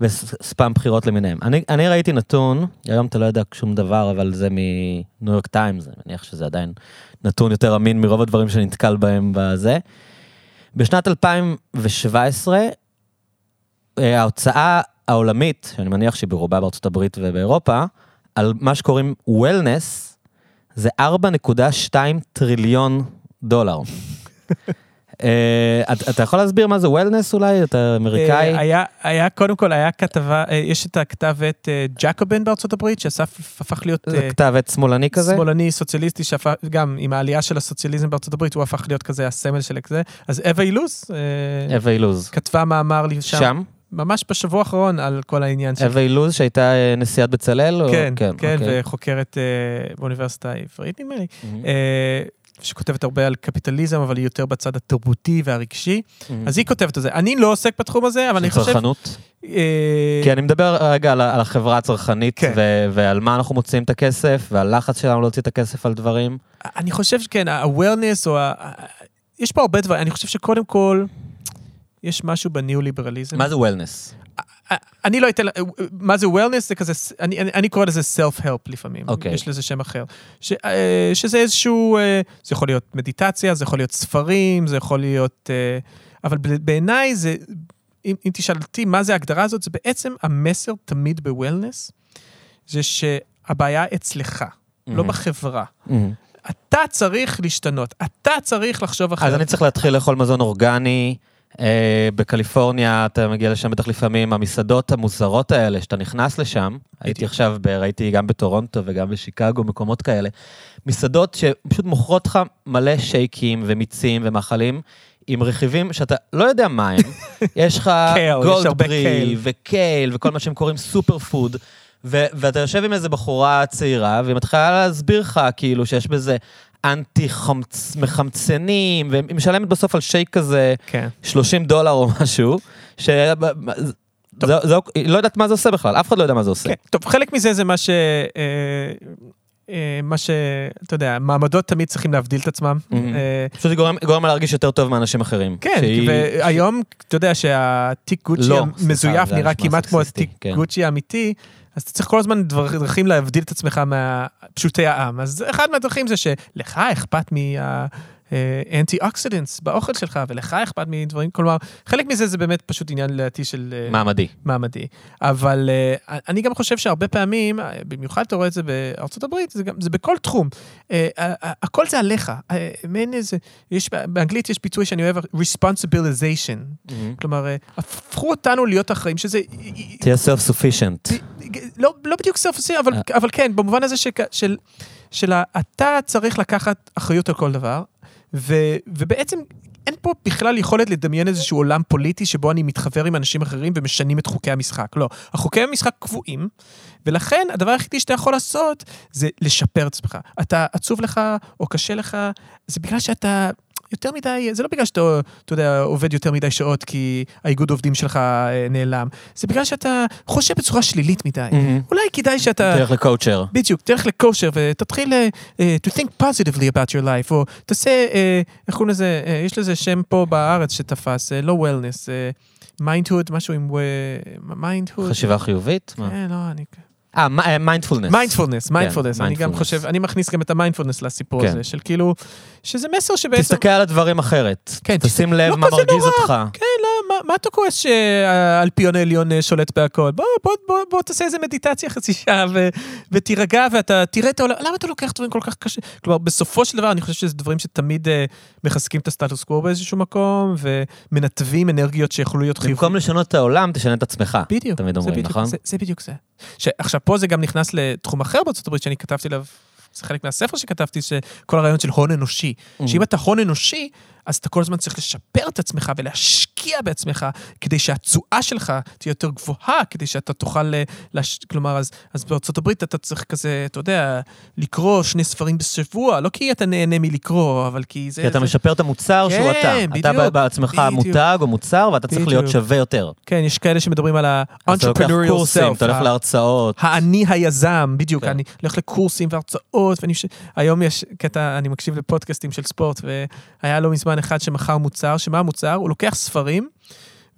Speaker 1: וספאם בחירות למיניהם. אני, אני ראיתי נתון, היום אתה לא יודע שום דבר, אבל זה מניו יורק טיימס, אני מניח שזה עדיין נתון יותר אמין מרוב הדברים שנתקל בהם בזה. בשנת 2017, אה, ההוצאה העולמית, שאני מניח שהיא ברובה בארצות הברית ובאירופה, על מה שקוראים וולנס, זה 4.2 טריליון דולר. אה, אתה- יכול להסביר מה זה וולנס אולי? אתה אמריקאי?
Speaker 2: אה, היה, היה, קודם כל, היה כתבה, אה, יש את הכתב עת ג'קובן בארצות הברית, שהפך להיות
Speaker 1: כתב עת שמאלני כזה?
Speaker 2: שמאלני סוציאליסטי, שהפך, גם עם העלייה של הסוציאליזם בארצות הברית, הוא הפך להיות כזה הסמל של זה. אז אווה אילוז
Speaker 1: אווה אילוז.
Speaker 2: כתבה מאמר לי שם,
Speaker 1: שם?
Speaker 2: ממש בשבוע האחרון, על כל העניין של...
Speaker 1: אווה אילוז שהייתה נשיאת בצלאל? או-
Speaker 2: כן, כן,
Speaker 1: אוקיי.
Speaker 2: וחוקרת אה, באוניברסיטה העברית, נדמה לי. אה, שכותבת הרבה על קפיטליזם, אבל היא יותר בצד התרבותי והרגשי.
Speaker 1: מהמם.
Speaker 2: אז היא כותבת את זה. אני לא עוסק בתחום הזה, אבל אני
Speaker 1: של
Speaker 2: חושב...
Speaker 1: צרכנות?
Speaker 2: אה,
Speaker 1: כי אני מדבר רגע על על החברה הצרכנית,
Speaker 2: כן.
Speaker 1: ו- ועל מה אנחנו מוציאים את הכסף, ועל לחץ שלנו להוציא את הכסף על דברים.
Speaker 2: אני חושב שכן, ה-awareness או ה... יש פה הרבה דברים, אני חושב שקודם כל, יש משהו בניאו-ליברליזם.
Speaker 1: מה זה וולנס?
Speaker 2: אני לא אתן, מה זה וולנס? זה כזה, אני, אני, אני קורא לזה self-help לפעמים.
Speaker 1: אוקיי.
Speaker 2: יש לזה שם אחר. ש, אה, שזה איזשהו, אה, זה יכול להיות מדיטציה, זה יכול להיות ספרים, זה יכול להיות... אה, אבל בעיניי זה, אם, אם תשאל אותי מה זה ההגדרה הזאת, זה בעצם המסר תמיד בוולנס, זה שהבעיה אצלך, לא
Speaker 1: Mhm.
Speaker 2: בחברה.
Speaker 1: Mhm.
Speaker 2: אתה צריך להשתנות, אתה צריך לחשוב אחרת.
Speaker 1: אז אני צריך להתחיל לאכול מזון אורגני. אה, בקליפורניה, אתה מגיע לשם בטח לפעמים, המסעדות המוזרות האלה, שאתה נכנס לשם, הייתי עכשיו, ב- ראיתי גם בטורונטו וגם בשיקגו, מקומות כאלה, מסעדות שפשוט מוכרות לך מלא שייקים ומיצים ומאכלים. עם רכיבים שאתה לא יודע מה הם, יש לך
Speaker 2: goldberry
Speaker 1: kale.
Speaker 2: ו
Speaker 1: kale וכל מה שהם קוראים superfood, ו- ואתה יושב עם איזה בחורה צעירה, והיא מתחילה להסביר לך כאילו שיש בזה אנטי מחמצנים, והיא משלמת בסוף על שייק כזה
Speaker 2: כן.
Speaker 1: 30 דולר או משהו, ש... זה, זה, היא לא יודעת מה זה עושה בכלל, אף אחד לא יודע מה זה עושה.
Speaker 2: כן, טוב, חלק מזה זה מה ש... אה, אה, מה ש... אתה יודע, מעמדות תמיד צריכים להבדיל את עצמם.
Speaker 1: Mhm.
Speaker 2: אה,
Speaker 1: פשוט זה גורם, גורם לה להרגיש יותר טוב מאנשים אחרים.
Speaker 2: כן,
Speaker 1: שהיא-
Speaker 2: והיום, אתה יודע שהתיק גוצ'י
Speaker 1: לא,
Speaker 2: המזויף
Speaker 1: סליחה,
Speaker 2: נראה כמעט כמו התיק
Speaker 1: כן.
Speaker 2: גוצ'י האמיתי, אז אתה צריך כל הזמן דרכים להבדיל את עצמך מהפשוטי העם. אז אחד מהדרכים זה שלך אכפת מה... אנטי אוקסידנטס באוכל שלך, ולך אכפת מדברים, כלומר, חלק מזה זה באמת פשוט עניין לדעתי של... אה,
Speaker 1: מעמדי.
Speaker 2: מעמדי. אבל אני גם חושב שהרבה פעמים, אה, במיוחד אתה רואה את זה בארצות הברית, זה, גם, זה בכל תחום. הכל זה עליך. מעין איזה, יש, באנגלית יש ביטוי שאני אוהב, responsibilization. כלומר, uh, הפכו אותנו להיות אחראים, שזה...
Speaker 1: תהיה self sufficient.
Speaker 2: לא, לא בדיוק סוף סוף, אבל, אבל כן, במובן הזה שכ- של, של אתה צריך לקחת אחריות על כל דבר, ו, ובעצם אין פה בכלל יכולת לדמיין איזשהו עולם פוליטי שבו אני מתחבר עם אנשים אחרים ומשנים את חוקי המשחק. לא, החוקי המשחק קבועים, ולכן הדבר היחידי שאתה יכול לעשות זה לשפר את עצמך. אתה עצוב לך או קשה לך, זה בגלל שאתה... יותר מדי, זה לא בגלל שאתה, אתה יודע, עובד יותר מדי שעות כי האיגוד עובדים שלך אה, נעלם, זה בגלל שאתה חושב בצורה שלילית מדי.
Speaker 1: מהמם.
Speaker 2: אולי כדאי שאתה...
Speaker 1: תלך לקואוצ'ר.
Speaker 2: בדיוק, תלך לכושר ותתחיל אה, to think positively about your life, או תעשה, אה, איך קוראים לזה, אה, יש לזה שם פה בארץ שתפס, אה, לא וולנס, mindhood, משהו עם mindhood.
Speaker 1: חשיבה חיובית? מה?
Speaker 2: כן, לא, אני...
Speaker 1: אה, mindfulness.
Speaker 2: mindfulness, mindfulness, אני גם. חושב, אני מכניס גם את המיינדפולנס לסיפור
Speaker 1: כן.
Speaker 2: הזה, של כאילו, שזה מסר שבעצם...
Speaker 1: תסתכל על הדברים אחרת.
Speaker 2: כן,
Speaker 1: תשים
Speaker 2: לא
Speaker 1: לב מה
Speaker 2: כזה
Speaker 1: מרגיז. אותך.
Speaker 2: כן, לא, מה, מה אתה כועס שהאלפיון העליון אה, שולט בהכל? בוא, בוא, בוא, בוא תעשה איזה מדיטציה חצי שעה ו, ותירגע ואתה תראה את העולם. למה אתה לוקח דברים כל כך קשה? כלומר, בסופו של דבר אני חושב שזה דברים שתמיד אה, מחזקים את הסטטוס קוו באיזשהו מקום ומנתבים אנרגיות שיכולו להיות חיוביות.
Speaker 1: במקום לשנות את העולם, תשנה את עצמך.
Speaker 2: בדיוק,
Speaker 1: תמיד
Speaker 2: זה
Speaker 1: אומרים,
Speaker 2: בדיוק,
Speaker 1: נכון?
Speaker 2: זה, זה בדיוק זה. שעכשיו פה זה גם נכנס לתחום אחר בארצות הברית שאני כתבתי עליו, זה חלק מהספר שכתבתי, שכל הרעיון של הון אנושי.
Speaker 1: Mm.
Speaker 2: שאם אתה הון אנושי, אז אתה כל הזמן צריך לשפר את עצמך ולהשקיע בעצמך, כדי שהתשואה שלך תהיה יותר גבוהה, כדי שאתה תוכל, אה, לש... כלומר, אז, אז בארצות הברית אתה צריך כזה, אתה יודע, לקרוא שני ספרים בשבוע, לא כי אתה נהנה מלקרוא, אבל כי זה...
Speaker 1: כי אתה
Speaker 2: זה...
Speaker 1: משפר את המוצר שהוא
Speaker 2: כן,
Speaker 1: אתה. אתה
Speaker 2: בדיוק,
Speaker 1: בעצמך
Speaker 2: בדיוק.
Speaker 1: מותג או מוצר, ואתה צריך להיות
Speaker 2: בדיוק.
Speaker 1: שווה יותר.
Speaker 2: כן, יש כאלה שמדברים על
Speaker 1: אתה
Speaker 2: ה-entrepreneurial self.
Speaker 1: אתה הולך להרצאות.
Speaker 2: האני היזם, בדיוק,
Speaker 1: כן.
Speaker 2: אני הולך לקורסים והרצאות, ואני... היום יש קטע, אני מקשיב לפודקאסטים של ספורט, והיה לא מזמן אחד שמכר מוצר, שמה המוצר? הוא לוקח ספרים.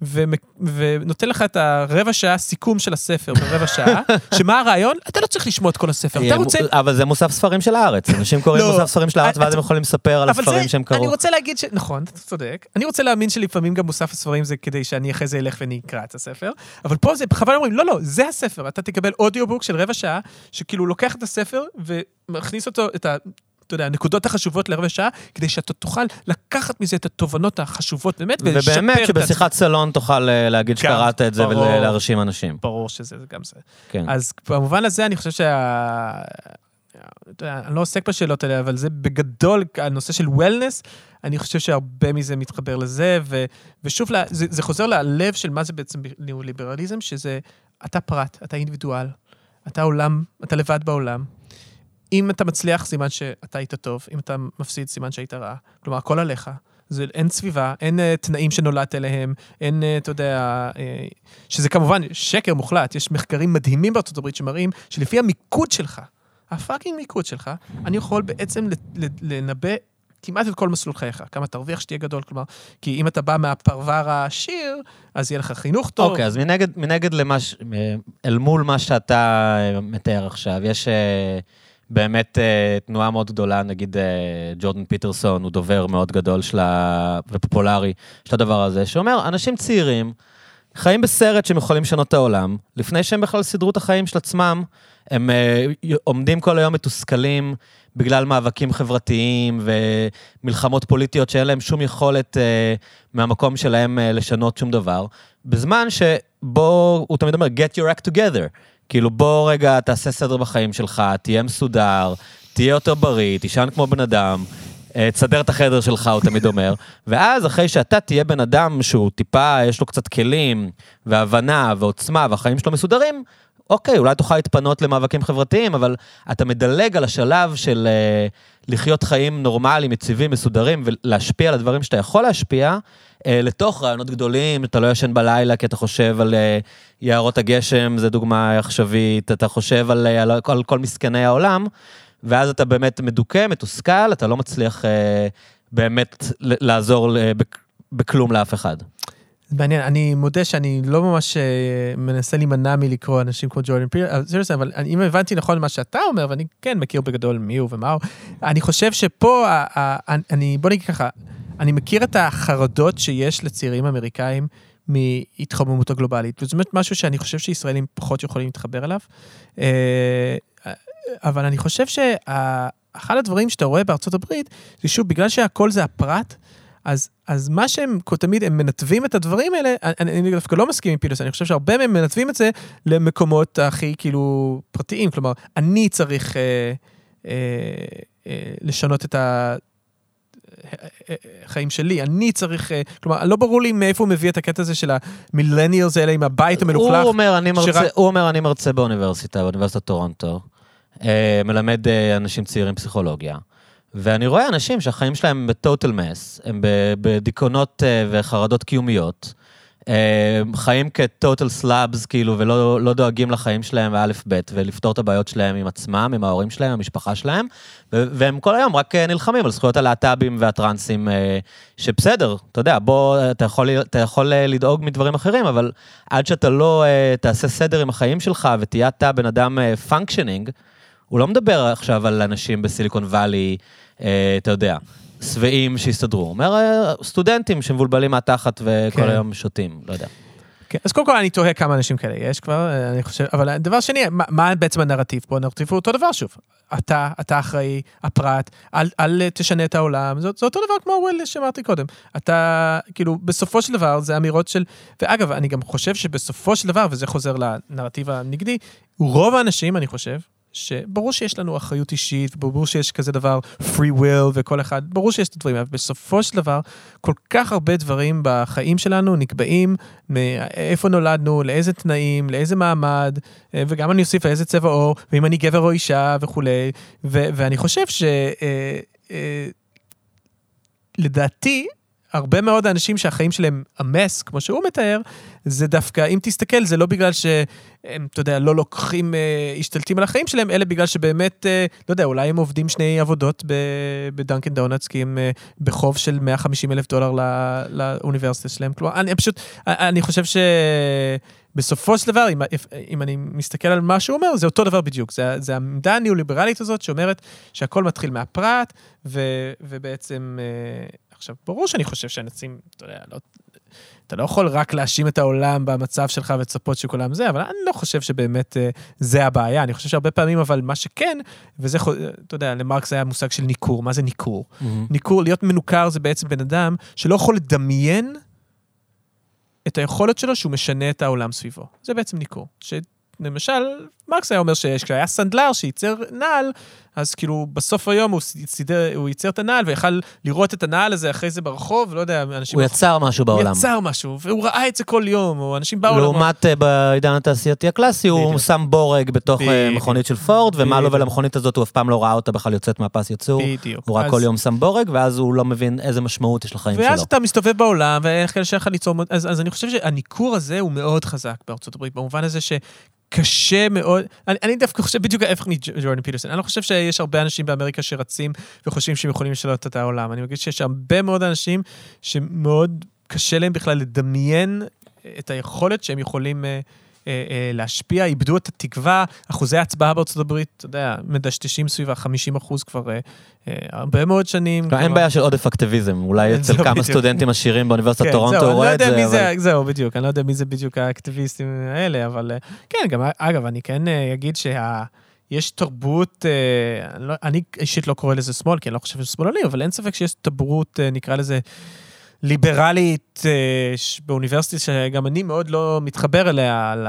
Speaker 2: ונותן לך את הרבע שעה סיכום של הספר ברבע שעה, שמה הרעיון? אתה לא צריך לשמוע את כל הספר, אתה רוצה...
Speaker 1: אבל זה מוסף ספרים של הארץ. אנשים קוראים
Speaker 2: לא.
Speaker 1: מוסף ספרים של הארץ,
Speaker 2: אה,
Speaker 1: ואז הם יכולים לספר על הספרים שהם
Speaker 2: אני
Speaker 1: קראו.
Speaker 2: רוצה להגיד ש... נכון, אתה צודק. אני רוצה להאמין שלפעמים גם מוסף הספרים זה כדי שאני אחרי זה אלך ואני אקרא את הספר, אבל פה זה בכוונה אומרים, לא, לא, זה הספר. אתה תקבל אודיובוק של רבע שעה, שכאילו לוקח את הספר ומכניס אותו, את. אתה יודע, הנקודות החשובות לרבע שעה, כדי שאתה תוכל לקחת מזה את התובנות החשובות באמת, ולשפר
Speaker 1: ובאמת
Speaker 2: את
Speaker 1: שבשיחת סלון תוכל אה, להגיד
Speaker 2: גם,
Speaker 1: שקראת את זה. ולהרשים אנשים.
Speaker 2: ברור שזה זה גם זה.
Speaker 1: כן.
Speaker 2: אז במובן הזה אני חושב שה... אני לא עוסק בשאלות האלה, אבל זה בגדול, הנושא של וולנס, אני חושב שהרבה מזה מתחבר לזה, ו, ושוב, זה, זה חוזר ללב של מה זה בעצם ניאו-ליברליזם, שזה אתה פרט, אתה אינדיבידואל, אתה עולם, אתה לבד בעולם. אם אתה מצליח, סימן שאתה היית טוב, אם אתה מפסיד, סימן שהיית רע. כלומר, הכל עליך. זה, אין סביבה, אין uh, תנאים שנולדת אליהם, אין, uh, אתה יודע, uh, שזה כמובן שקר מוחלט. יש מחקרים מדהימים בארצות הברית שמראים שלפי המיקוד שלך, הפאקינג מיקוד שלך, אני יכול בעצם לנבא כמעט את כל מסלול חייך, כמה תרוויח שתהיה גדול, כלומר, כי אם אתה בא מהפרבר העשיר, אז יהיה לך חינוך טוב.
Speaker 1: אוקיי, אז מנגד, מנגד למה, אל מול מה שאתה מתאר עכשיו, יש אה, באמת אה, תנועה מאוד גדולה, נגיד אה, ג'ורדן פיטרסון הוא דובר מאוד גדול של ה... ופופולרי של הדבר הזה, שאומר, אנשים צעירים חיים בסרט שהם יכולים לשנות את העולם, לפני שהם בכלל סידרו את החיים של עצמם, הם אה, עומדים כל היום מתוסכלים בגלל מאבקים חברתיים ומלחמות פוליטיות שאין להם שום יכולת אה, מהמקום שלהם אה, לשנות שום דבר, בזמן שבו, הוא תמיד אומר, get your act together. כאילו, בוא רגע, תעשה סדר בחיים שלך, תהיה מסודר, תהיה יותר בריא, תישן כמו בן אדם, אה, תסדר את החדר שלך, הוא תמיד אומר. ואז, אחרי שאתה תהיה בן אדם שהוא טיפה, יש לו קצת כלים, והבנה, ועוצמה, והחיים שלו מסודרים, אוקיי, אולי תוכל להתפנות למאבקים חברתיים, אבל אתה מדלג על השלב של אה, לחיות חיים נורמליים, יציבים, מסודרים, ולהשפיע על הדברים שאתה יכול להשפיע, אה, לתוך רעיונות גדולים, אתה לא ישן בלילה כי אתה חושב על אה, יערות הגשם, זו דוגמה עכשווית, אתה חושב על, אה, על, על כל מסכני העולם, ואז אתה באמת מדוכא, מתוסכל, אתה לא מצליח אה, באמת לעזור בכ- בכלום לאף אחד.
Speaker 2: מעניין, אני מודה שאני לא ממש אה, מנסה להימנע מלקרוא אנשים כמו ג'ורדן פיטרסון, אבל אני- אם הבנתי נכון מה שאתה אומר, ואני כן מכיר בגדול מי הוא ומה הוא, אני חושב שפה, ה- ה- אני, בוא נגיד ככה, אני מכיר את החרדות שיש לצעירים אמריקאים מהתחממות הגלובלית, וזה באמת משהו שאני חושב שישראלים פחות יכולים להתחבר אליו. אה, אבל אני חושב שאחד הדברים שאתה רואה בארצות הברית, זה שוב, בגלל שהכל זה הפרט, אז, אז מה שהם תמיד, הם מנתבים את הדברים האלה, אני, אני דווקא לא מסכים עם פילוס, אני חושב שהרבה מהם מנתבים את זה למקומות הכי כאילו פרטיים, כלומר, אני צריך אה, אה, אה, לשנות את ה... חיים שלי, אני צריך, אה, כלומר, לא ברור לי מאיפה הוא מביא את הקטע הזה של המילניאלס האלה עם הבית המלוכלך.
Speaker 1: הוא אומר, אני מרצה,
Speaker 2: שרק-
Speaker 1: הוא אומר, אני מרצה באוניברסיטה, באוניברסיטת טורונטו, אה, מלמד אה, אנשים צעירים פסיכולוגיה, ואני רואה אנשים שהחיים שלהם בטוטל מס, הם בדיכאונות אה, וחרדות קיומיות, אה, חיים כטוטל סלאבס, כאילו, ולא לא דואגים לחיים שלהם באלף בית, ולפתור את הבעיות שלהם עם עצמם, עם ההורים שלהם, המשפחה שלהם, והם כל היום רק אה, נלחמים על זכויות הלהט"בים והטרנסים, שבסדר, אתה יודע, בוא, אתה יכול, אתה יכול לדאוג מדברים אחרים, אבל עד שאתה לא תעשה סדר עם החיים שלך ותהיה אתה בן אדם functioning, הוא לא מדבר עכשיו על אנשים בסיליקון וואלי, אתה יודע, שבעיים שהסתדרו. אומר, אה, סטודנטים שמבולבלים מהתחת וכל
Speaker 2: כן.
Speaker 1: היום שותים, לא יודע.
Speaker 2: כן, אז קודם כל אני תוהה כמה אנשים כאלה יש כבר, אה, אני חושב, אבל דבר שני, מה, מה בעצם הנרטיב פה? הנרטיב הוא אותו דבר שוב. אתה, אתה אחראי, הפרט, אל, אל תשנה את העולם, זה, זה אותו דבר כמו ה well שאמרתי קודם. אתה, כאילו, בסופו של דבר זה אמירות של, ואגב, אני גם חושב שבסופו של דבר, וזה חוזר לנרטיב הנגדי, רוב האנשים, אני חושב, שברור שיש לנו אחריות אישית, ברור שיש כזה דבר free will וכל אחד, ברור שיש את הדברים, אבל בסופו של דבר, כל כך הרבה דברים בחיים שלנו נקבעים מאיפה נולדנו, לאיזה תנאים, לאיזה מעמד, אה, וגם אני אוסיף לאיזה צבע עור, ואם אני גבר או אישה וכולי, ו- ואני חושב ש... אה, אה, לדעתי, הרבה מאוד האנשים שהחיים שלהם אמס, כמו שהוא מתאר, זה דווקא, אם תסתכל, זה לא בגלל שהם, אתה יודע, לא לוקחים, אה, השתלטים על החיים שלהם, אלא בגלל שבאמת, אה, לא יודע, אולי הם עובדים שני עבודות בדנקן דונלדס, כי הם אה, בחוב של 150 אלף דולר ל- לאוניברסיטה שלהם. כלומר, אני פשוט, אני חושב ש... בסופו של דבר, אם, אם אני מסתכל על מה שהוא אומר, זה אותו דבר בדיוק. זה, זה העמדה הניאו-ליברלית הזאת שאומרת שהכל מתחיל מהפרט, ו, ובעצם... עכשיו, ברור שאני חושב שאנשים, אתה יודע, לא, אתה לא יכול רק להאשים את העולם במצב שלך ולצפות שכולם זה, אבל אני לא חושב שבאמת אה, זה הבעיה. אני חושב שהרבה פעמים, אבל מה שכן, וזה, חו- אתה יודע, למרקס היה מושג של ניכור. מה זה ניכור? ניכור, להיות מנוכר זה בעצם בן אדם שלא יכול לדמיין את היכולת שלו שהוא משנה את העולם סביבו. זה בעצם ניכור. שלמשל, מרקס היה אומר שכשהיה סנדלר שייצר נעל, אז כאילו בסוף היום הוא, סידר, הוא ייצר את הנעל ויכל לראות את הנעל הזה אחרי זה ברחוב, לא יודע, אנשים...
Speaker 1: הוא יצר משהו
Speaker 2: הוא
Speaker 1: בעולם.
Speaker 2: יצר משהו, והוא ראה את זה כל יום, או אנשים באו...
Speaker 1: לעומת אה, בעידן התעשייתי הקלאסי, הוא
Speaker 2: בדיוק.
Speaker 1: שם בורג בתוך אה,
Speaker 2: בדיוק.
Speaker 1: מכונית של פורד, ומה לו
Speaker 2: בדיוק.
Speaker 1: ולמכונית הזאת, הוא אף פעם לא ראה אותה בכלל יוצאת מהפס ייצור.
Speaker 2: בדיוק.
Speaker 1: הוא רק
Speaker 2: אז-
Speaker 1: כל יום שם בורג, ואז הוא לא מבין איזה משמעות יש לחיים
Speaker 2: ואז
Speaker 1: שלו.
Speaker 2: אתה מסתובב בעולם, ואיך כאלה שלך ליצור... אז, אז אני חושב שהניכור הזה הוא מאוד חזק בארצות הברית, במובן הזה שקשה מאוד מאוד, אני, אני דווקא חושב בדיוק ההפך מג'ורדן פיטרסון. אני לא חושב שיש הרבה אנשים באמריקה שרצים וחושבים שהם יכולים לשנות את העולם. אני מרגיש שיש הרבה מאוד אנשים שמאוד קשה להם בכלל לדמיין את היכולת שהם יכולים אה, להשפיע, איבדו את התקווה, אחוזי ההצבעה בארצות הברית, אתה יודע, מדשדשים סביב ה-50 אחוז כבר אה, אה, הרבה מאוד שנים.
Speaker 1: לא, אין בעיה של עודף אקטיביזם, אולי אצל כמה. סטודנטים עשירים באוניברסיטת
Speaker 2: כן,
Speaker 1: טורונטו הוא רואה את
Speaker 2: לא
Speaker 1: זה,
Speaker 2: זהו, בדיוק, אני לא יודע מי זה בדיוק האקטיביסטים האלה, אבל אה, כן, גם, אגב, אני כן אה, אגיד שה... יש תרבות, אה, אני, לא, אני אישית לא קורא לזה שמאל, כי אני לא חושב שזה שמאלני, אבל אין ספק שיש תרבות, אה, נקרא לזה, ליברלית אה, באוניברסיטה, שגם אני מאוד לא מתחבר אליה, ל...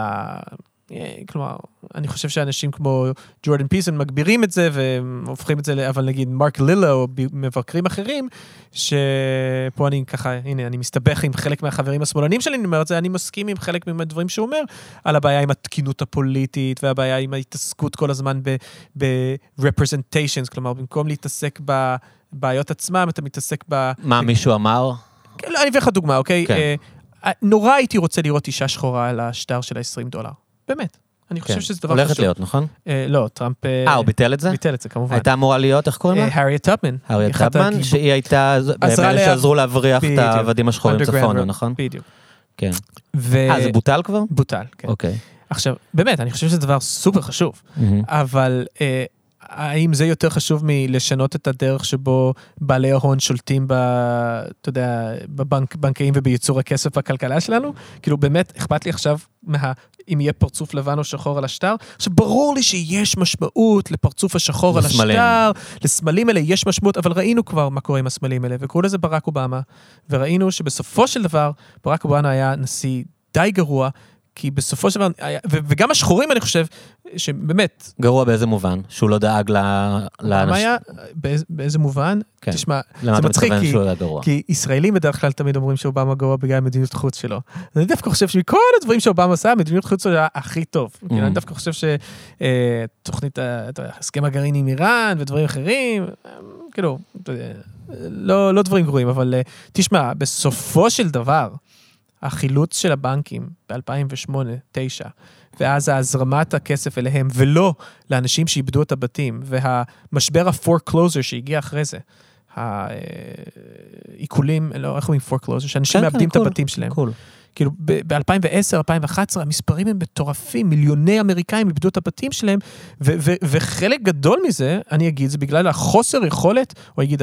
Speaker 2: אה, כלומר, אני חושב שאנשים כמו ג'ורדן פיסון מגבירים את זה והופכים את זה, אבל נגיד מרק לילה או ב- מבקרים אחרים, שפה אני ככה, הנה, אני מסתבך עם חלק מהחברים השמאלנים שלי, אני אומר את זה, אני מסכים עם חלק מהדברים שהוא אומר, על הבעיה עם התקינות הפוליטית והבעיה עם ההתעסקות כל הזמן ב-representations, כלומר, במקום להתעסק בבעיות עצמם, אתה מתעסק ב...
Speaker 1: מה מישהו אמר?
Speaker 2: כן, אני אביא לך דוגמה, אוקיי?
Speaker 1: כן.
Speaker 2: אה, נורא הייתי רוצה לראות אישה שחורה על השטר של ה-20 דולר. באמת. אני חושב
Speaker 1: כן.
Speaker 2: שזה דבר חשוב.
Speaker 1: הולכת להיות, נכון?
Speaker 2: אה, לא, טראמפ...
Speaker 1: אה, הוא ביטל את זה?
Speaker 2: ביטל את זה, כמובן.
Speaker 1: הייתה אמורה להיות, איך קוראים לה?
Speaker 2: אה, האריאט טאפמן.
Speaker 1: האריאט
Speaker 2: אחת
Speaker 1: טאפמן, שהיא הייתה
Speaker 2: עזרה
Speaker 1: מאלה
Speaker 2: לה-
Speaker 1: שעזרו להבריח את. העבדים השחורים צפונה. נכון?
Speaker 2: בדיוק.
Speaker 1: כן.
Speaker 2: ו...
Speaker 1: אה, זה בוטל כבר?
Speaker 2: בוטל, כן.
Speaker 1: אוקיי.
Speaker 2: עכשיו, באמת, אני חושב שזה דבר סופר חשוב. אבל אה, האם זה יותר חשוב מלשנות את הדרך שבו בעלי ההון שולטים ב... אתה יודע, בבנקאים ובייצור הכסף בכלכלה שלנו? כאילו, באמת, אכפת לי עכשיו מה... אם יהיה פרצוף לבן או שחור על השטר? עכשיו, ברור לי שיש משמעות לפרצוף השחור על
Speaker 1: לסמלים.
Speaker 2: השטר, לסמלים האלה יש משמעות, אבל ראינו כבר מה קורה עם הסמלים האלה, וקראו לזה ברק אובמה, וראינו שבסופו של דבר, ברק אובמה היה נשיא די גרוע, כי בסופו של דבר, וגם השחורים, אני חושב, שבאמת,
Speaker 1: גרוע באיזה מובן? שהוא לא דאג ל- לאנשים?
Speaker 2: היה, באיזה, באיזה מובן?
Speaker 1: כן.
Speaker 2: תשמע, זה
Speaker 1: אתה
Speaker 2: מצחיק, כי-
Speaker 1: גרוע?
Speaker 2: כי ישראלים בדרך כלל תמיד אומרים שאובמה גרוע בגלל מדיניות חוץ שלו. אני דווקא חושב שמכל הדברים שאובמה עשה, מדיניות חוץ שלו היה הכי טוב.
Speaker 1: Mm.
Speaker 2: כאילו, אני דווקא חושב שתוכנית, הסכם הגרעין עם איראן ודברים אחרים, אה, כאילו, אתה יודע, לא, לא דברים גרועים, אבל אה, תשמע, בסופו של דבר, החילוץ של הבנקים ב-2008-2009, ואז הזרמת הכסף אליהם, ולא לאנשים שאיבדו את הבתים, והמשבר ה-foreclosure שהגיע אחרי זה, העיקולים, לא, איך אומרים foreclosure? שאנשים
Speaker 1: כן,
Speaker 2: מאבדים את
Speaker 1: עיקול.
Speaker 2: הבתים שלהם.
Speaker 1: קול.
Speaker 2: כאילו, ב-2010, 2011, המספרים הם מטורפים, מיליוני אמריקאים איבדו את הבתים שלהם, ו- ו- וחלק גדול מזה, אני אגיד, זה בגלל החוסר יכולת, או אגיד,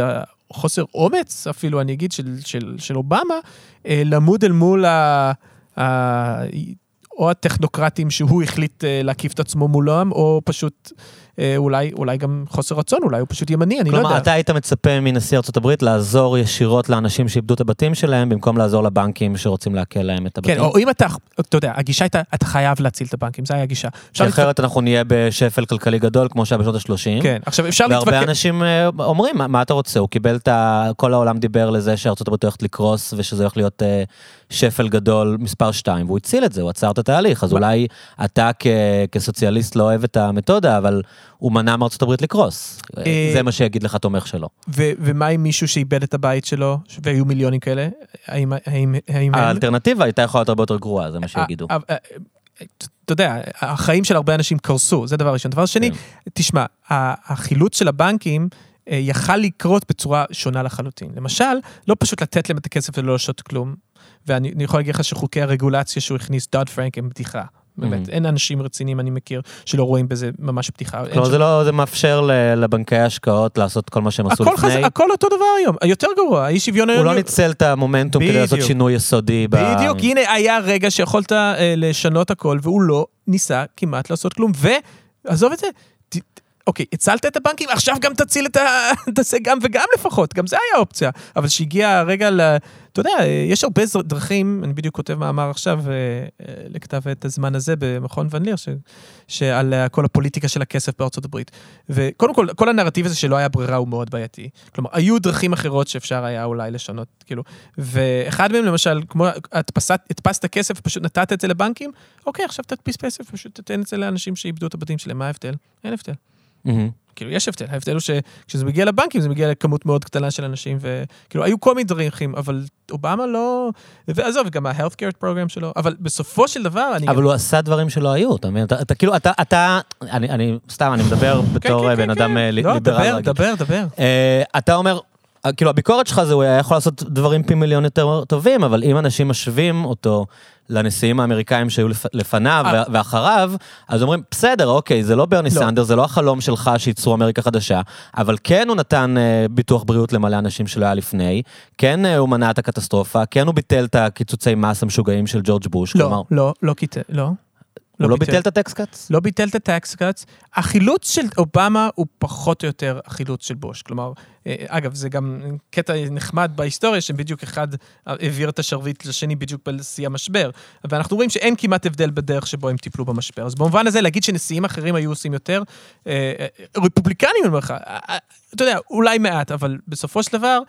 Speaker 2: החוסר אומץ אפילו, אני אגיד, של, של, של אובמה, אה, למוד אל מול ה... ה... או הטכנוקרטים שהוא החליט אה, להקיף את עצמו מולם, או פשוט אולי, אולי גם חוסר רצון, אולי הוא פשוט ימני, אני לא
Speaker 1: כלומר,
Speaker 2: יודע.
Speaker 1: אתה היית מצפה מנשיא הברית לעזור ישירות לאנשים שאיבדו את הבתים שלהם, במקום לעזור לבנקים שרוצים לעקל להם את הבתים.
Speaker 2: כן, או אם אתה, אתה יודע, הגישה הייתה, אתה חייב להציל את הבנקים, זו הייתה הגישה.
Speaker 1: אחרת אנחנו נהיה בשפל כלכלי גדול, כמו שהיה בשנות ה-30.
Speaker 2: כן, עכשיו אפשר
Speaker 1: והרבה
Speaker 2: להתווכח,
Speaker 1: אנשים אה, אומרים, "מה- מה אתה רוצה? הוא קיבל את ה... כל העולם דיבר לזה שארצות הברית הולכת לקרוס, ושזה הולך להיות אה, שפל גדול מספר 2, והוא הציל את זה, הוא עצר את התהליך. אז אולי אתה כ- כסוציאליסט לא אוהב את המתודה, אבל הוא מנע מארצות הברית לקרוס.
Speaker 2: אה,
Speaker 1: זה מה שיגיד לך תומך שלו.
Speaker 2: ומה עם מישהו שאיבד את הבית שלו, והיו מיליונים כאלה? האם.
Speaker 1: האלטרנטיבה הייתה יכולה להיות הרבה יותר גרועה, זה מה שיגידו.
Speaker 2: אה, אה, אתה יודע, החיים של הרבה אנשים קרסו, זה דבר ראשון. דבר שני,
Speaker 1: כן.
Speaker 2: תשמע, החילוץ של הבנקים יכל לקרות בצורה שונה לחלוטין. למשל, לא פשוט לתת להם את הכסף ולא לעשות כלום, ואני אני יכול להגיד לך שחוקי הרגולציה שהוא הכניס, דוד פרנק, הם בדיחה. באמת,
Speaker 1: Mhm.
Speaker 2: אין אנשים רציניים, אני מכיר, שלא רואים בזה ממש. אין
Speaker 1: כלומר, זה לא, זה מאפשר לבנקי ההשקעות לעשות כל מה שהם עשו
Speaker 2: חז...
Speaker 1: לפני.
Speaker 2: הכל אותו דבר היום, יותר גרוע, האי שוויון
Speaker 1: הוא
Speaker 2: היום.
Speaker 1: לא ניצל את המומנטום כדי לעשות. שינוי יסודי. ב-
Speaker 2: בדיוק, הנה היה רגע שיכולת אה, לשנות הכל, והוא לא ניסה כמעט לעשות כלום, ועזוב את זה, ת, אוקיי, הצלת את הבנקים, עכשיו גם תציל את ה... תעשה גם וגם לפחות, גם זה היה אופציה. אבל שהגיע הרגע ל... אתה יודע, יש הרבה דרכים, אני בדיוק כותב מאמר עכשיו אה, אה, לכתב את הזמן הזה במכון ון ליר, ש... שעל אה, כל הפוליטיקה של הכסף בארצות הברית. וקודם כל, כל הנרטיב הזה שלא היה ברירה הוא מאוד בעייתי. כלומר, היו דרכים אחרות שאפשר היה אולי לשנות, כאילו, ואחד מהם למשל, כמו הדפסת, הדפסת כסף, פשוט נתת את זה לבנקים, אוקיי, עכשיו תדפיס כסף, פשוט תתן את זה לאנשים שאיבדו את הבתים שלהם, מה ההבדל? אין הבדל. כאילו, יש הבדל. ההבדל הוא שכשזה מגיע לבנקים, זה מגיע לכמות מאוד קטנה של אנשים, וכאילו, היו כל מיני דרכים, אבל אובמה לא... ועזוב, גם ה-health care program שלו, אבל בסופו של דבר, אני...
Speaker 1: אבל הוא עשה דברים שלא היו, אתה מבין? אתה, אתה כאילו, אתה, אתה, אני, אני, סתם, אני מדבר בתור
Speaker 2: כן,
Speaker 1: בן
Speaker 2: כן,
Speaker 1: אדם
Speaker 2: כן.
Speaker 1: אה,
Speaker 2: לא,
Speaker 1: ליברל
Speaker 2: דבר,
Speaker 1: רגיל.
Speaker 2: דבר, דבר.
Speaker 1: אה, אתה אומר, כאילו הביקורת שלך זה הוא היה יכול לעשות דברים פי מיליון יותר טובים, אבל אם אנשים משווים אותו לנשיאים האמריקאים שהיו לפ- לפניו
Speaker 2: אה.
Speaker 1: ו- ואחריו, אז אומרים, בסדר, אוקיי, זה לא ברני
Speaker 2: לא.
Speaker 1: סנדר, זה לא החלום שלך שייצרו אמריקה חדשה, אבל כן הוא נתן אה, ביטוח בריאות למלא אנשים שלא היה לפני, כן אה, הוא מנע את הקטסטרופה, כן הוא ביטל את הקיצוצי מס המשוגעים של ג'ורג' בוש, כלומר,
Speaker 2: לא, לא, לא לא.
Speaker 1: הוא לא ביטל את הטקס קאטס?
Speaker 2: לא ביטל את הטקס קאטס. החילוץ של אובמה הוא פחות או יותר החילוץ של בוש. כלומר, אה, אגב, זה גם קטע נחמד בהיסטוריה, שבדיוק אחד העביר את השרביט לשני בדיוק בשיא המשבר. ואנחנו רואים שאין כמעט הבדל בדרך שבו הם טיפלו במשבר. אז במובן הזה, להגיד שנשיאים אחרים היו עושים יותר, אה, אה, רפובליקנים, אני אומר לך, אתה יודע, אולי מעט, אבל בסופו של דבר,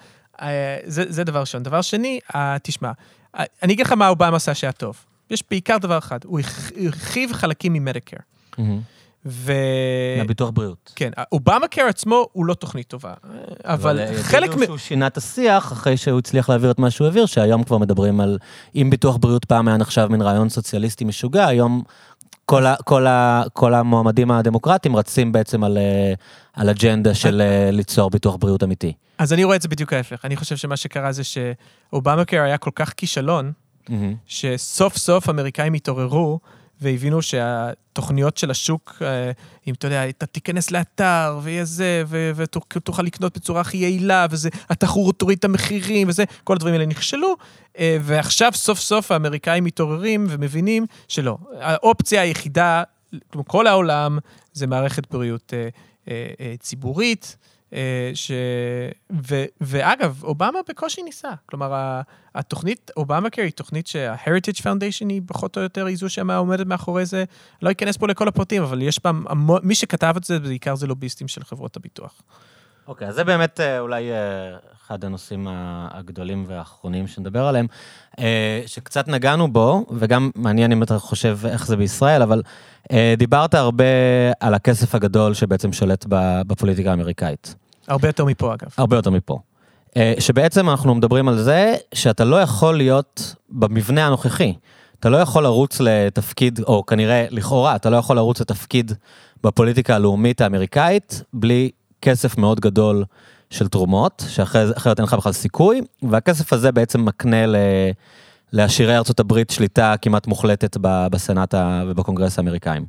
Speaker 2: זה, זה דבר ראשון. דבר שני, תשמע, אני אגיד לך מה אובמה עשה שהיה טוב. יש בעיקר דבר אחד, הוא הרח- הרחיב חלקים ממדיקר. ו...
Speaker 1: מהביטוח בריאות.
Speaker 2: כן, אובמה קר עצמו הוא לא תוכנית טובה, אבל
Speaker 1: אה,
Speaker 2: חלק... מ...
Speaker 1: שהוא שינה את השיח אחרי שהוא הצליח להעביר את מה שהוא העביר, שהיום כבר מדברים על, אם ביטוח בריאות פעם היה נחשב מין רעיון סוציאליסטי משוגע, היום כל, ה, כל, ה, כל המועמדים הדמוקרטיים רצים בעצם על, אה, על אג'נדה של אה, ליצור ביטוח בריאות אמיתי.
Speaker 2: אז אני רואה את זה בדיוק ההפך. אני חושב שמה שקרה זה שאובמה קר היה כל כך כישלון, שסוף סוף אמריקאים התעוררו והבינו שהתוכניות של השוק, אה, אם אתה יודע, אתה תיכנס לאתר ויהיה זה, ותוכל לקנות בצורה הכי יעילה, וזה, התחרות תוריד את המחירים וזה, כל הדברים האלה נכשלו, אה, ועכשיו סוף סוף האמריקאים מתעוררים ומבינים שלא. האופציה היחידה, כמו כל העולם, זה מערכת בריאות אה, ציבורית. אה, ש... ו... ואגב, אובמה בקושי ניסה. כלומר, התוכנית, אובמה קר היא תוכנית שה-Heritage Foundation היא פחות או יותר היא זו שעומדת מאחורי זה. לא אכנס פה לכל הפרטים, אבל יש בה המון, מי שכתב את זה, בעיקר זה לוביסטים של חברות הביטוח.
Speaker 1: אוקיי, אז זה באמת אה, אולי אה, אחד הנושאים הגדולים והאחרונים שנדבר עליהם, שקצת נגענו בו, וגם מעניין אם אתה חושב איך זה בישראל, אבל דיברת הרבה על הכסף הגדול שבעצם שולט בפוליטיקה האמריקאית.
Speaker 2: הרבה יותר מפה, אגב.
Speaker 1: הרבה יותר מפה. אה, שבעצם אנחנו מדברים על זה שאתה לא יכול להיות במבנה הנוכחי. אתה לא יכול לרוץ לתפקיד, או כנראה, לכאורה, אתה לא יכול לרוץ לתפקיד בפוליטיקה הלאומית האמריקאית בלי כסף מאוד גדול של תרומות, שאחרת אין לך בכלל סיכוי, והכסף הזה בעצם מקנה ל... לעשירי ארצות הברית שליטה כמעט מוחלטת בסנאט ובקונגרס האמריקאים.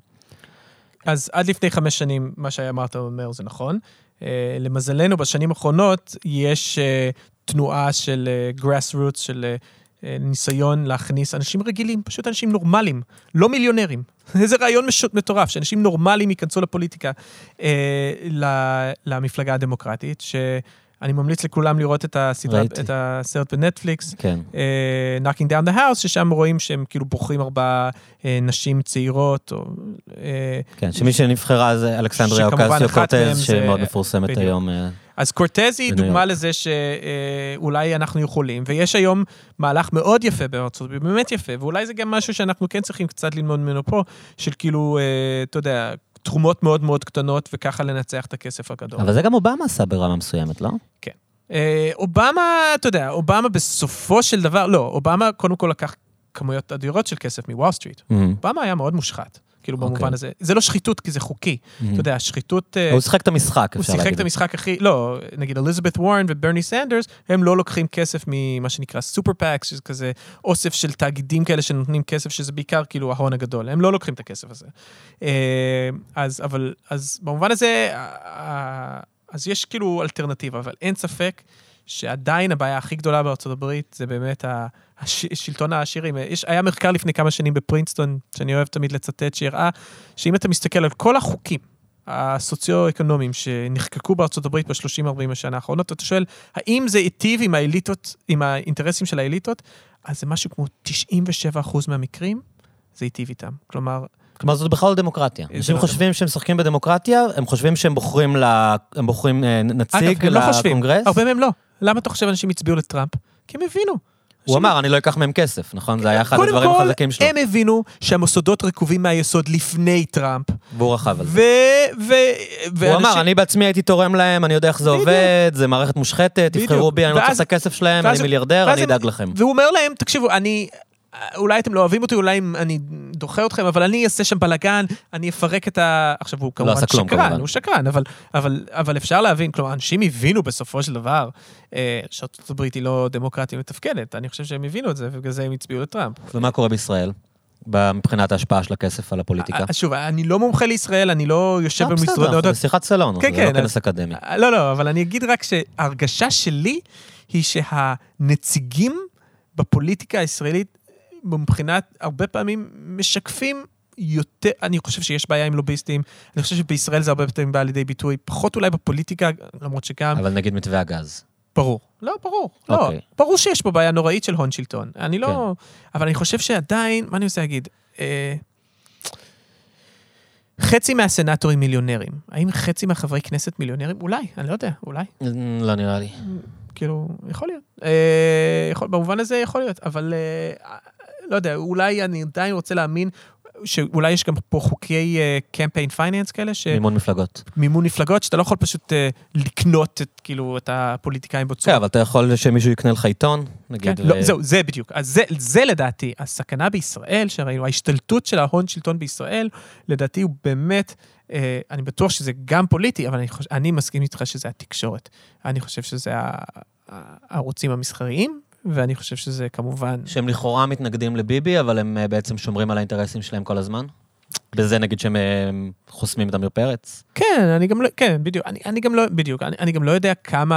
Speaker 2: אז עד לפני חמש שנים, מה שאמרת אומר זה נכון. אה, למזלנו, בשנים האחרונות יש אה, תנועה של גראס של אה, אה, ניסיון להכניס אנשים רגילים, פשוט אנשים נורמליים, לא מיליונרים. איזה רעיון מטורף, שאנשים נורמליים ייכנסו לפוליטיקה, למפלגה הדמוקרטית, שאני ממליץ לכולם לראות את, הסדרה,
Speaker 1: ראיתי.
Speaker 2: את הסרט בנטפליקס,
Speaker 1: כן.
Speaker 2: אה, Knocking Down the House, ששם רואים שהם כאילו בוחרים ארבע אה, נשים צעירות, או... אה,
Speaker 1: כן, שמי שנבחרה זה אלכסנדריה אוקסיו קורטז, שמאוד מפורסמת
Speaker 2: בדיוק.
Speaker 1: היום. אה,
Speaker 2: אז קורטז היא דוגמה. לזה שאולי אנחנו יכולים, ויש היום מהלך מאוד יפה בארצות הברית, באמת יפה, ואולי זה גם משהו שאנחנו כן צריכים קצת ללמוד ממנו פה, של כאילו, אתה יודע, תרומות מאוד מאוד קטנות, וככה לנצח את הכסף הגדול.
Speaker 1: אבל זה גם אובמה עשה ברמה מסוימת, לא?
Speaker 2: אה, אובמה, אתה יודע, אובמה בסופו של דבר, לא, אובמה קודם כל לקח כמויות אדירות של כסף מוול סטריט. אובמה היה מאוד מושחת, כאילו
Speaker 1: אוקיי.
Speaker 2: במובן הזה. זה לא שחיתות, כי זה חוקי. אתה יודע, שחיתות... אה,
Speaker 1: הוא שיחק את המשחק,
Speaker 2: הוא
Speaker 1: אפשר
Speaker 2: שיחק
Speaker 1: להגיד.
Speaker 2: את המשחק הכי, לא, נגיד אליזבת וורן וברני סנדרס, הם לא לוקחים כסף ממה שנקרא super PACs, שזה כזה אוסף של תאגידים כאלה שנותנים כסף, שזה בעיקר כאילו ההון הגדול, הם לא לוקחים את הכסף הזה. אה, אז, אבל, אז במובן הזה, אז יש כאילו אלטרנטיבה, אבל אין ספק שעדיין הבעיה הכי גדולה בארצות הברית זה באמת ה- הש, שלטון העשירים. יש, היה מחקר לפני כמה שנים בפרינסטון, שאני אוהב תמיד לצטט, שהראה שאם אתה מסתכל על כל החוקים, הסוציו-אקונומיים שנחקקו בארצות הברית ב-30-40 השנה האחרונות, אתה שואל, האם זה היטיב עם האליטות, עם האינטרסים של האליטות? אז זה משהו כמו 97% מהמקרים, זה היטיב איתם. כלומר,
Speaker 1: כלומר, זאת בכלל לא דמוקרטיה. אנשים
Speaker 2: לא
Speaker 1: חושבים שהם משחקים בדמוקרטיה, הם חושבים שהם בוחרים ל- הם בוחרים אה, נציג
Speaker 2: אגב, הם לא חושבים,
Speaker 1: לקונגרס.
Speaker 2: הרבה מהם לא. למה אתה חושב אנשים הצביעו לטראמפ? כי הם הבינו.
Speaker 1: הוא אמר, אני לא אקח מהם כסף, נכון? זה היה אחד
Speaker 2: קודם
Speaker 1: הדברים
Speaker 2: כל,
Speaker 1: החזקים שלו.
Speaker 2: הם הבינו שהמוסדות רקובים מהיסוד לפני טראמפ.
Speaker 1: והוא רכב על זה. הוא אמר, אני בעצמי הייתי תורם להם, אני יודע איך זה. עובד, זה מערכת מושחתת. תבחרו בי, אני לא צריך את הכסף שלהם, אני מיליארדר, אני אדאג לכם.
Speaker 2: והוא אומר להם, תקשיבו, אני... אולי אתם לא אוהבים אותי, אולי אני דוחה אתכם, אבל אני אעשה שם בלאגן, אני אפרק את ה... עכשיו, הוא כמובן
Speaker 1: לא עשה כלום,
Speaker 2: שקרן,
Speaker 1: כמובן.
Speaker 2: הוא שקרן, אבל, אבל, אבל אפשר להבין, כלומר, אנשים הבינו בסופו של דבר אה, שארצות הברית היא לא דמוקרטיה מתפקדת, אני חושב שהם הבינו את זה, ובגלל זה הם הצביעו לטראמפ.
Speaker 1: ומה קורה בישראל? מבחינת ההשפעה של הכסף על הפוליטיקה?
Speaker 2: אה, שוב, אני לא מומחה לישראל, אני לא יושב
Speaker 1: אה, בסדר,
Speaker 2: במשרדות...
Speaker 1: זה שיחת סלון,
Speaker 2: כן,
Speaker 1: זה לא
Speaker 2: כן,
Speaker 1: כנס אקדמי.
Speaker 2: אה, לא, לא, אבל אני אגיד רק שההרגשה שלי היא שהנציגים בפוליטיקה הישראלית, מבחינת, הרבה פעמים משקפים יותר, אני חושב שיש בעיה עם לוביסטים, אני חושב שבישראל זה הרבה פעמים בא לידי ביטוי, פחות אולי בפוליטיקה, למרות שגם,
Speaker 1: אבל נגיד מתווה הגז.
Speaker 2: ברור. לא, ברור. לא,
Speaker 1: אוקיי.
Speaker 2: ברור שיש פה בעיה נוראית של הון שלטון. אני לא... אבל אני חושב שעדיין, מה אני רוצה להגיד? אה, חצי מהסנאטורים מיליונרים. האם חצי מהחברי כנסת מיליונרים? אולי, אני לא יודע, אולי.
Speaker 1: לא נראה לי.
Speaker 2: כאילו, יכול להיות. אה, יכול, במובן הזה יכול להיות, אבל אה, לא יודע, אולי אני עדיין רוצה להאמין שאולי יש גם פה חוקי קמפיין פייננס כאלה,
Speaker 1: מימון מפלגות.
Speaker 2: שמימון מפלגות, שאתה לא יכול פשוט אה, לקנות את, כאילו, את הפוליטיקאים
Speaker 1: כן,
Speaker 2: בצורה.
Speaker 1: אבל אתה יכול שמישהו יקנה לך עיתון, נגיד.
Speaker 2: כן,
Speaker 1: ו-
Speaker 2: לא, זהו, זה בדיוק. אז זה, זה לדעתי, הסכנה בישראל, שראינו, ההשתלטות של ההון שלטון בישראל, לדעתי הוא באמת, אה, אני בטוח שזה גם פוליטי, אבל אני, חוש, אני מסכים איתך שזה התקשורת. אני חושב שזה הערוצים המסחריים, ואני חושב שזה כמובן...
Speaker 1: שהם לכאורה מתנגדים לביבי, אבל הם אה, בעצם שומרים על האינטרסים שלהם כל הזמן? בזה נגיד שהם אה, חוסמים את עמיר פרץ?
Speaker 2: כן, אני גם לא, כן, בדיוק, אני, אני גם לא, בדיוק, אני, אני גם לא יודע כמה,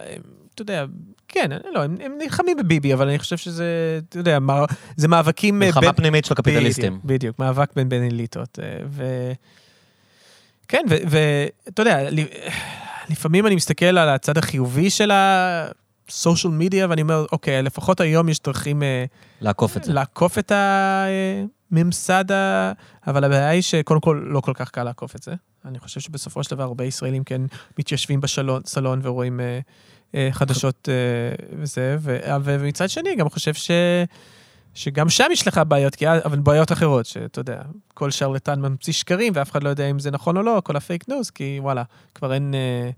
Speaker 2: אה, אתה יודע, כן, לא, הם, הם נלחמים בביבי, אבל אני חושב שזה, אתה יודע, מה, זה מאבקים...
Speaker 1: מלחמה
Speaker 2: בין-
Speaker 1: פנימית של הקפיטליסטים.
Speaker 2: בדיוק, בדיוק, מאבק בין בין אליטות. ו... כן, ואתה יודע, לפעמים אני מסתכל על הצד החיובי של הסושיאל מדיה, ואני אומר, אוקיי, לפחות היום יש דרכים אה,
Speaker 1: לעקוף את זה.
Speaker 2: לעקוף את הממסד, ה... אבל הבעיה היא שקודם כל לא כל כך קל לעקוף את זה. אני חושב שבסופו של דבר הרבה ישראלים כן מתיישבים בסלון ורואים אה, אה, חדשות אה, וזה, ו... ו- ומצד שני, גם חושב ש... שגם שם יש לך בעיות, כי... אבל בעיות אחרות, שאתה יודע, כל שרלטן ממציא שקרים ואף אחד לא יודע אם זה נכון או לא, כל ה fake news, כי וואלה, כבר אין... אה,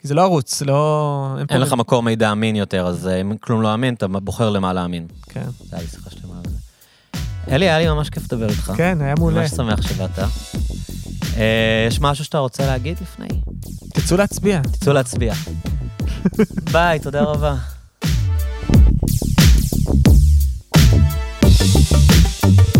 Speaker 2: כי זה לא ערוץ, לא... אין,
Speaker 1: אין לך מקור מידע אמין יותר, אז אה, אם כלום לא אמין, אתה בוחר למה להאמין.
Speaker 2: כן.
Speaker 1: זה היה לי שיחה שלמה על זה. אלי, היה לי ממש כיף לדבר איתך.
Speaker 2: כן, היה מעולה.
Speaker 1: ממש שמח שבאת. אה, יש משהו שאתה רוצה להגיד לפני?
Speaker 2: תצאו להצביע.
Speaker 1: תצאו להצביע. ביי, תודה רבה. thank you